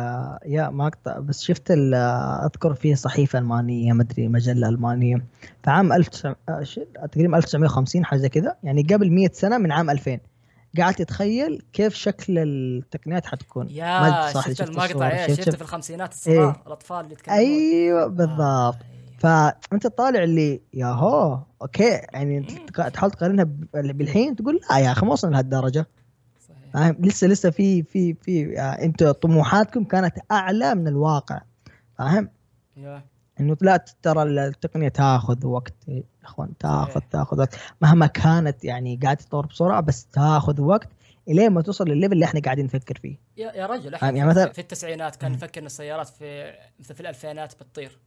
يا ما أقطع بس شفت ال أذكر في صحيفة ألمانية ما أدري مجلة ألمانية في عام 1900 آه، ش- تقريبا 1950 حاجة كذا يعني قبل 100 سنة من عام 2000 قاعد تتخيل كيف شكل التقنيات حتكون. يا صح شفت شفت المقطع؟ إيه شفت- شفت شفت- في الخمسينات الصغار الأطفال اللي يتكلمون. أيوه بالضبط. آه، فانت طالع اللي يا هو أوكي. يعني تحاول تقارنها بالحين تقول لا يا أخي ما وصلنا لهالدرجة. فاهم لسه لسه في في في آه، أنتوا طموحاتكم كانت أعلى من الواقع. فاهم؟ إنه لا ترى التقنية تاخذ وقت يا إخوان تاخذ. تاخذ وقت. مهما كانت يعني قاعدة تتطور بسرعة بس تاخذ وقت إلين ما توصل للل level اللي إحنا قاعدين نفكر فيه. يا يا رجل يعني إحنا مثلا- في, التسعينات كان نفكر إن السيارات في مثل في الألفينات بتطير.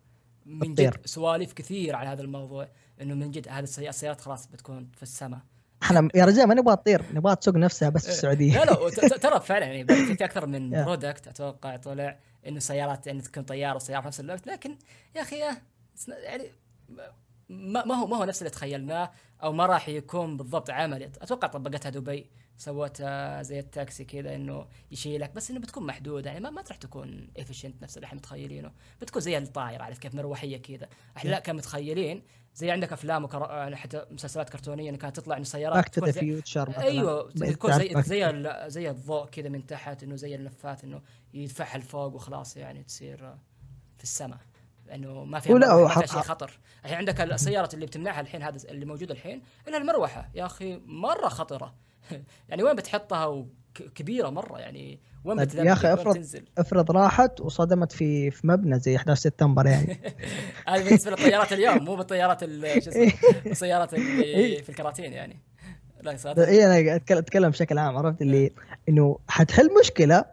من بتطير. جد سواليف كثير على هذا الموضوع إنه من جد هذه السيارات خلاص بتكون في السماء. إحنا يا رجال ما نبغى تطير نبغى تسوق نفسها بس في السعودية. لا لا ترى فعلا يعني في أكثر من. برودكت أتوقع طلع إنه سيارات يعني تكون طيارة وسيارة في نفس الوقت لكن يا أخي يعني ما ما هو ما هو نفس اللي تخيلناه أو ما راح يكون بالضبط عملي. أتوقع طبقتها دبي. سوتها زي التاكسي كذا إنه يشيلك بس إنه بتكون محدودة. يعني ما, ما راح تكون efficient نفس اللي إحنا متخيلينه. بتكون زي الطائره عارف كيف؟ مروحية كذا إحنا لا كان متخيلين زي عندك أفلام وكرا... يعني حتى مسلسلات كرتونية انه كانت تطلع إنه سيارات Back to تكون the زي- Future أيوه تكون زي زي ال- زي الضوء كذا من تحت إنه زي اللفات إنه يدفعها لفوق وخلاص يعني تصير في السماء. لأنه ما فيها ولا شيء خطر. الحين عندك السيارات اللي بتمنعها الحين هذا اللي موجوده الحين إلا المروحة. يا أخي مرة خطرة. يعني وين بتحطها وكبيرة مرة يعني؟ وين بتذبذب يا وين افرض- تنزل افرض راحت وصدمت في في مبنى زي 11 سبتمبر يعني. هذه بالنسبة للطيارات اليوم مو بالطيارات ال- شو اسمه السيارات اللي في الكراتين يعني. لا اي أنا اتكلم بشكل عام عرفت؟ اللي إنه حتحل مشكلة.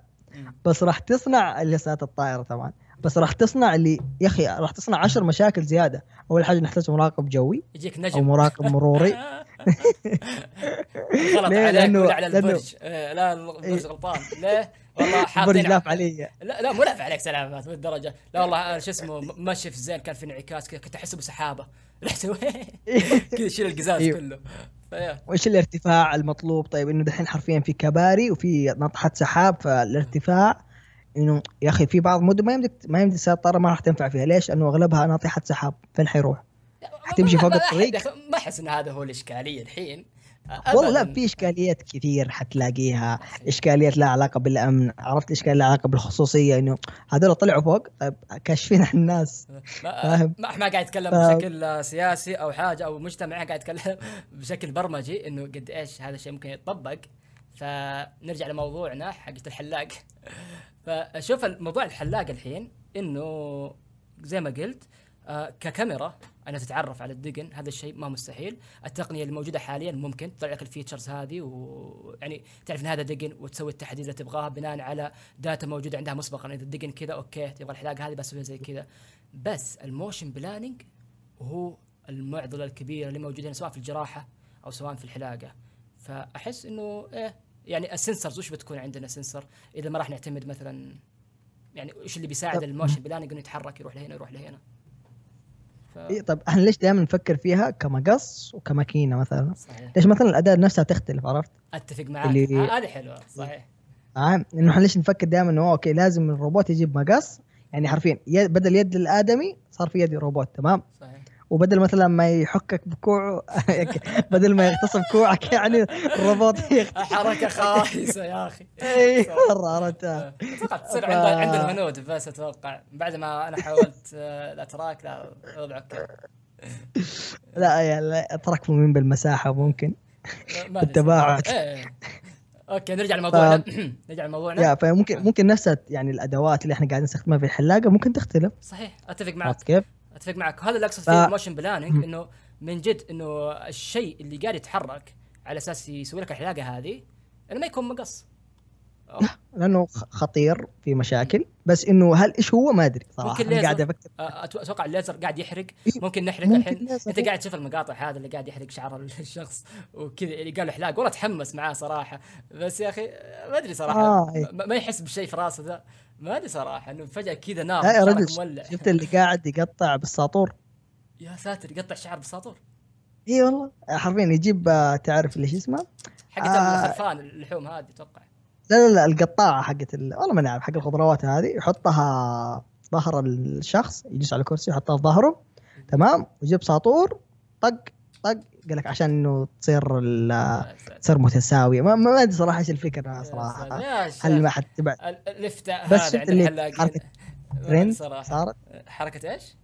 بس راح تصنع اللي الطائرة طبعا. بس راح تصنع اللي يا أخي راح تصنع عشر مشاكل زيادة. أول حاجة نحتاج مراقب جوي يجيك أو نجم مراقب مروري. غلط؟ عليك ولا على البرج آه، لا البرج إيه. غلطان ليه؟ والله حاطين لاف علي لا لا مو لاف عليك سلامات بالدرجة لا والله آه، شو اسمه م- مشي في الزين كان في انعكاس كذا كنت أحسه بسحابة رحت كذا شيل القزاز أيوه. كله وايش الارتفاع المطلوب طيب إنه دحين حرفيا في كباري وفي نطحه سحاب فالارتفاع إنه يا أخي في بعض مدن ما يمدك ما يمدك السيارة ما راح تنفع فيها ليش؟ لأنه أغلبها ناطحة سحاب فين حيروح؟ حتمشي فوق الطريق. ما أحس إن هذا هو الإشكالية الحين. والله لا. في إشكاليات كثير حتلاقيها. إشكاليات لها علاقة بالأمن. عرفت اشكاليات لها علاقة بالخصوصية إنه هذول طلعوا فوق كاشفين عن الناس. ما فاهم؟ ما ما قاعد يتكلم ف- بشكل سياسي أو حاجة أو مجتمعي قاعد يتكلم بشكل برمجي إنه قد إيش هذا الشيء ممكن يتطبق فنرجع لموضوعنا حق الحلاق. فشوف الموضوع الحلاق الحين إنه زي ما قلت آه ككاميرا. انها تتعرف على الدقن هذا الشيء ما مستحيل. التقنية اللي موجودة حاليا ممكن تطلع لك ال features هذه ويعني تعرف إن هذا دقن وتسوي التحديث اللي تبغاه بناء على data موجودة عندها مسبقا. إذا الدقن كذا أوكي تبغى الحلاقة هذه بسويها زي كذا. بس ال motion planning هو المعضلة الكبيرة اللي موجودة سواء في الجراحة أو سواء في الحلاقة. فأحس إنه إيه يعني ال sensors وش بتكون عندنا sensor؟ إذا ما راح نعتمد مثلا يعني وش اللي بيساعد ال motion planning إنه يتحرك يروح لهنا يروح لهنا؟ ف... إيه طب إحنا ليش دائما نفكر فيها كمقص وكماكينة مثلا؟ صحيح. ليش مثلا الأداة نفسها تختلف عرفت؟ أتفق معاك اللي- ه- هذه حلوة صحيح. آه، إنه إحنا ليش نفكر دائما إنه أوكي لازم الروبوت يجيب مقص؟ يعني حرفيا يد- بدل يد الآدمي صار في يد روبوت تمام؟ صحيح. وبدل مثلا ما يحكك بكوعه بدل ما يغتصب كوعك يعني الروبوت يغتصب. حركة خايسة يا أخي. اي مرة عرفت. أتوقع تصير عند عند الهنود بس أتوقع. بعد ما أنا حاولت آه، الاتراك لا الوضع أوكي لا يعني اتراك مؤمن بالمساحة ممكن. ما أدري. التباعد. صراحة. إيه. أوكي نرجع لموضوعنا. نرجع لموضوعنا. يا فممكن ممكن نفس يعني الأدوات اللي إحنا قاعدين نستخدمها في الحلاقة ممكن تختلف. صحيح أتفق معك. كيف؟ أتفق معك. هذا اللي أقصد فيه ال motion planning إنه من جد إنه الشيء اللي قاعد يتحرك على أساس يسوي لك الحلاقة هذه إنه ما يكون مقص. لأنه خطير في مشاكل بس إنه هل إيش هو؟ ما أدري صراحة ممكن قاعد. أفكر. أتوقع الليزر قاعد يحرق. ممكن نحرق ممكن الحين. ليزر. أنت قاعد تشوف المقاطع هذا اللي قاعد يحرق شعر الشخص وكذا اللي قال حلاق والله تحمس معاه صراحة. بس يا أخي ما أدري صراحة. آه، ما يحس بشيء في راسه ذا. ما أدري صراحة إنه فجأة كذا نار لا يا رجل شفت اللي قاعد يقطع بالساطور؟ يا ساتر يقطع شعر بالساطور؟ إي والله. حرفيا يجيب آه، تعرف اللي شو اسمه؟ حقت آه. الخرفان اللحوم هذه أتوقع. لا لا لا القطاعة حقت ال... والله ما نعرف حق الخضروات هذه. يحطها ظهر الشخص يجلس على كرسي يحطها في ظهره. تمام؟ ويجيب ساطور طق. طق قال لك عشان إنه تصير. تصير متساوية. ما ما أدري صراحة إيش الفكرة. صراحة. هل. ما حتتبع ال- الافتاء بس هذا اللي أدري ترند صارت؟ حركة إيش؟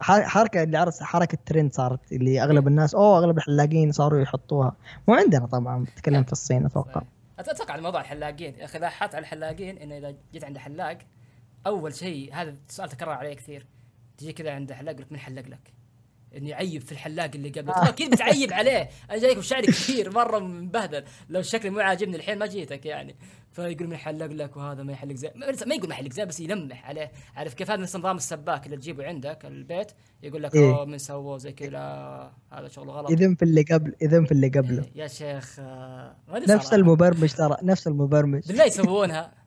حركة اللي عرس حركة ترند صارت اللي أغلب الناس أوه أغلب الحلاقين صاروا يحطوها. مو عندنا طبعا بتكلم في الصين أتوقع. أتوقع على موضوع الحلاقين. يا أخي لاحظت على الحلاقين إنه إذا جيت عند حلاق أول شيء هذا السؤال تكرر علي كثير. تجي كذا عند حلاق يقول لك من حلق لك؟ انه يعيب في الحلاق اللي قبله طبعا أكيد بتعيب عليه. أنا جايك بشعري كثير مرة مبهدل. لو شكلي مو عاجبني الحين ما جيتك يعني. فيقول من حلق لك وهذا ما يحلق زي ما يقول ما يحلق زي بس يلمح عليه. عارف كيف هذا نظام السباك اللي تجيبه عندك البيت؟ يقول لك إيه. أوه من سووه زي كذا. هذا شغل غلط. اذن في اللي قبل اذن في اللي قبله. إيه، يا شيخ آه، ما نفس. المبرمج ترى نفس المبرمج. بالله يسوونها.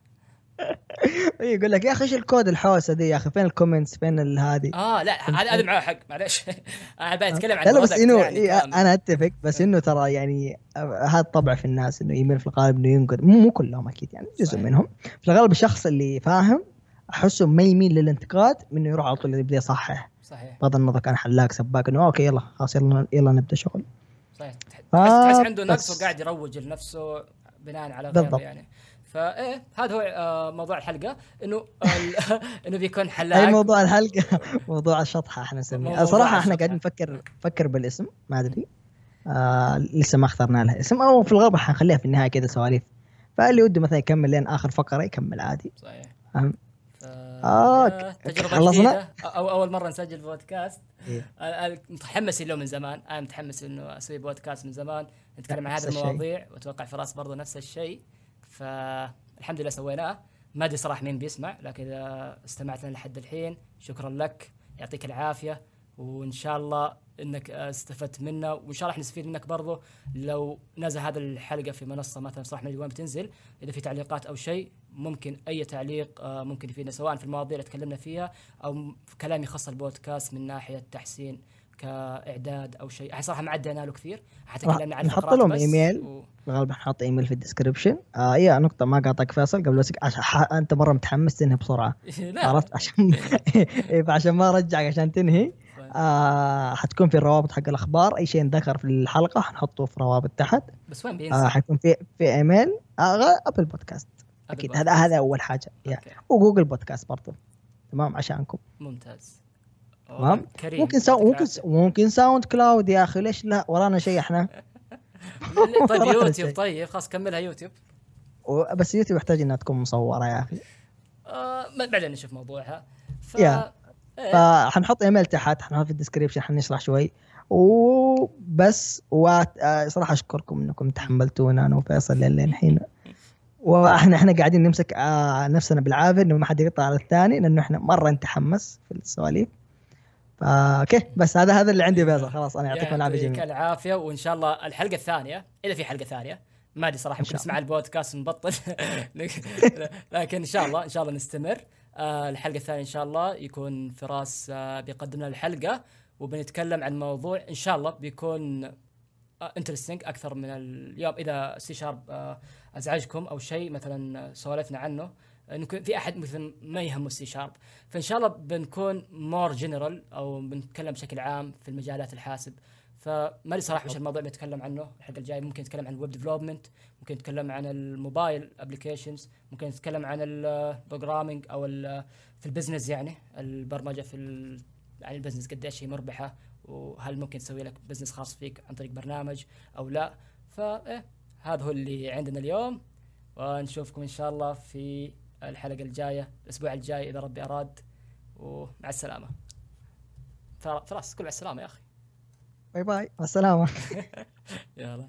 يقول لك يا أخي إيش الكود الحوسة دي يا أخي؟ فين ال comments فين هذه؟ آه لا هذا هذا معاه حق معلش أنا بعد أتكلم عن لا بس إنه يعني إيه. أنا أتفق بس إنه ترى يعني آه، هذا طبع في الناس إنه يميل في الغالب إنه ينقد مو مو كلهم أكيد يعني جزء صحيح. منهم. في الغالب الشخص اللي فاهم أحسه ما يميل للانتقاد من إنه يروح على طول يبدأ يصحح. صحيح. بغض النظر كان حلاق سباك إنه أوكي يلا خلاص يلا يلا نبدأ شغل. صحيح. تحس, تحس عنده نقص وقاعد يروج لنفسه بناء على غيره. يعني. فايه هذا هو آه، موضوع الحلقة. إنه إنه بيكون حلاق أي موضوع الحلقة؟ موضوع الشطحه إحنا نسميه. صراحة إحنا. قاعدين نفكر نفكر بالاسم ما أدري. آه لسه ما اخترنا لها اسم. أو في الغالب حنخليها في النهاية كذا سواليف. فاللي وده مثلا يكمل لين آخر فقرة يكمل عادي. صحيح. ك- تجربة خلصنا؟ أو أول مرة نسجل بودكاست. إيه. متحمس له من زمان. أنا متحمس إنه أسوي بودكاست من زمان. نتكلم عن هذه. المواضيع. وأتوقع فراس برضو نفس الشيء. فالحمد لله سويناه. ما أدري صراحة مين بيسمع لكن إذا استمعت لنا لحد الحين شكرا لك يعطيك العافية وإن شاء الله إنك استفدت منا وإن شاء الله إحنا نستفيد منك برضو لو نزل هذا الحلقة في منصة مثلا صراحة أدري وين بتنزل. إذا في تعليقات أو شيء ممكن أي تعليق آه، ممكن يفيدنا سواء في المواضيع اللي تكلمنا فيها أو في كلام يخص البودكاست من ناحية تحسين كإعداد أو شيء. إحنا صراحة ما عدينا له كثير. حتى تكلمنا عن نحط لهم بس إيميل. و... الغالب حنحط إيميل في ال description آه هي نقطه ما قاطعك فيصل قبل عشان ح- أنت مرة متحمس تنهي بسرعة. عرفت؟ عشان إيه، فعشان ما أرجعك عشان تنهي. طيب. آه حتكون في الروابط حق الأخبار. أي شيء ذكر في الحلقة حنحطه في روابط تحت. بس وين آه بينزل؟ حيكون في في إيميل. آه أبل بودكاست. أكيد. هذا هذا أول حاجة. yeah. Okay. وجوجل بودكاست برضو. تمام؟ عشانكم. ممتاز. تمام. كريم ممكن sou يعطيك ممكن. ممكن ساوند كلاود يا أخي ليش لا ورانا شيء إحنا طيب يوتيوب. طيب خلاص كملها يوتيوب و- بس يوتيوب يحتاج إنها تكون مصورة يا أخي آه بعدين نشوف موضوعها ف... yeah. إيه. فحنحط إيميل تحت حنحط في ال description حنشرح شوي وبس وصراحه أشكركم إنكم تحملتونا أنا وفيصل لين الحين وإحنا إحنا قاعدين نمسك آه نفسنا بالعافية إنه ما حد يقطع على الثاني لأنه إحنا مرة نتحمس في السواليف ف okay بس هذا هذا اللي عندي فيصل خلاص أنا يعطيكم العافية يعطيك جميعا العافية وإن شاء الله الحلقة الثانية اذا في حلقة ثانية. ما أدري صراحة يمكن شاء نسمع البودكاست نبطل لكن إن شاء الله إن شاء الله نستمر. آه الحلقة الثانية إن شاء الله يكون فراس آه بيقدم لنا الحلقة وبنتكلم عن موضوع إن شاء الله بيكون interesting أكثر من اليوم. إذا C Sharp آه أزعجكم أو شيء مثلا سولفنا عنه إنه في أحد مثلا ما يهمه ال C Sharp فإن شاء الله بنكون more general أو بنتكلم بشكل عام في المجالات الحاسب. فما ادري صراحة وش الموضوع بنتكلم عنه الحلقة الجاية. ممكن نتكلم عن ال web development ممكن نتكلم عن ال mobile applications ممكن نتكلم عن ال programming أو ال- في ال business يعني. البرمجة في ال- يعني ال business قديش هي مربحة وهل ممكن تسوي لك business خاص فيك عن طريق برنامج أو لا. فايه هذا هو اللي عندنا اليوم. ونشوفكم إن شاء الله في الحلقة الجاية الأسبوع الجاي إذا ربي أراد. ومع السلامة. فراس قول مع السلامة يا أخي. باي باي مع السلامة. يلا